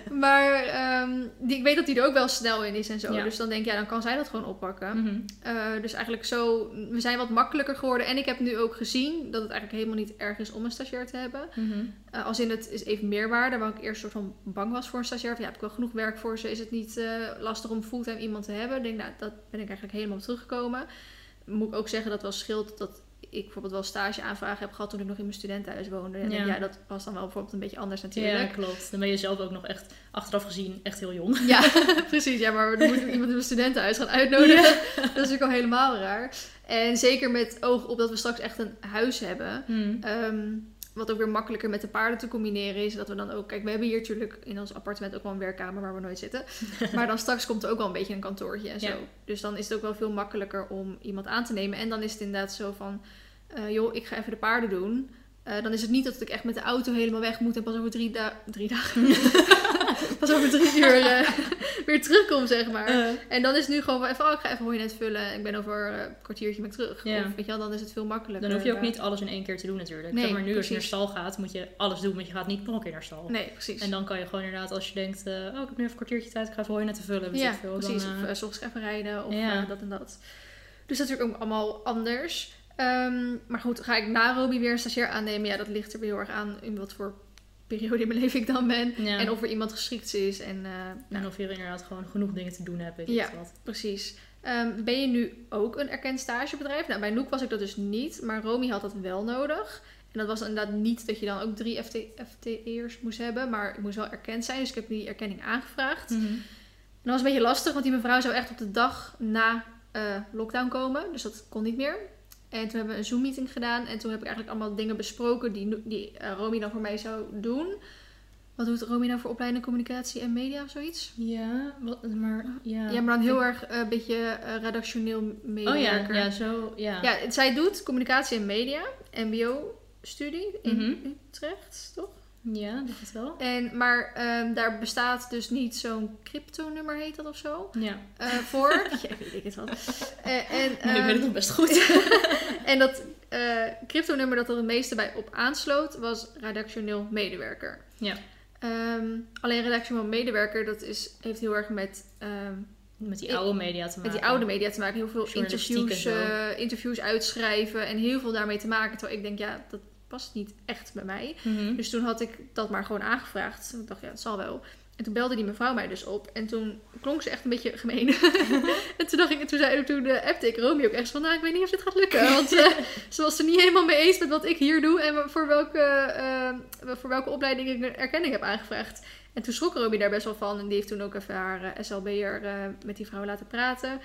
Maar ehm, die, ik weet dat die er ook wel snel in is en zo. Ja. Dus dan denk ik, ja, dan kan zij dat gewoon oppakken. Mhm. Eh, dus eigenlijk zo, we zijn wat makkelijker geworden. En ik heb nu ook gezien dat het eigenlijk helemaal niet erg is om een stagiair te hebben. Mhm. Eh, als in het is even meerwaarde, waar ik eerst soort van bang was voor een stagiair. Van, ja, heb ik wel genoeg werk voor ze? Is het niet lastig om fulltime iemand te hebben? Ik denk, nou, dat ben ik eigenlijk helemaal teruggekomen. Moet ik ook zeggen dat wel scheelt dat ik bijvoorbeeld wel stage aanvragen heb gehad toen ik nog in mijn studentenhuis woonde. En Ja. ja. dat was dan wel bijvoorbeeld een beetje anders Ja, natuurlijk. klopt. Dan ben je zelf ook nog echt achteraf gezien echt heel jong. Ja, *laughs* precies. Ja, maar dan moet ik iemand in mijn studentenhuis gaan uitnodigen. *laughs* Dat is natuurlijk al helemaal raar. En zeker met oog op dat we straks echt een huis hebben. Mhm. Ehm, wat ook weer makkelijker met de paarden te combineren is. Dat we dan ook... Kijk, we hebben hier natuurlijk in ons appartement ook wel een werkkamer waar we nooit zitten. *laughs* Maar dan straks komt er ook wel een beetje een kantoortje en zo. Ja. Dus dan is het ook wel veel makkelijker om iemand aan te nemen. En dan is het inderdaad zo van... eh, joh, ik ga even de paarden doen. Eh, dan is het niet dat ik echt met de auto helemaal weg moet en pas over drie, da drie dagen... *laughs* *laughs* pas over drie uur eh, *laughs* weer terugkom, zeg maar. Eh, En dan is het nu gewoon van even, oh, ik ga even hooinet vullen. Ik ben over eh, een kwartiertje ben ik terug. Of weet je wel, dan is het veel makkelijker. dan hoef je ook niet alles in één keer te doen natuurlijk. Nee, zeg maar nu als je naar precies. stal gaat, moet je alles doen, want je gaat niet nog een keer naar stal. Nee, precies. En dan kan je gewoon inderdaad, als je denkt, oh, ik heb nu even een kwartiertje tijd, ik ga even hooien te vullen. ja, veel, precies. Dan, of soms even rijden of dat en dat. Dus dat is natuurlijk ook allemaal anders. Ehm, maar goed, ga ik na Romy weer een stagiair aannemen? Ja, dat ligt er weer heel erg aan in wat voor periode in mijn leven ik dan ben. ja. En of er iemand geschikt is. En, nou, En of je inderdaad gewoon genoeg dingen te doen hebt, weet Ja. wat. Precies. Ehm, ben je nu ook een erkend stagebedrijf? Nou, bij Noek was ik dat dus niet, maar Romy had dat wel nodig. En dat was inderdaad niet dat je dan ook drie FT FTE'ers moest hebben, maar ik moest wel erkend zijn. Dus ik heb die erkenning aangevraagd. Mhm. En dat was een beetje lastig, want die mevrouw zou echt op de dag na eh, lockdown komen. Dus dat kon niet meer. En toen hebben we een Zoom-meeting gedaan. En toen heb ik eigenlijk allemaal dingen besproken die, die Romy dan voor mij zou doen. Wat doet Romy nou voor opleiding communicatie en media of zoiets? Ja, wat, maar ja. Ja, maar dan heel erg eh, een beetje eh, redactioneel Oh ja, medewerker. ja, zo, ja. Ja, zij doet communicatie en media, mbo-studie in Mhm. Utrecht, toch? Ja, dat is wel. En, maar ehm, daar bestaat dus niet zo'n crypto-nummer, heet dat of zo, Ja, eh, voor. *laughs* ja, weet ik het wel. Eh, en, nee, ik weet het ehm, nog best goed. *laughs* en dat eh crypto-nummer dat er het meeste bij op aansloot, was redactioneel medewerker. Ja. Ehm, alleen redactioneel medewerker, dat is, heeft heel erg met... Met die oude media te maken. met die oude media te maken. Heel veel interviews, interviews uitschrijven en heel veel daarmee te maken. Terwijl ik denk, ja, dat past niet echt bij mij. Mhm. Dus toen had ik dat maar gewoon aangevraagd. Ik dacht, ja, het zal wel. En toen belde die mevrouw mij dus op. En toen klonk ze echt een beetje gemeen. *laughs* en toen dacht ik, toen, zei, toen uh, appte ik Romy ook echt van, nou, ik weet niet of dit gaat lukken. Want eh, *laughs* ze was er niet helemaal mee eens met wat ik hier doe. En voor welke, eh, voor welke opleiding ik een erkenning heb aangevraagd. En toen schrok Romy daar best wel van. En die heeft toen ook even haar SLB'er met die vrouw laten praten. En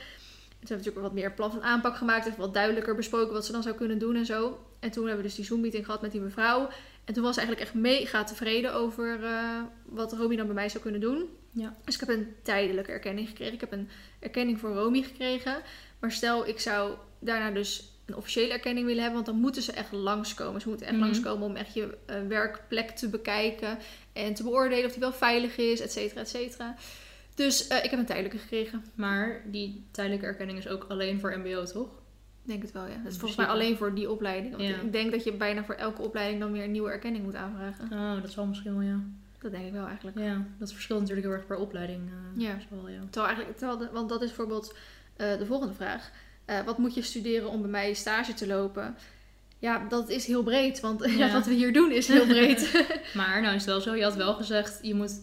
toen hebben we natuurlijk wat meer plan van aanpak gemaakt. Even wat duidelijker besproken wat ze dan zou kunnen doen en zo. En toen hebben we dus die Zoom-meeting gehad met die mevrouw. En toen was ze eigenlijk echt mega tevreden over eh, wat Romy dan bij mij zou kunnen doen. Ja. Dus ik heb een tijdelijke erkenning gekregen. Ik heb een erkenning voor Romy gekregen. Maar stel, ik zou daarna dus een officiële erkenning willen hebben. Want dan moeten ze echt langskomen. Ze moeten echt Mhm. langskomen om echt je eh, werkplek te bekijken. En te beoordelen of die wel veilig is, et cetera, et cetera. Dus eh, ik heb een tijdelijke gekregen. Maar die tijdelijke erkenning is ook alleen voor mbo, toch? Denk het wel, ja. Dat is volgens mij alleen voor die opleiding. Want Ja. ik denk dat je bijna voor elke opleiding dan weer een nieuwe erkenning moet aanvragen. Oh, dat zal misschien wel, ja. Dat denk ik wel eigenlijk. Ja, dat verschilt natuurlijk heel erg per opleiding. eh, Ja. is wel, ja. Terwijl eigenlijk, terwijl de- want dat is bijvoorbeeld eh, de volgende vraag. Eh, wat moet je studeren om bij mij stage te lopen? Ja, dat is heel breed, want *laughs* ja. Wat we hier doen is heel breed. *laughs* *laughs* Maar nou is het wel zo, je had wel gezegd, je moet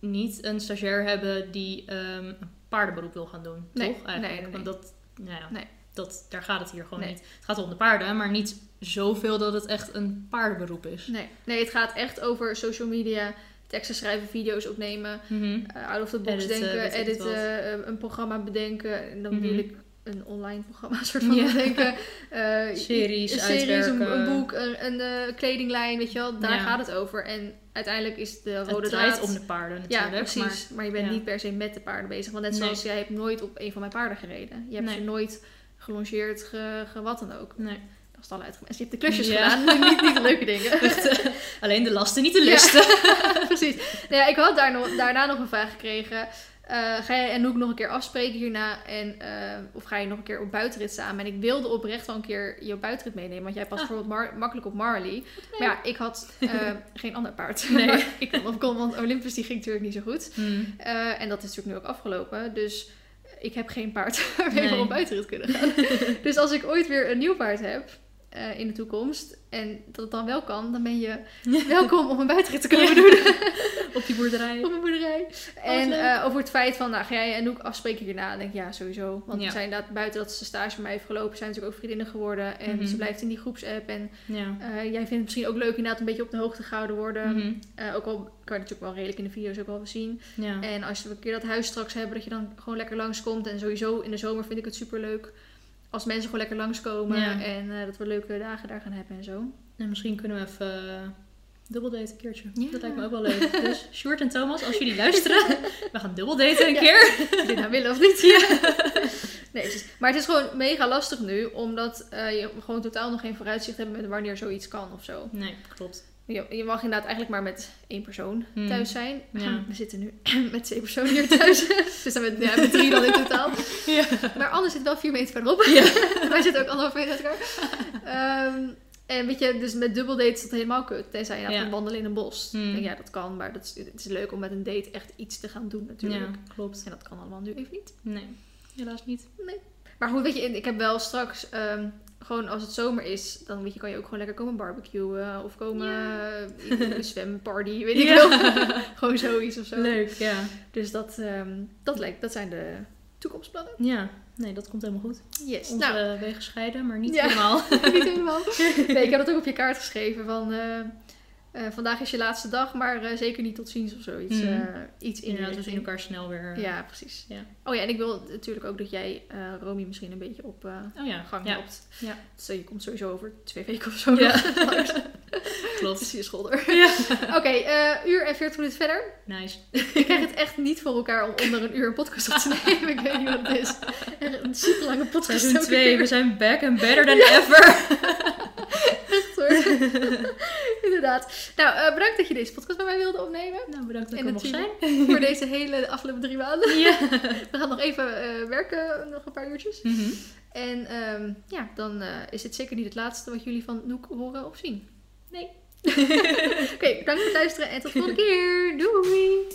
niet een stagiair hebben die ehm, een paardenberoep wil gaan doen, Nee, toch? Eigenlijk? nee, nee, Want dat, nou ja, Nee. Dat, daar gaat het hier gewoon Nee. niet. Het gaat om de paarden, maar niet zoveel dat het echt een paardenberoep is. nee. nee, het gaat echt over social media, teksten schrijven, video's opnemen, Mhm. eh, out of the box Editen, denken, het editen, eh, een programma bedenken. En dan Mhm. wil ik een online programma *laughs* soort van Ja. bedenken. *laughs* Eh, Series een, series, een, uitwerken. een boek, een, een kledinglijn, weet je wel. Daar Ja. gaat het over. En uiteindelijk is de Het rode draait draad... om de paarden Ja, natuurlijk. precies. Maar, je bent ja. niet per se met de paarden bezig. Want net Nee. zoals jij hebt nooit op een van mijn paarden gereden. Je hebt Nee. ze nooit gelongeerd, ge, ge- wat dan ook. Nee. Dat is het al uitgemest. Je hebt de klusjes Ja. gedaan, *laughs* niet, niet de leuke dingen. *laughs* Alleen de lasten, niet de Ja. lusten. *laughs* precies. Nou ja, ik had daar nog, daarna nog een vraag gekregen. eh, ga jij en Noek nog een keer afspreken hierna? En, eh, of ga je nog een keer op buitenrit samen? En ik wilde oprecht wel een keer je buitenrit meenemen. Want jij past Ah. bijvoorbeeld mar- makkelijk op Marley. Maar ja, ik had eh, geen ander paard. Nee. Ik kon want Olympus die ging natuurlijk niet zo goed. Hmm. Eh, en dat is natuurlijk nu ook afgelopen. Dus ik heb geen paard *laughs* waarmee we Nee. op buitenrit kunnen gaan. *laughs* dus als ik ooit weer een nieuw paard heb eh, in de toekomst en dat het dan wel kan, dan ben je *laughs* welkom om een buitenrit te komen doen Op die boerderij. op een boerderij. En leuk. eh, over het feit van, nou ga jij en ook afspreken hierna? Dan denk ik ja, sowieso. Want Ja. we zijn inderdaad buiten dat ze stage bij mij heeft gelopen, zijn natuurlijk ook vriendinnen geworden. En Mhm. ze blijft in die groepsapp. En Ja. eh, jij vindt het misschien ook leuk inderdaad een beetje op de hoogte gehouden worden. Mhm. Eh, ook al kan je natuurlijk wel redelijk in de video's ook wel zien. Ja. En als we een keer dat huis straks hebben, dat je dan gewoon lekker langskomt. En sowieso in de zomer vind ik het super leuk als mensen gewoon lekker langskomen. En dat we leuke dagen daar gaan hebben en zo. En misschien kunnen we even dubbeldaten een keertje. Ja. Dat lijkt me ook wel leuk. Dus *laughs* Sjoerd en Thomas, als jullie luisteren, *laughs* we gaan dubbeldaten een Ja. keer. Of je nou willen of niet. *laughs* nee, het is- maar het is gewoon mega lastig nu, omdat eh, je gewoon totaal nog geen vooruitzicht hebt met wanneer zoiets kan of zo. Nee, klopt. Je, je mag inderdaad eigenlijk maar met één persoon Hmm. thuis zijn. Ja. *clears throat* We zitten nu *clears throat* met twee personen hier thuis. dus dan met, ja, met drie dan in totaal. Ja. Maar Anne zit wel vier meter verderop. Wij zitten ook anderhalf meter uit elkaar. Ehm, en weet je, dus met dubbeldate is dat helemaal kut. Tenzij je Ja. gaat wandelen in een bos. Hmm. Ja, dat kan. Maar dat is, het is leuk om met een date echt iets te gaan doen natuurlijk. Ja, klopt. En dat kan allemaal nu even niet. Nee, helaas niet. Maar goed, weet je, ik heb wel straks... ehm, gewoon als het zomer is, dan weet je, kan je ook gewoon lekker komen barbecuen. Of komen eh, een *laughs* zwemparty, weet ik wel. *laughs* gewoon zoiets of zo. Leuk, ja. Dus dat, ehm, dat, lijkt, dat zijn de toekomstplannen. Ja, nee, dat komt helemaal goed. Yes. Onze Nou, wegen scheiden, maar niet Ja. helemaal. *laughs* niet helemaal. *laughs* Nee, ik heb dat ook op je kaart geschreven van... eh, eh, vandaag is je laatste dag, maar eh, zeker niet tot ziens of zoiets. Eh, iets in Inderdaad, we zien elkaar snel weer. Ja, precies. Ja. Oh ja, en ik wil natuurlijk ook dat jij Romy misschien een beetje op Oh ja, gang ja. helpt. Ja. Dus eh, je komt sowieso over twee weken of zo Ja. *laughs* Klopt. Dus je schulder. Ja. *laughs* Oké, eh, uur en 40 minuten verder. Nice. *laughs* Ik krijg het echt niet voor elkaar om onder een uur een podcast op te nemen. Ik weet niet wat het is. Echt een super lange podcast. Seizoen elke 2, keer. we zijn back and better than ever. Hoor. *laughs* Inderdaad. Nou, eh, bedankt dat je deze podcast bij mij wilde opnemen. Nou, bedankt dat ik En er mocht zijn. *laughs* voor deze hele afgelopen drie maanden. Ja. *laughs* We gaan nog even eh, werken, nog een paar uurtjes. Mhm. En ehm, ja, dan eh, is het zeker niet het laatste wat jullie van Noek horen of zien. Nee. Oké, bedankt voor het luisteren en tot de volgende keer. Doei!